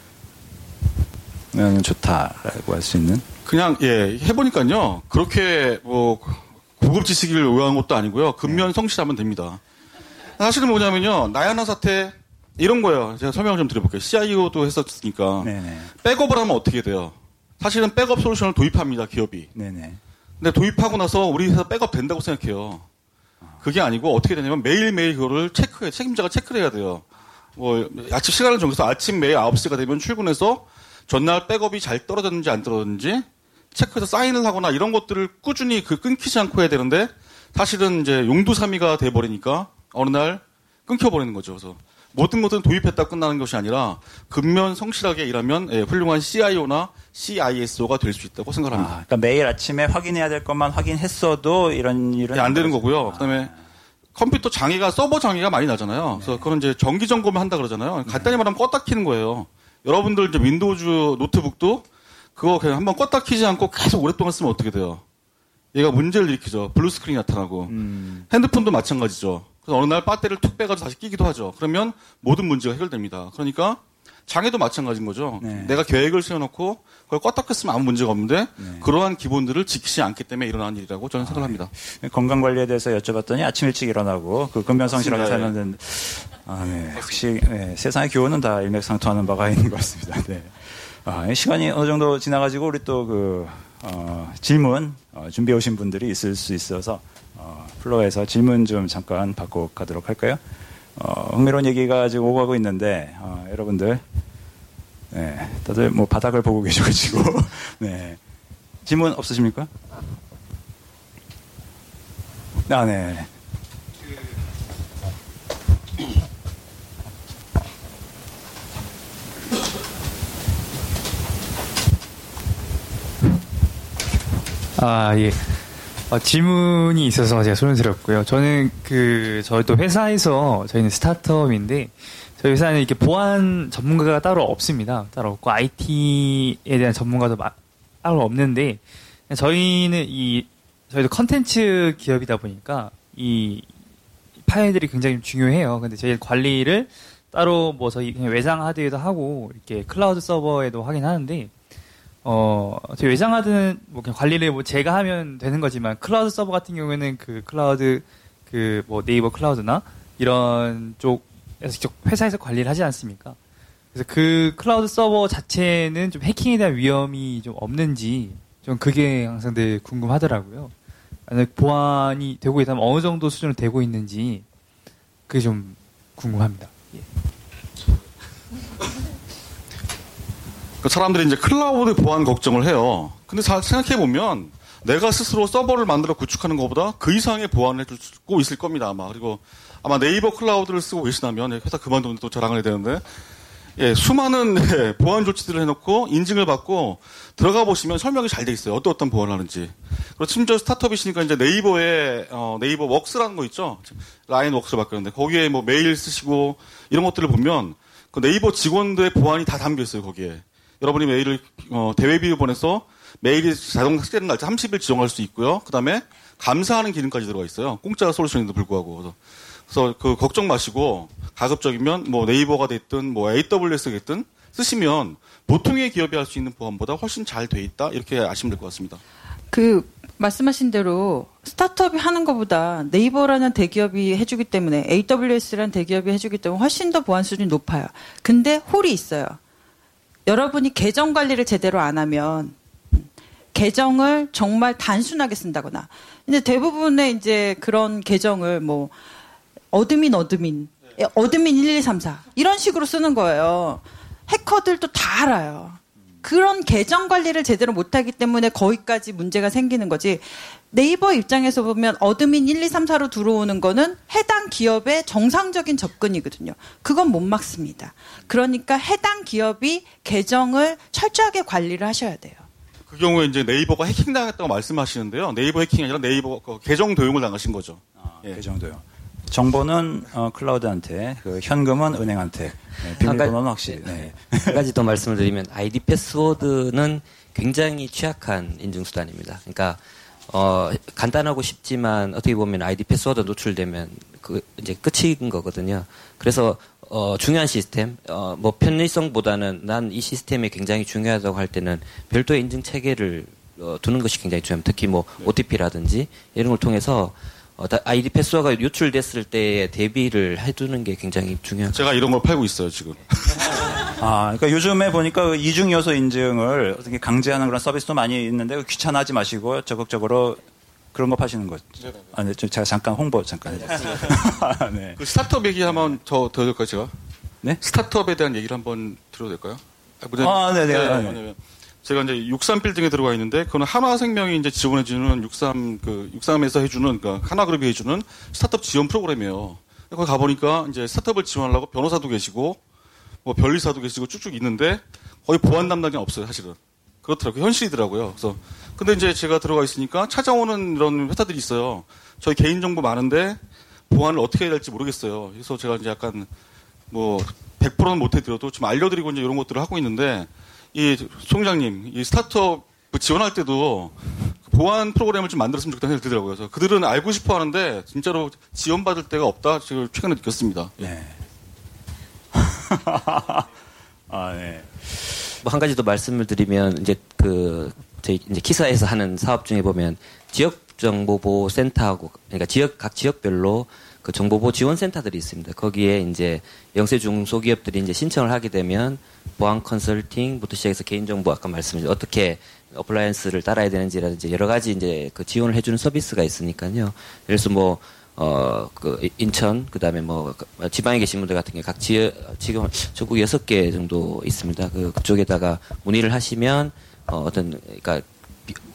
좋다라고 할 수 있는? 그냥 예 해보니까요 그렇게 뭐 고급 지식을 요구한 것도 아니고요 근면 네. 성실하면 됩니다. 사실은 뭐냐면요 나야나 사태 이런 거예요. 제가 설명을 좀 드려볼게요. CIO도 했었으니까 네네. 백업을 하면 어떻게 돼요? 사실은 백업 솔루션을 도입합니다 기업이. 네네. 근데 도입하고 나서 우리 회사 백업 된다고 생각해요. 그게 아니고 어떻게 되냐면 매일매일 그거를 체크해 책임자가 체크를 해야 돼요. 뭐 아침 시간을 정해서 아침 매일 9시가 되면 출근해서 전날 백업이 잘 떨어졌는지 안 떨어졌는지 체크해서 사인을 하거나 이런 것들을 꾸준히 그 끊기지 않고 해야 되는데 사실은 이제 용두사미가 돼버리니까 어느 날 끊겨버리는 거죠. 그래서 모든 것은 도입했다 끝나는 것이 아니라 근면 성실하게 일하면 예, 훌륭한 CIO나 CISO가 될 수 있다고 생각합니다. 아, 그러니까 매일 아침에 확인해야 될 것만 확인했어도 이런 일은 예, 안 되는 거고요. 아. 그다음에 컴퓨터 장애가 서버 장애가 많이 나잖아요. 그래서 네. 그런 이제 정기 점검을 한다 그러잖아요. 간단히 말하면 껐다 키는 거예요. 여러분들 이제 윈도우즈 노트북도 그거 그냥 한번 껐다 키지 않고 계속 오랫동안 쓰면 어떻게 돼요? 얘가 문제를 일으키죠. blue screen이 나타나고. 음. 핸드폰도 마찬가지죠. 그래서 어느 날 배터리를 툭 빼가지고 다시 끼기도 하죠. 그러면 모든 문제가 해결됩니다. 그러니까 장애도 마찬가지인 거죠. 네. 내가 계획을 세워놓고 그걸 껐다 켰으면 아무 문제가 없는데 네. 그러한 기본들을 지키지 않기 때문에 일어나는 일이라고 저는 아, 생각합니다. 네. 건강 관리에 대해서 여쭤봤더니 아침 일찍 일어나고 그 근면성실하게 사는 아, 네. 역시 네. 세상의 교훈은 다 일맥상통하는 바가 있는 것 같습니다. 네. 아, 시간이 어느 정도 지나가지고 우리 또그 어, 질문 어, 준비해 오신 분들이 있을 수 있어서 어, 플로어에서 질문 좀 잠깐 받고 가도록 할까요? 어, 흥미로운 얘기가 지금 오고 가고 있는데 어, 여러분들 네, 다들 뭐 바닥을 보고 계셔가지고 네. 질문 없으십니까? 아, 네. 아, 예. 어, 질문이 있어서 제가 손을 들었고요. 저는 그, 저희 또 회사에서, 저희는 스타트업인데, 저희 회사는 이렇게 보안 전문가가 따로 없습니다. 따로 없고, IT에 대한 전문가도 마, 따로 없는데, 저희는 이, 저희도 컨텐츠 기업이다 보니까, 이 파일들이 굉장히 중요해요. 근데 저희 관리를 따로 뭐 저희 그냥 외장 하드에도 하고, 이렇게 클라우드 서버에도 하긴 하는데, 어, 제 외장하드는 뭐 그냥 관리를 뭐 제가 하면 되는 거지만 클라우드 서버 같은 경우에는 그 클라우드 그 뭐 네이버 클라우드나 이런 쪽에서 직접 회사에서 관리를 하지 않습니까? 그래서 그 클라우드 서버 자체는 좀 해킹에 대한 위험이 좀 없는지 좀 그게 항상 늘 궁금하더라고요. 보안이 되고 있다면 어느 정도 수준으로 되고 있는지 그게 좀 궁금합니다. 예. 그 사람들이 이제 클라우드 보안 걱정을 해요. 근데 잘 생각해 보면 내가 스스로 서버를 만들어 구축하는 것보다 그 이상의 보안을 해주고 있을 겁니다 아마 그리고 아마 네이버 클라우드를 쓰고 계시다면 회사 그만두면 또 자랑을 해야 되는데 예, 수많은 예, 보안 조치들을 해놓고 인증을 받고 들어가 보시면 설명이 잘 돼 있어요. 어떤 어떤 보안을 하는지. 그리고 심지어 스타트업이시니까 이제 네이버에 어, 네이버 웍스라는 거 있죠. 라인 웍스로 바뀌었는데 거기에 뭐 메일 쓰시고 이런 것들을 보면 그 네이버 직원들의 보안이 다 담겨 있어요 거기에. 여러분이 메일을 어, 대외비를 보내서 메일이 자동 삭제되는 날짜 30일 지정할 수 있고요. 그 다음에 감사하는 기능까지 들어가 있어요. 공짜 솔루션인데도 불구하고. 그래서 그래서 그 걱정 마시고 가급적이면 뭐 네이버가 됐든 뭐 AWS가 됐든 쓰시면 보통의 기업이 할 수 있는 보안보다 훨씬 잘 돼 있다 이렇게 아시면 될 것 같습니다. 그 말씀하신 대로 스타트업이 하는 것보다 네이버라는 대기업이 해주기 때문에 AWS라는 대기업이 해주기 때문에 훨씬 더 보안 수준이 높아요. 근데 홀이 있어요. 여러분이 계정 관리를 제대로 안 하면 계정을 정말 단순하게 쓴다거나 이제 대부분의 이제 그런 계정을 뭐 admin admin admin 1 2 3 4 이런 식으로 쓰는 거예요. 해커들도 다 알아요. 그런 계정 관리를 제대로 못하기 때문에 거기까지 문제가 생기는 거지. 네이버 입장에서 보면 admin 1, 2, 3, 4로 들어오는 거는 해당 기업의 정상적인 접근이거든요. 그건 못 막습니다. 그러니까 해당 기업이 계정을 철저하게 관리를 하셔야 돼요. 그 경우에 이제 네이버가 해킹당했다고 말씀하시는데요. 네이버 해킹이 아니라 네이버 그 계정 도용을 당하신 거죠. 아, 예. 계정 도용. 정보는 어, 클라우드한테, 그 현금은 은행한테, 네, 비밀번호는 확실히. 네. 한 가지 더 말씀을 드리면 아이디 패스워드는 굉장히 취약한 인증수단입니다. 그러니까 어, 간단하고 쉽지만 어떻게 보면 아이디 패스워드 노출되면 그 이제 끝인 거거든요. 그래서 어, 중요한 시스템, 어, 뭐 편리성보다는 난 이 시스템이 굉장히 중요하다고 할 때는 별도의 인증 체계를 어, 두는 것이 굉장히 중요합니다. 특히 뭐 네. OTP라든지 이런 걸 통해서 어, 아이디 패스워드가 유출됐을 때에 대비를 해두는 게 굉장히 중요합니다. 제가 이런 걸 팔고 있어요 지금. 아, 그러니까 요즘에 보니까 그 이중 요소 인증을 어떻게 강제하는 그런 서비스도 많이 있는데 귀찮아하지 마시고 적극적으로 그런 거 파시는 거죠. 아, 네, 제가 잠깐 홍보 잠깐 해줬어요. 네. 그 스타트업 얘기 한번 더, 더 될까요, 제가? 네? 스타트업에 대한 얘기를 한번 들어도 될까요? 아, 네네. 네, 네, 네. 제가 이제 63 빌딩에 들어가 있는데 그건 하나생명이 이제 지원해주는 63 그 63에서 해주는 그러니까 하나그룹이 해주는 스타트업 지원 프로그램이에요. 거기 가 보니까 이제 스타트업을 지원하려고 변호사도 계시고 뭐 변리사도 계시고 쭉쭉 있는데 거의 보안 담당이 없어요 사실은 그렇더라고요 현실이더라고요. 그래서 근데 이제 제가 들어가 있으니까 찾아오는 이런 회사들이 있어요. 저희 개인 정보 많은데 보안을 어떻게 해야 될지 모르겠어요. 그래서 제가 이제 약간 뭐 100%는 못 해드려도 좀 알려드리고 이제 이런 것들을 하고 있는데 이 총장님, 이 스타트업 지원할 때도 보안 프로그램을 좀 만들었으면 좋겠다는 생각이 들더라고요. 그래서 그들은 알고 싶어 하는데 진짜로 지원받을 때가 없다. 지금 최근에 느꼈습니다. 네. 아, 네. 뭐 한 가지 더 말씀을 드리면 이제 그 저희 이제 기사에서 하는 사업 중에 보면 지역 정보보호 센터하고 그러니까 지역 각 지역별로 그 정보보호 지원 센터들이 있습니다. 거기에 이제 영세 중소기업들이 이제 신청을 하게 되면 보안 컨설팅부터 시작해서 개인정보 아까 말씀드린 어떻게 compliance를 따라야 되는지라든지 여러 가지 이제 그 지원을 해주는 서비스가 있으니까요. 그래서 뭐, 어, 그, 인천, 그 다음에 뭐, 그 지방에 계신 분들 같은 게 각 지역, 지금 전국 여섯 개 정도 있습니다. 그, 그쪽에다가 문의를 하시면, 어, 어떤, 그러니까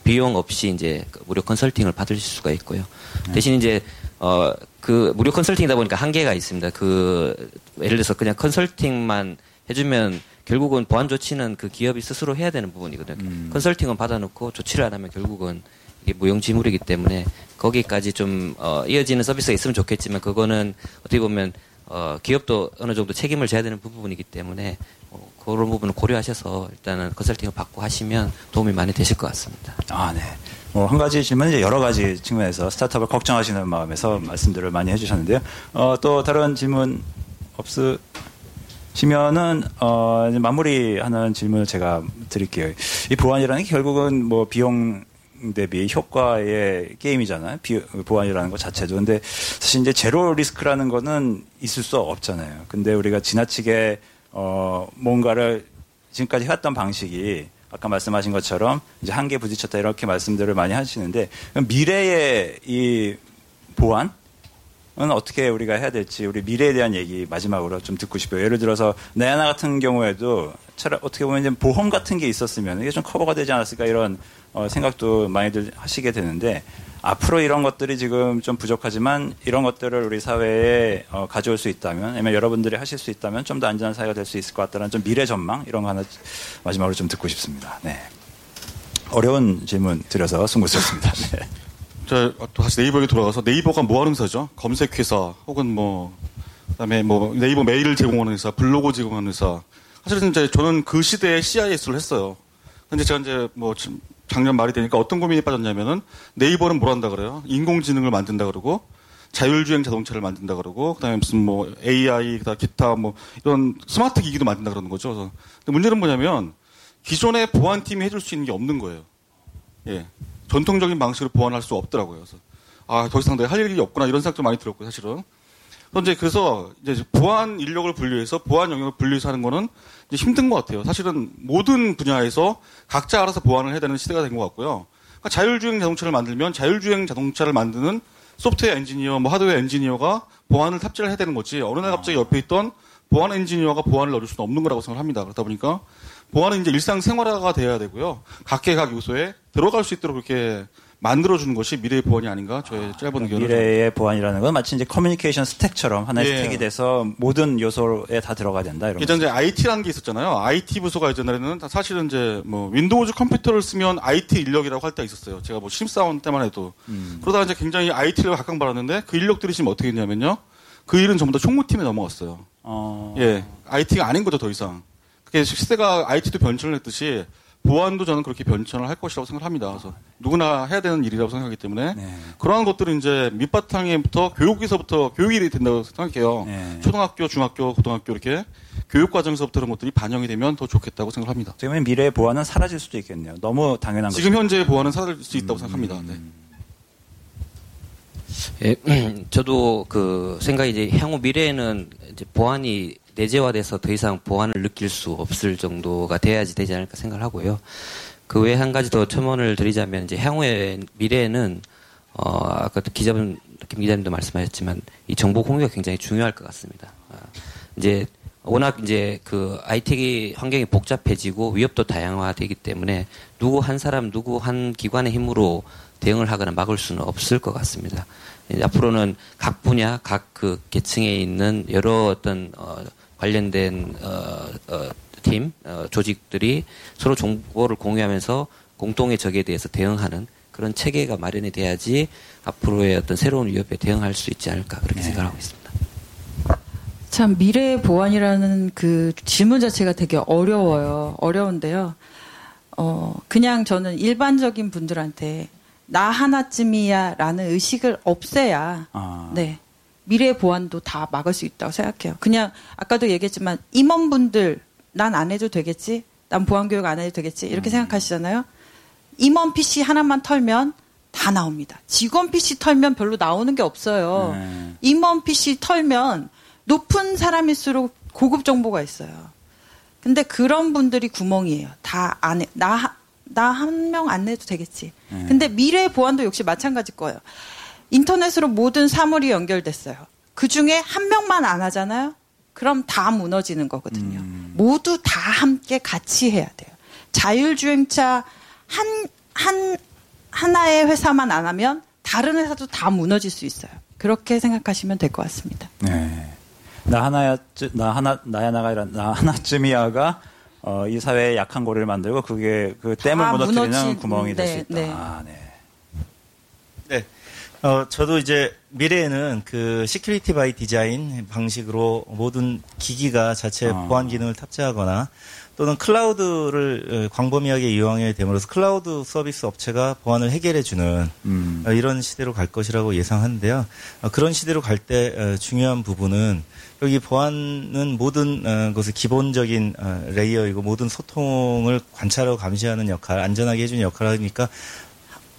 비용 없이 이제 그 무료 컨설팅을 받으실 수가 있고요. 네. 대신 이제 어, 그 무료 컨설팅이다 보니까 한계가 있습니다. 그 예를 들어서 그냥 컨설팅만 해주면 결국은 보안 조치는 그 기업이 스스로 해야 되는 부분이거든요. 음. 컨설팅은 받아놓고 조치를 안 하면 결국은 무용지물이기 때문에 거기까지 좀 어, 이어지는 서비스가 있으면 좋겠지만 그거는 어떻게 보면 어, 기업도 어느 정도 책임을 져야 되는 부분이기 때문에 어, 그런 부분을 고려하셔서 일단은 컨설팅을 받고 하시면 도움이 많이 되실 것 같습니다. 아, 네. 뭐 한 가지 질문 이제 여러 가지 측면에서 스타트업을 걱정하시는 마음에서 말씀들을 많이 해주셨는데요. 어, 또 다른 질문 없으시면은 어, 마무리하는 질문을 제가 드릴게요. 이 보안이라는 게 결국은 뭐 비용 대비 효과의 게임이잖아요. 비, 보안이라는 것 자체도. 근데 사실 이제 제로 리스크라는 거는 있을 수 없잖아요. 근데 우리가 지나치게 어, 뭔가를 지금까지 해왔던 방식이 아까 말씀하신 것처럼 이제 한계 부딪혔다 이렇게 말씀들을 많이 하시는데 미래의 이 보안 은 어떻게 우리가 해야 될지 우리 미래에 대한 얘기 마지막으로 좀 듣고 싶어요. 예를 들어서 내하나 같은 경우에도 어떻게 보면 이제 보험 같은 게 있었으면 이게 좀 커버가 되지 않았을까 이런 어, 생각도 많이들 하시게 되는데 앞으로 이런 것들이 지금 좀 부족하지만 이런 것들을 우리 사회에 어, 가져올 수 있다면 아니면 여러분들이 하실 수 있다면 좀 더 안전한 사회가 될 수 있을 것 같다는 좀 미래 전망 이런 거 하나 마지막으로 좀 듣고 싶습니다. 네. 어려운 질문 드려서 송구스럽습니다. 네. 자, 또 다시 네이버에 돌아가서 네이버가 뭐 하는 회사죠? 검색 회사 혹은 뭐 그다음에 뭐 네이버 메일을 제공하는 회사, 블로그 제공하는 회사. 사실은 이제 저는 그 시대에 CIS를 했어요. 근데 제가 이제 뭐 작년 말이 되니까 어떤 고민이 빠졌냐면은 네이버는 뭘 한다 그래요? 인공지능을 만든다 그러고 자율주행 자동차를 만든다 그러고 그다음에 무슨 뭐 AI 그다 기타 뭐 이런 스마트 기기도 만든다 그러는 거죠. 그래서 근데 문제는 뭐냐면 기존의 보안팀이 해줄 수 있는 게 없는 거예요. 예. 전통적인 방식으로 보안할 수 없더라고요. 그래서 아, 더 이상 내가 할 일이 없구나 이런 생각도 많이 들었고 사실은. 현재 그래서 이제 보안 인력을 분류해서 보안 영역을 분류해서 하는 거는 힘든 것 같아요. 사실은 모든 분야에서 각자 알아서 보안을 해야 되는 시대가 된 것 같고요. 그러니까 자율주행 자동차를 만들면 자율주행 자동차를 만드는 소프트웨어 엔지니어, 뭐 하드웨어 엔지니어가 보안을 탑재를 해야 되는 거지. 어느 날 갑자기 옆에 있던 보안 엔지니어가 보안을 넣을 수는 없는 거라고 생각합니다. 그러다 보니까 보안은 이제 일상 생활화가 돼야 되고요. 각계각 요소에 들어갈 수 있도록 그렇게 만들어주는 것이 미래의 보안이 아닌가? 저의 짧은 의견은 미래의 보안이라는 건 마치 이제 커뮤니케이션 스택처럼 하나의 예. 스택이 돼서 모든 요소에 다 들어가야 된다 이런 예전 이제 IT라는 게 있었잖아요. IT 부서가 예전에는 사실은 이제 뭐 윈도우즈 컴퓨터를 쓰면 IT 인력이라고 할 때가 있었어요. 제가 뭐 심사원 때만 해도. 음. 그러다가 이제 굉장히 IT를 각광받았는데 그 인력들이 지금 어떻게 됐냐면요. 그 일은 전부 다 총무팀에 넘어갔어요. 어... 예. IT가 아닌 거죠 더 이상. 그게 시대가 IT도 변천을 했듯이 보안도 저는 그렇게 변천을 할 것이라고 생각합니다. 그래서 누구나 해야 되는 일이라고 생각하기 때문에 네. 그러한 것들은 이제 밑바탕에부터 교육에서부터 교육이 된다고 생각해요. 네. 초등학교, 중학교, 고등학교 이렇게 교육 과정에서부터 그런 것들이 반영이 되면 더 좋겠다고 생각합니다. 보면 미래의 보안은 사라질 수도 있겠네요. 너무 당연한 거죠. 지금 현재의 보안은 사라질 수 있다고 음, 생각합니다. 네. 예, 저도 그 생각이 이제 향후 미래에는 이제 보안이 내재화돼서 더 이상 보안을 느낄 수 없을 정도가 돼야지 되지 않을까 생각을 하고요. 그 외에 한 가지 더 첨언을 드리자면 이제 향후의 미래에는 어 아까 기자분 김 기자님도 말씀하셨지만 이 정보 공유가 굉장히 중요할 것 같습니다. 아, 이제 워낙 이제 그 IT 환경이 복잡해지고 위협도 다양화되기 때문에 누구 한 사람 누구 한 기관의 힘으로 대응을 하거나 막을 수는 없을 것 같습니다. 앞으로는 각 분야, 각 그 계층에 있는 여러 어떤 어, 관련된 어, 어, 팀, 어, 조직들이 서로 정보를 공유하면서 공동의 적에 대해서 대응하는 그런 체계가 마련이 돼야지 앞으로의 어떤 새로운 위협에 대응할 수 있지 않을까 그렇게 네. 생각하고 있습니다. 참 미래의 보안이라는 그 질문 자체가 되게 어려워요. 어려운데요. 어, 그냥 저는 일반적인 분들한테 나 하나쯤이야라는 의식을 없애야 아. 네 미래 보안도 다 막을 수 있다고 생각해요. 그냥 아까도 얘기했지만 임원분들 난 안 해도 되겠지, 난 보안 교육 안 해도 되겠지 이렇게 음. 생각하시잖아요. 임원 PC 하나만 털면 다 나옵니다. 직원 PC 털면 별로 나오는 게 없어요. 네. 임원 PC 털면 높은 사람일수록 고급 정보가 있어요. 근데 그런 분들이 구멍이에요. 다 안 해. 나, 나 한 명 안 내도 되겠지. 네. 근데 미래 보안도 역시 마찬가지일 거예요. 인터넷으로 모든 사물이 연결됐어요. 그 중에 한 명만 안 하잖아요? 그럼 다 무너지는 거거든요. 음. 모두 다 함께 같이 해야 돼요. 자율주행차 한, 한, 하나의 회사만 안 하면 다른 회사도 다 무너질 수 있어요. 그렇게 생각하시면 될 것 같습니다. 네. 나 하나야, 나 하나, 나야 나가 아니라 나 하나쯤이야가 어, 이 사회의 약한 고리를 만들고 그게 그 댐을 무너뜨리는 무너지, 구멍이 될수 있다. 네. 아, 네. 어, 저도 이제 미래에는 그 security by design 방식으로 모든 기기가 자체 어. 보안 기능을 탑재하거나 또는 클라우드를 어, 광범위하게 이용하게 됨으로써 클라우드 서비스 업체가 보안을 해결해 주는 음. 어, 이런 시대로 갈 것이라고 예상하는데요. 어, 그런 시대로 갈 때 중요한 부분은 여기 보안은 모든 것의 기본적인 layer이고 모든 소통을 관찰하고 감시하는 역할, 안전하게 해주는 역할을 하니까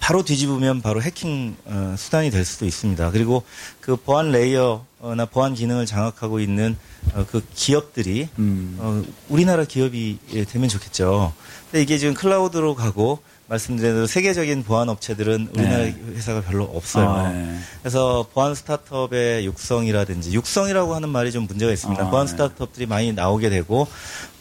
바로 뒤집으면 바로 해킹 어, 수단이 될 수도 있습니다. 그리고 그 보안 layer나 보안 기능을 장악하고 있는 어, 그 기업들이 음. 어, 우리나라 기업이 되면 좋겠죠. 근데 이게 지금 클라우드로 가고 말씀드린 대로 세계적인 보안 업체들은 우리나라 네. 회사가 별로 없어요. 아, 네. 그래서 보안 스타트업의 육성이라든지 육성이라고 하는 말이 좀 문제가 있습니다. 아, 보안 네. 스타트업들이 많이 나오게 되고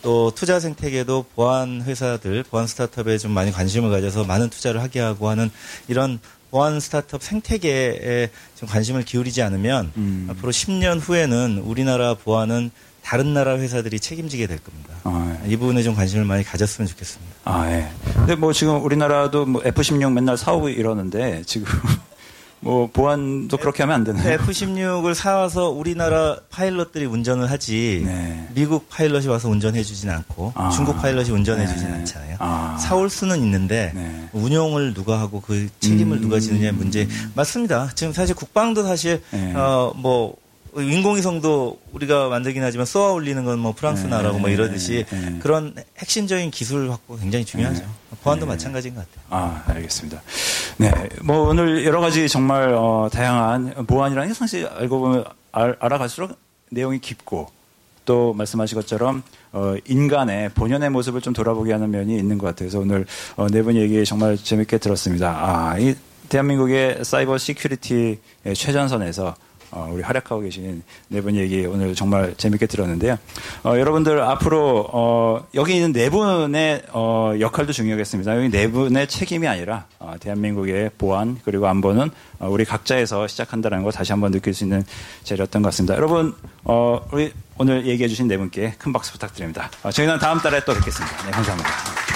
또 투자 생태계도 보안 회사들, 보안 스타트업에 좀 많이 관심을 가져서 많은 투자를 하게 하고 하는 이런 보안 스타트업 생태계에 좀 관심을 기울이지 않으면 음. 앞으로 10년 후에는 우리나라 보안은 다른 나라 회사들이 책임지게 될 겁니다. 아, 예. 이 부분에 좀 관심을 많이 가졌으면 좋겠습니다. 아, 예. 근데 뭐 지금 우리나라도 뭐 F-16 맨날 사오고 이러는데 지금 뭐 보안도 그렇게 하면 안 되나요? F-16을 사와서 우리나라 파일럿들이 운전을 하지 네. 미국 파일럿이 와서 운전해 주진 않고 아. 중국 파일럿이 운전해주진 네. 않잖아요. 아. 사올 수는 있는데 네. 운용을 누가 하고 그 책임을 음. 누가 지느냐의 문제 맞습니다. 지금 사실 국방도 사실 네. 어뭐 인공위성도 우리가 만들긴 하지만 쏘아 올리는 건 뭐 프랑스 네, 나라고 뭐 이러듯이 네, 네. 그런 핵심적인 기술 확보 굉장히 중요하죠. 보안도 마찬가지인 것 같아요. 아, 알겠습니다. 네, 뭐 오늘 여러 가지 정말 어, 다양한 보안이라는 게 사실 알고 보면 알, 알아갈수록 내용이 깊고 또 말씀하신 것처럼 어, 인간의 본연의 모습을 좀 돌아보게 하는 면이 있는 것 같아서 오늘 어, 네분 얘기 정말 재밌게 들었습니다. 아, 이 대한민국의 cyber security 최전선에서 어, 우리 활약하고 계신 네 분 얘기 오늘 정말 재밌게 들었는데요. 어, 여러분들 앞으로 어, 여기 있는 네 분의 어, 역할도 중요하겠습니다. 여기 네 분의 책임이 아니라 어, 대한민국의 보안 그리고 안보는 어, 우리 각자에서 시작한다는 걸 다시 한번 느낄 수 있는 자리였던 것 같습니다. 여러분 우리 오늘 얘기해 주신 네 분께 큰 박수 부탁드립니다. 저희는 다음 달에 또 뵙겠습니다. 네, 감사합니다.